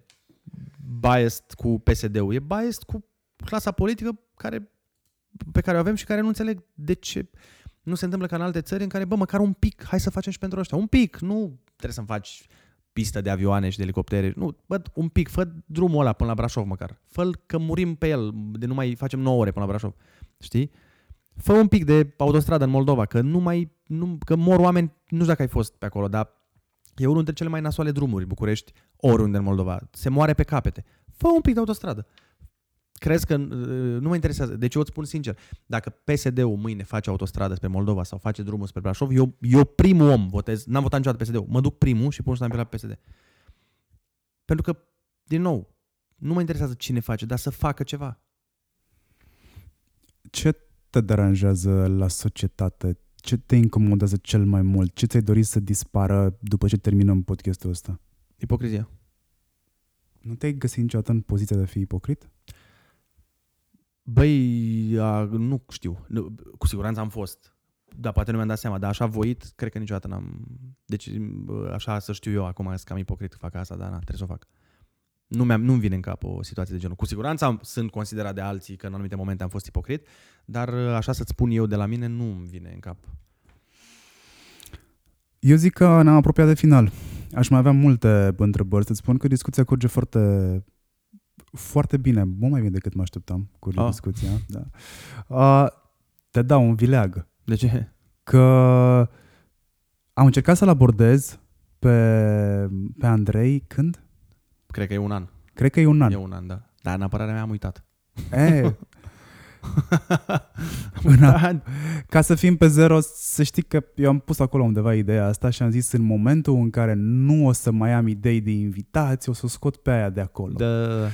biased cu PSD-ul, e biased cu clasa politică care, pe care o avem și care nu înțeleg de ce nu se întâmplă ca în alte țări în care, bă, măcar un pic, hai să facem și pentru ăștia. Un pic, nu trebuie să-mi faci pistă de avioane și de elicoptere. Nu, bă, un pic, fă drumul ăla până la Brașov măcar. fă că murim pe el, de nu mai facem 9 ore până la Brașov. Știi? Fă un pic de autostradă în Moldova, că nu mai, nu, că mor oameni, nu știu dacă ai fost pe acolo, dar E unul dintre cele mai nasoale drumuri, București, oriunde în Moldova. Se moare pe capete. Fă un pic de autostradă. Crezi că uh, nu mă interesează. Deci eu îți spun sincer, dacă PSD-ul mâine face autostradă spre Moldova sau face drumul spre Brașov, eu, eu primul om votez, n-am votat niciodată PSD-ul, mă duc primul și pun ștampila pe PSD. Pentru că, din nou, nu mă interesează cine face, dar să facă ceva. Ce te deranjează la societate? Ce te incomodează cel mai mult? Ce ți-ai dorit să dispară după ce terminăm podcastul ăsta? Ipocrizia. Nu te-ai găsit niciodată în poziția de a fi ipocrit? Băi, a, nu știu. Nu, cu siguranță am fost. Dar poate nu mi-am dat seama. Dar așa voit, cred că niciodată n-am... Deci bă, așa să știu eu acum, sunt cam ipocrit că fac asta, dar na, trebuie să o fac. Nu mi nu vine în cap o situație de genul. Cu siguranță am, sunt considerat de alții că în anumite momente am fost ipocrit, dar așa să-ți spun eu de la mine, nu îmi vine în cap. Eu zic că ne-am apropiat de final. Aș mai avea multe întrebări. Să-ți spun că discuția curge foarte, foarte bine, mult mai bine decât mă așteptam cu Ah. discuția. Da. Uh, te dau un vileag. De ce? Că am încercat să-l abordez pe, pe Andrei când? Cred că e un an. Cred că e un an. E un an, da. Dar în apărarea mea am uitat. E, [laughs] [laughs] în a, ca să fim pe zero, să știi că eu am pus acolo undeva ideea asta și am zis în momentul în care nu o să mai am idei de invitați, o să o scot pe aia de acolo. Da. Uh,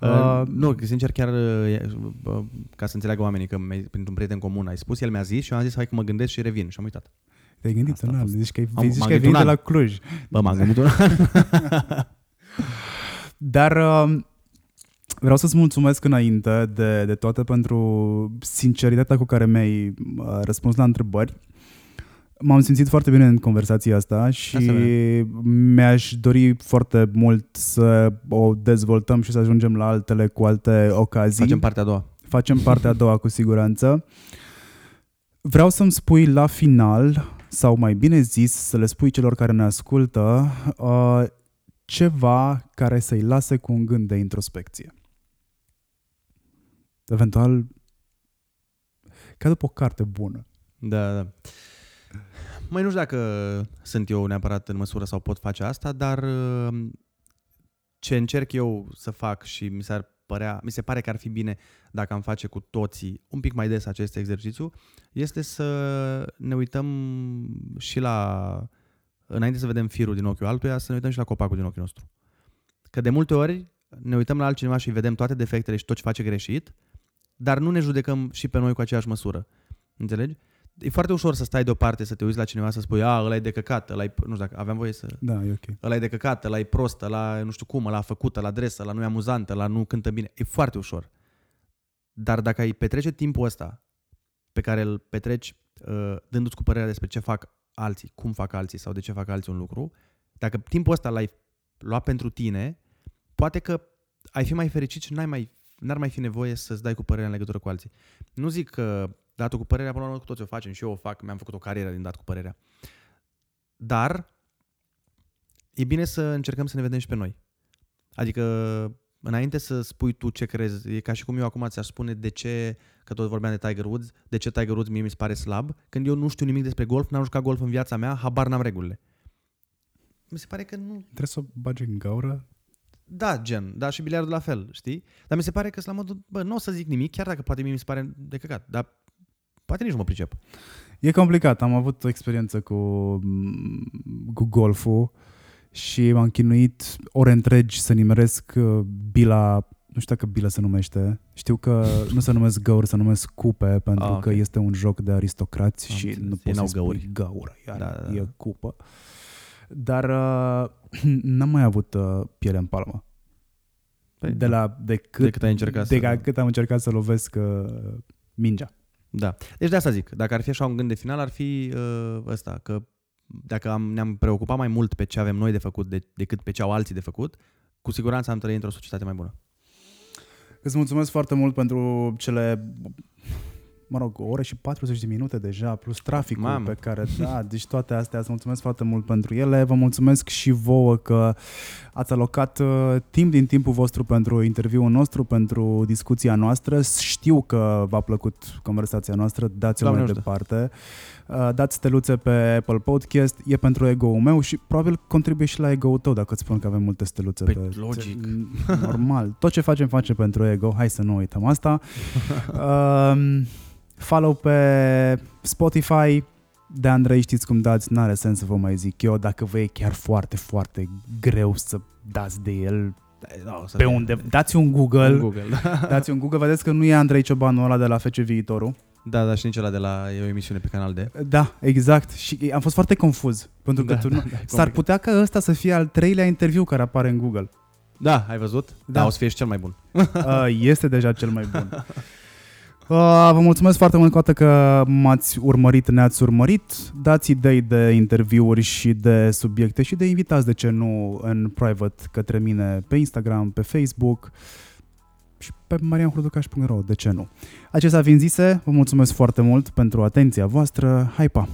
Uh, nu, că sincer chiar uh, uh, ca să înțeleagă oamenii că mi-ai- printr-un prieten comun ai spus, el mi-a zis și eu am zis hai că mă gândesc și revin și am uitat. Te-ai gândit Asta un a an, fost. zici că ai, Am- zici m-am că ai gândit venit de un la Cluj. Bă, m-am gândit un [laughs] [laughs] Dar uh, vreau să-ți mulțumesc înainte de, de toate pentru sinceritatea cu care mi-ai uh, răspuns la întrebări. M-am simțit foarte bine în conversația asta și Asta mi-aș dori foarte mult să o dezvoltăm și să ajungem la altele cu alte ocazii. Facem partea a doua. Facem partea a [laughs] doua cu siguranță. Vreau să-mi spui la final, sau mai bine zis, să le spui celor care ne ascultă, uh, ceva care să-i lase cu un gând de introspecție. Eventual, ca după o carte bună. Da, da. Mai nu știu dacă sunt eu neapărat în măsură sau pot face asta, dar uh, ce încerc eu să fac și mi s-ar părea, mi se pare că ar fi bine dacă am face cu toții un pic mai des acest exercițiu, este să ne uităm și la, înainte să vedem firul din ochiul altuia, să ne uităm și la copacul din ochiul nostru. Că de multe ori ne uităm la altcineva și vedem toate defectele și tot ce face greșit, dar nu ne judecăm și pe noi cu aceeași măsură. Înțelegi? E foarte ușor să stai deoparte, să te uiți la cineva, să spui, a, ăla e de căcat, ăla e, nu știu dacă aveam voie să... Da, e ok. Ăla e de căcat, ăla e prost, ăla nu știu cum, ăla a făcut, ăla adresă, ăla nu e amuzant, ăla nu cântă bine. E foarte ușor. Dar dacă ai petrece timpul ăsta pe care îl petreci uh, dându-ți cu părerea despre ce fac alții, cum fac alții sau de ce fac alții un lucru, dacă timpul ăsta l-ai luat pentru tine, poate că ai fi mai fericit și n-ai mai, n-ar mai fi nevoie să-ți dai cu părerea în legătură cu alții. Nu zic că datul cu părerea, până la urmă cu toți o facem și eu o fac, mi-am făcut o carieră din dat cu părerea. Dar e bine să încercăm să ne vedem și pe noi. Adică înainte să spui tu ce crezi, e ca și cum eu acum ți-aș spune de ce, că tot vorbeam de Tiger Woods, de ce Tiger Woods mie mi se pare slab, când eu nu știu nimic despre golf, n-am jucat golf în viața mea, habar n-am regulile. Mi se pare că nu... Trebuie să o bagi în gaură? Da, gen, da, și biliardul la fel, știi? Dar mi se pare că sunt la modul, bă, nu o să zic nimic, chiar dacă poate mie mi se pare de căcat, dar poate nici nu mă pricep. E complicat. Am avut o experiență cu, cu golful și m-am chinuit ore întregi să nimeresc uh, bila, nu știu dacă bila se numește. Știu că [laughs] nu se numesc găuri, se numesc cupe, pentru Ah, ok. că este un joc de aristocrați Am și înțeles. nu Ei poți n-au să spui găuri. gaură. Iar Da, da, e da. cupă. Dar uh, [clears throat] n-am mai avut uh, piele în palmă. Păi, de la de cât, De cât ai încercat de să- la cât am încercat să lovesc uh, mingea. Da. Deci de asta zic, dacă ar fi așa un gând de final, ar fi uh, ăsta, că dacă am, ne-am preocupat mai mult pe ce avem noi de făcut de, decât pe ce au alții de făcut, cu siguranță am trăit într-o societate mai bună. Îți mulțumesc foarte mult pentru cele mă rog, o oră și 40 de minute deja, plus traficul Mamă. pe care, da, deci toate astea, îți mulțumesc foarte mult pentru ele, vă mulțumesc și vouă că ați alocat uh, timp din timpul vostru pentru interviul nostru, pentru discuția noastră, știu că v-a plăcut conversația noastră, dați-o Doamne mai ajută. departe, uh, dați steluțe pe Apple Podcast, e pentru ego-ul meu și probabil contribuie și la ego-ul tău dacă îți spun că avem multe steluțe Păi, pe... logic. Normal. Tot ce facem, facem pentru ego. Hai să nu uităm asta. [laughs] um, follow pe Spotify. De Andrei știți cum dați, n-are sens să vă mai zic eu. Dacă vă e chiar foarte, foarte greu să dați de el Da, o să pe fie- unde, dați un Google, În Google. da. [laughs] dați un Google, vedeți că nu e Andrei Ciobanu ăla de la FC Viitorul. Da, da, și nici ăla de la e o emisiune pe canal de. Da, exact. Și am fost foarte confuz, pentru că Da, tu da, nu... da, e S-ar complicat. putea ca ăsta să fie al treilea interviu care apare în Google. Da, ai văzut? Da. Da. da, o să fie și cel mai bun. [laughs] Uh, este deja cel mai bun. [laughs] Uh, vă mulțumesc foarte mult încă o dată că m-ați urmărit, ne-ați urmărit. Dați idei de interviuri și de subiecte și de invitați, de ce nu, în private către mine pe Instagram, pe Facebook și pe marianhurducaș.ro, de ce nu. Acestea fiind zise, vă mulțumesc foarte mult pentru atenția voastră. Hai pa!